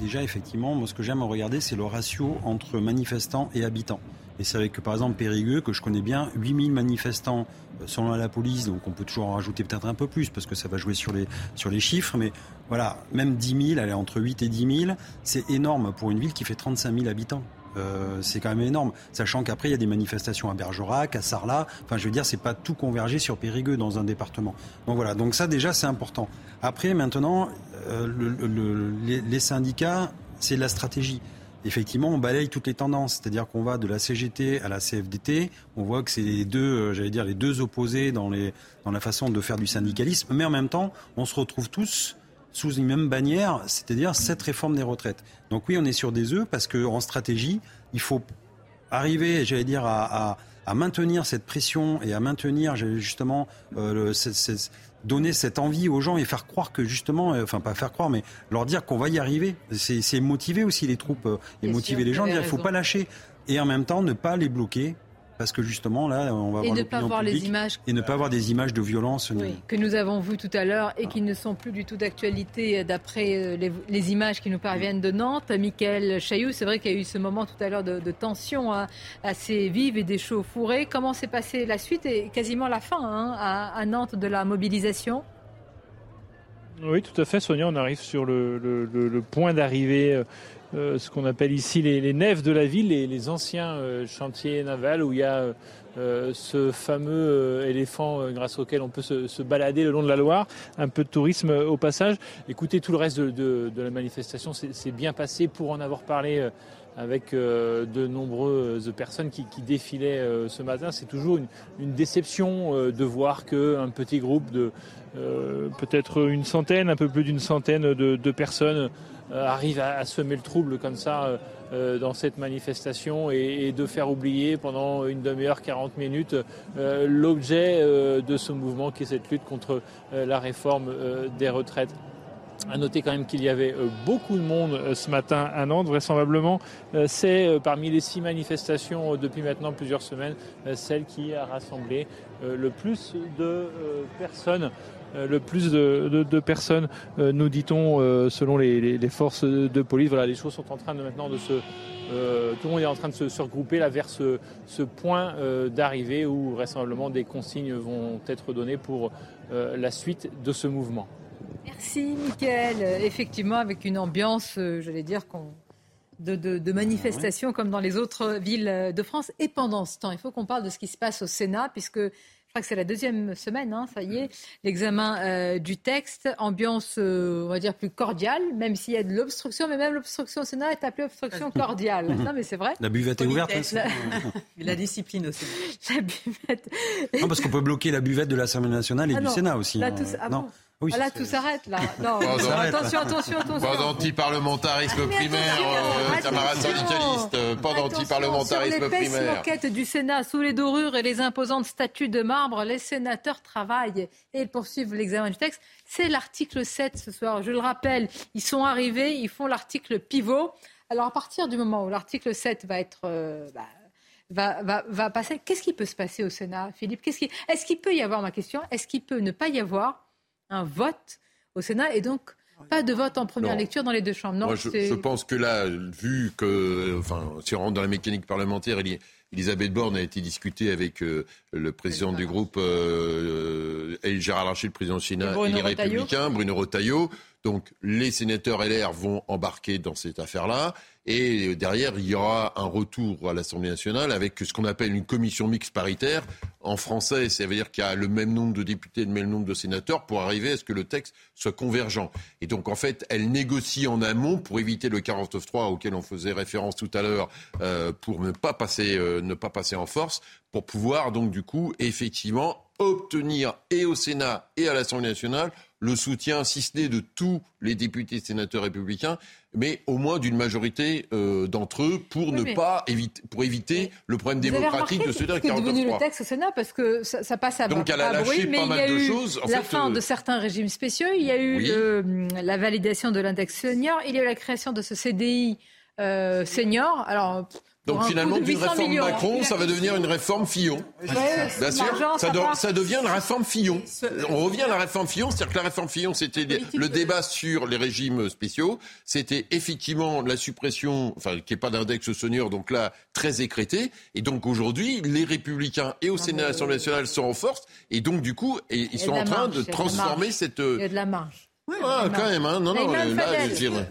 déjà effectivement, moi ce que j'aime regarder, c'est le ratio entre manifestants et habitants. Et c'est vrai que par exemple Périgueux, que je connais bien, 8000 manifestants euh, selon la police, donc on peut toujours en rajouter peut-être un peu plus parce que ça va jouer sur les, sur les chiffres, mais voilà, même 10 000, elle est entre 8 et 10 000, c'est énorme pour une ville qui fait 35 000 habitants. Euh, c'est quand même énorme, sachant qu'après il y a des manifestations à Bergerac, à Sarlat. Enfin, je veux dire, c'est pas tout convergé sur Périgueux dans un département. Donc voilà, donc ça déjà c'est important. Après, maintenant, euh, les, syndicats, c'est la stratégie effectivement, on balaye toutes les tendances. C'est-à-dire qu'on va de la CGT à la CFDT. On voit que c'est les deux, euh, j'allais dire, les deux opposés dans, la façon de faire du syndicalisme. Mais en même temps, on se retrouve tous sous une même bannière, c'est-à-dire cette réforme des retraites. Donc oui, on est sur des œufs parce qu'en stratégie, il faut arriver, j'allais dire, à, maintenir cette pression et à maintenir justement euh, donner cette envie aux gens et faire croire que justement, euh, enfin pas faire croire, mais leur dire qu'on va y arriver. C'est motiver aussi les troupes euh, et motiver les gens, dire il faut pas lâcher. Et en même temps ne pas les bloquer parce que justement là on va et ne pas voir les images et ne pas avoir des images de violence que nous avons vues tout à l'heure et qui ne sont plus du tout d'actualité d'après euh, les, images qui nous parviennent de Nantes. Michael Chailloux, c'est vrai qu'il y a eu ce moment tout à l'heure de, tension hein, assez vive et fourrés. Comment s'est passée la suite et quasiment la fin hein, à, Nantes de la mobilisation? Oui, tout à fait, Sonia. On arrive sur le point d'arrivée euh, ce qu'on appelle ici les, nefs de la ville, les, les anciens euh, chantiers navals où il y a euh, ce fameux éléphant grâce auquel on peut se, balader le long de la Loire, un peu de tourisme au passage. Écoutez, tout le reste de, la manifestation s'est bien passé pour en avoir parlé avec de nombreuses personnes qui, défilaient ce matin. C'est toujours une, déception de voir qu'un petit groupe de peut-être une centaine, un peu plus d'une centaine de personnes arrive à, semer le trouble comme ça euh, euh, dans cette manifestation et, de faire oublier pendant une demi-heure, 40 minutes l'objet de ce mouvement qui est cette lutte contre la réforme des retraites. À noter quand même qu'il y avait beaucoup de monde ce matin à Nantes. Vraisemblablement, c'est parmi les six manifestations depuis maintenant plusieurs semaines celle qui a rassemblé le plus de personnes euh, le plus de, personnes, euh, nous dit-on, euh, selon les, forces de police. Voilà, les choses sont en train de maintenant de se, tout le monde est en train de se, regrouper là vers ce, point d'arrivée où vraisemblablement des consignes vont être données pour la suite de ce mouvement. Merci, Mickaël. Effectivement, avec une ambiance, j'allais dire qu'on de, de, manifestations comme dans les autres villes de France. Et pendant ce temps, il faut qu'on parle de ce qui se passe au Sénat, puisque crois que c'est la deuxième semaine, hein, ça y est, l'examen euh, du texte, ambiance, euh, on va dire, plus cordiale, même s'il y a de l'obstruction, mais même l'obstruction au Sénat est appelée obstruction cordiale. *laughs* non, mais c'est vrai. La buvette est ouverte. Hein, *laughs* la... discipline aussi. La buvette. Non, parce qu'on peut bloquer la buvette de l'Assemblée nationale et ah du Sénat aussi. Là, hein. ah non. Oui, là, tout s'arrête, là. *laughs* Non, attention, attention, attention. Pas d'antiparlementarisme primaire, euh, camarades syndicalistes. Pas d'antiparlementarisme primaire. les enquête du Sénat, sous les dorures et les imposantes statues de marbre, les sénateurs travaillent et ils poursuivent l'examen du texte. C'est l'article 7 ce soir. Je le rappelle, ils sont arrivés, ils font l'article pivot. Alors, à partir du moment où l'article 7 va être. Euh, bah, va, va, va, passer. Qu'est-ce qui peut se passer au Sénat, Philippe? Est-ce qu'il peut y avoir, ma question, est-ce qu'il peut ne pas y avoir un vote au Sénat et donc pas de vote en première lecture dans les deux chambres. Non, je, pense que là, vu que, enfin, si on rentre dans la mécanique parlementaire, Elisabeth Borne a été discutée avec euh, le président du groupe, euh, euh Gérard Larcher, le président du Sénat, et, les Républicains, Bruno Retailleau. Donc les sénateurs LR vont embarquer dans cette affaire-là. Et derrière, il y aura un retour à l'Assemblée nationale avec ce qu'on appelle une commission mixte paritaire. En français, ça veut dire qu'il y a le même nombre de députés, le même nombre de sénateurs pour arriver à ce que le texte soit convergent. Et donc, en fait, elle négocie en amont pour éviter le 49.3 auquel on faisait référence tout à l'heure, euh, pour ne pas, passer, euh, ne pas passer en force, pour pouvoir donc, du coup, effectivement, obtenir et au Sénat et à l'Assemblée nationale le soutien, si ce n'est de tous les députés sénateurs républicains, mais au moins d'une majorité euh, d'entre eux pour ne pas éviter, pour éviter le problème démocratique de ce dernier C'est devenu le texte au Sénat parce que ça, passe à Donc elle a lâché pas mal de choses. la fin euh, de certains régimes spéciaux, il y a eu la validation de l'index senior, il y a eu la création de ce CDI euh, senior. Alors Donc finalement, d'une réforme Macron, ça va devenir une réforme Fillon. Bien sûr, ça, ça, devient une réforme Fillon. On revient à la réforme Fillon, c'est-à-dire que la réforme Fillon, c'était le débat sur les régimes spéciaux, c'était effectivement la suppression, enfin, qui n'est pas d'index senior, donc là, très écrété. Et donc aujourd'hui, les Républicains et au Sénat et à l'Assemblée nationale sont en force, et donc du coup, ils sont en train de transformer cette... Il y a de la marge. Oui, ah, quand même, hein. non, non, là,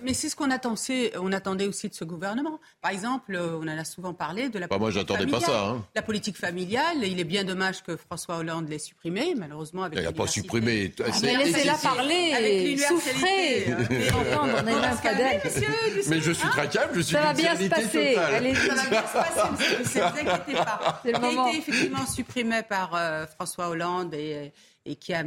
Mais c'est ce qu'on attend, on attendait aussi de ce gouvernement. Par exemple, euh, on en a souvent parlé de la bah, politique moi, pas ça. Hein. La politique familiale, il est bien dommage que François Hollande l'ait supprimée, malheureusement. Avec il n'a pas supprimé. Ah, mais laissez-la parler, souffrez, *laughs* entendre *laughs* Mais je suis traquable, je suis Ça va bien se passer. Allez, ça va bien se passer, ne vous inquiétez pas. Il a été effectivement supprimé par euh, François Hollande et, et qui a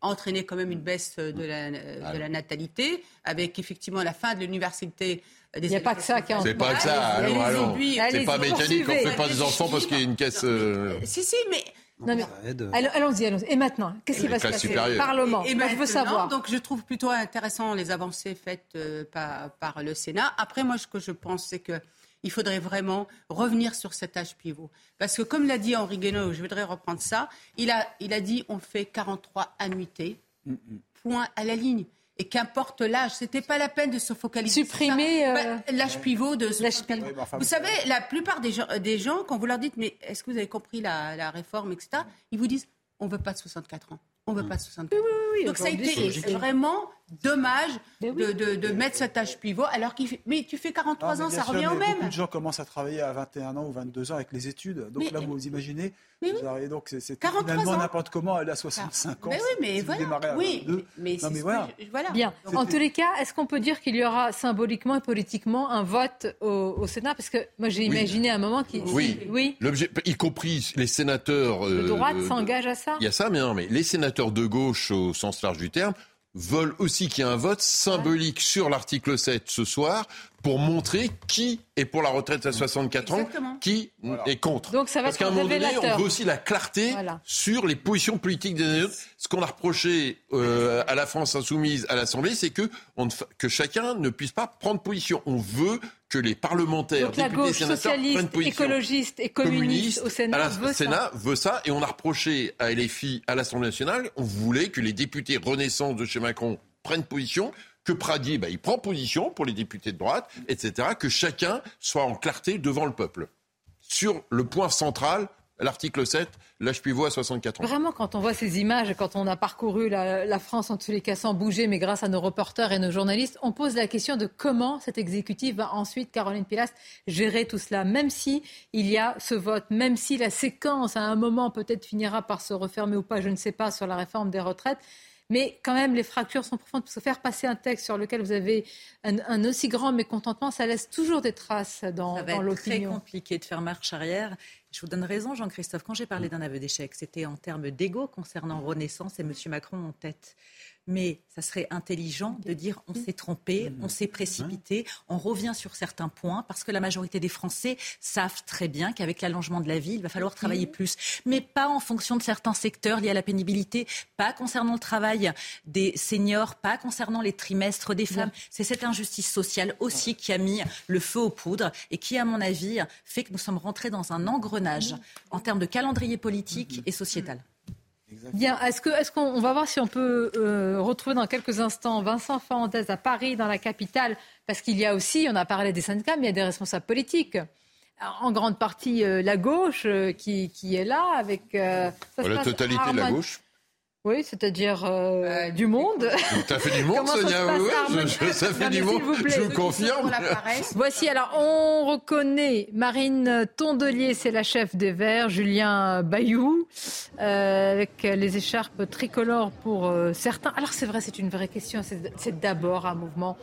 entraîné quand même une baisse de la, de la natalité, avec effectivement la fin de l'université. Il n'y a pas que ça qui C'est pas que ça, allons, allons. C'est pas mécanique, on ne fait pas des enfants parce qu'il y a une caisse... Euh, si, si, mais non, mais, allons-y, allons-y. Et maintenant, qu'est-ce qui va se passer Parlement. Et, je veux savoir. Donc, je trouve plutôt intéressant les avancées faites euh, par, par, le Sénat. Après, moi, ce que je pense, c'est que il faudrait vraiment revenir sur cet âge pivot. Parce que comme l'a dit Henri Guénaud, je voudrais reprendre ça, il a, il a dit on fait 43 annuités, point à la ligne. Et qu'importe l'âge, c'était pas la peine de se focaliser Supprimer sur bah, l'âge pivot de Vous savez, la plupart des gens, des gens, quand vous leur dites mais est-ce que vous avez compris la, la réforme, etc., ils vous disent on veut pas de 64 ans. On ne veut pas de 64 ans. Donc ça a été vraiment dommage de, de, de, mettre cet âge pivot alors qu'il fait... Mais tu fais 43 ans, ça revient au même. Beaucoup de gens commencent à travailler à 21 ans ou 22 ans avec les études. Donc là, vous imaginez, mais vous arrivez, donc c'est finalement n'importe comment aller à 65 ah, ans. Mais oui, mais voilà. Oui, mais, mais, voilà. Bien. En tous les cas, est-ce qu'on peut dire qu'il y aura symboliquement et politiquement un vote au, Sénat? Parce que moi, j'ai imaginé un moment qui... Oui, oui. y compris les sénateurs... de droite euh, s'engage à ça Il y a ça, mais non, mais les sénateurs de gauche au sens large du terme veulent aussi qu'il y ait un vote symbolique sur l'article 7 ce soir pour montrer qui est pour la retraite à 64 ans, qui est contre. Donc ça va Parce qu'à un moment donné, on veut aussi la clarté sur les positions politiques des autres. Ce qu'on a reproché euh, à la France insoumise à l'Assemblée, c'est que, que chacun ne puisse pas prendre position. On veut que les parlementaires, Donc, députés, la gauche, sénateurs prennent position. écologiste et communiste, au Sénat, veut, Sénat ça. veut ça. Et on a reproché à LFI, à l'Assemblée nationale, on voulait que les députés Renaissance de chez Macron prennent position que Pradier, bah, il prend position pour les députés de droite, etc., que chacun soit en clarté devant le peuple. Sur le point central, l'article 7, l'âge pivot à 64 ans. Vraiment, quand on voit ces images, quand on a parcouru la, France en tous les cas sans bouger, mais grâce à nos reporters et nos journalistes, on pose la question de comment cet exécutif va ensuite, Caroline Pilas, gérer tout cela, même si il y a ce vote, même si la séquence à un moment peut-être finira par se refermer ou pas, je ne sais pas, sur la réforme des retraites. Mais quand même, les fractures sont profondes. Parce que faire passer un texte sur lequel vous avez un, aussi grand mécontentement, ça laisse toujours des traces dans, l'opinion. C'est très compliqué de faire marche arrière. Je vous donne raison, Jean-Christophe. Quand j'ai parlé d'un aveu d'échec, c'était en termes d'ego concernant Renaissance et M. Macron en tête mais ça serait intelligent de dire on s'est trompé, on s'est précipité, on revient sur certains points parce que la majorité des Français savent très bien qu'avec l'allongement de la vie, il va falloir travailler plus, mais pas en fonction de certains secteurs liés à la pénibilité, pas concernant le travail des seniors, pas concernant les trimestres des femmes. C'est cette injustice sociale aussi qui a mis le feu aux poudres et qui, à mon avis, fait que nous sommes rentrés dans un engrenage en termes de calendrier politique et sociétal. Bien, est-ce qu'on est qu'on va voir si on peut euh, retrouver dans quelques instants Vincent Fernandez à Paris, dans la capitale, parce qu'il y a aussi, on a parlé des syndicats, mais il y a des responsables politiques. En grande partie euh, la gauche euh, qui, qui, est là avec... la totalité de la gauche oui, c'est-à-dire euh, du monde. Ça fait du monde, Sonia. Oui, ça fait du monde. je vous confirme. Voici, alors, on reconnaît Marine Tondelier, c'est la chef des Verts, Julien Bayou, euh, avec les écharpes tricolores pour euh, certains. Alors, c'est vrai, c'est une vraie question. C'est d'abord un mouvement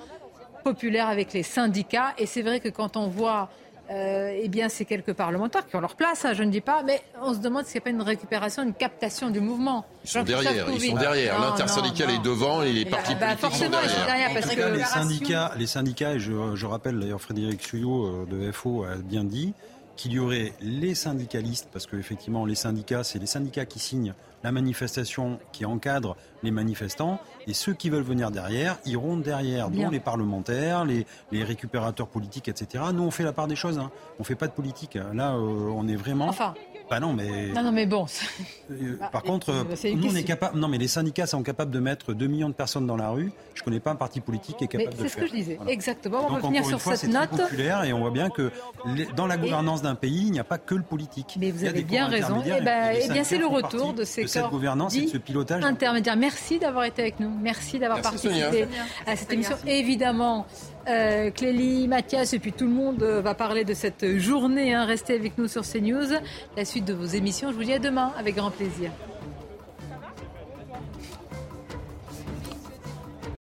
populaire avec les syndicats. Et c'est vrai que quand on voit euh, eh bien, c'est quelques parlementaires qui ont leur place, hein, je ne dis pas, mais on se demande s'il n'y a pas une récupération, une captation du mouvement. Ils sont derrière, ils sont derrière. L'intersyndical est devant et les partis bah, politiques sont derrière. parce que les syndicats, les syndicats, et je, rappelle d'ailleurs Frédéric Suyot euh, de FO a bien dit, qu'il y aurait les syndicalistes, parce qu'effectivement, les syndicats, c'est les syndicats qui signent la manifestation, qui encadrent les manifestants, et ceux qui veulent venir derrière iront derrière, Bien. dont les parlementaires, les, les récupérateurs politiques, etc. Nous, on fait la part des choses, hein. on fait pas de politique. Là, euh, on est vraiment... Enfin. Bah non, mais... Non, non, mais bon. Euh, Bah, Par contre, euh, c'est nous on est capable. Non, mais les syndicats sont capables de mettre 2 millions de personnes dans la rue. Je connais pas un parti politique qui est Mais capable de c'est le ce que faire. je disais. Voilà. Exactement. On va encore sur une fois, cette c'est très note. populaire et on voit bien que les- dans la gouvernance d'un pays, il n'y a pas que le politique. Mais vous Il y a avez des bien raison. Eh ben, et eh bien, c'est le retour de ces cette gouvernance et de ce pilotage. intermédiaire. Merci d'avoir été avec nous. Merci d'avoir participé Sonia. à cette émission. Évidemment, euh, Clélie, Mathias et puis tout le monde euh, va parler de cette journée. hein. Restez avec nous sur CNews. La suite de vos émissions, je vous dis à demain avec grand plaisir.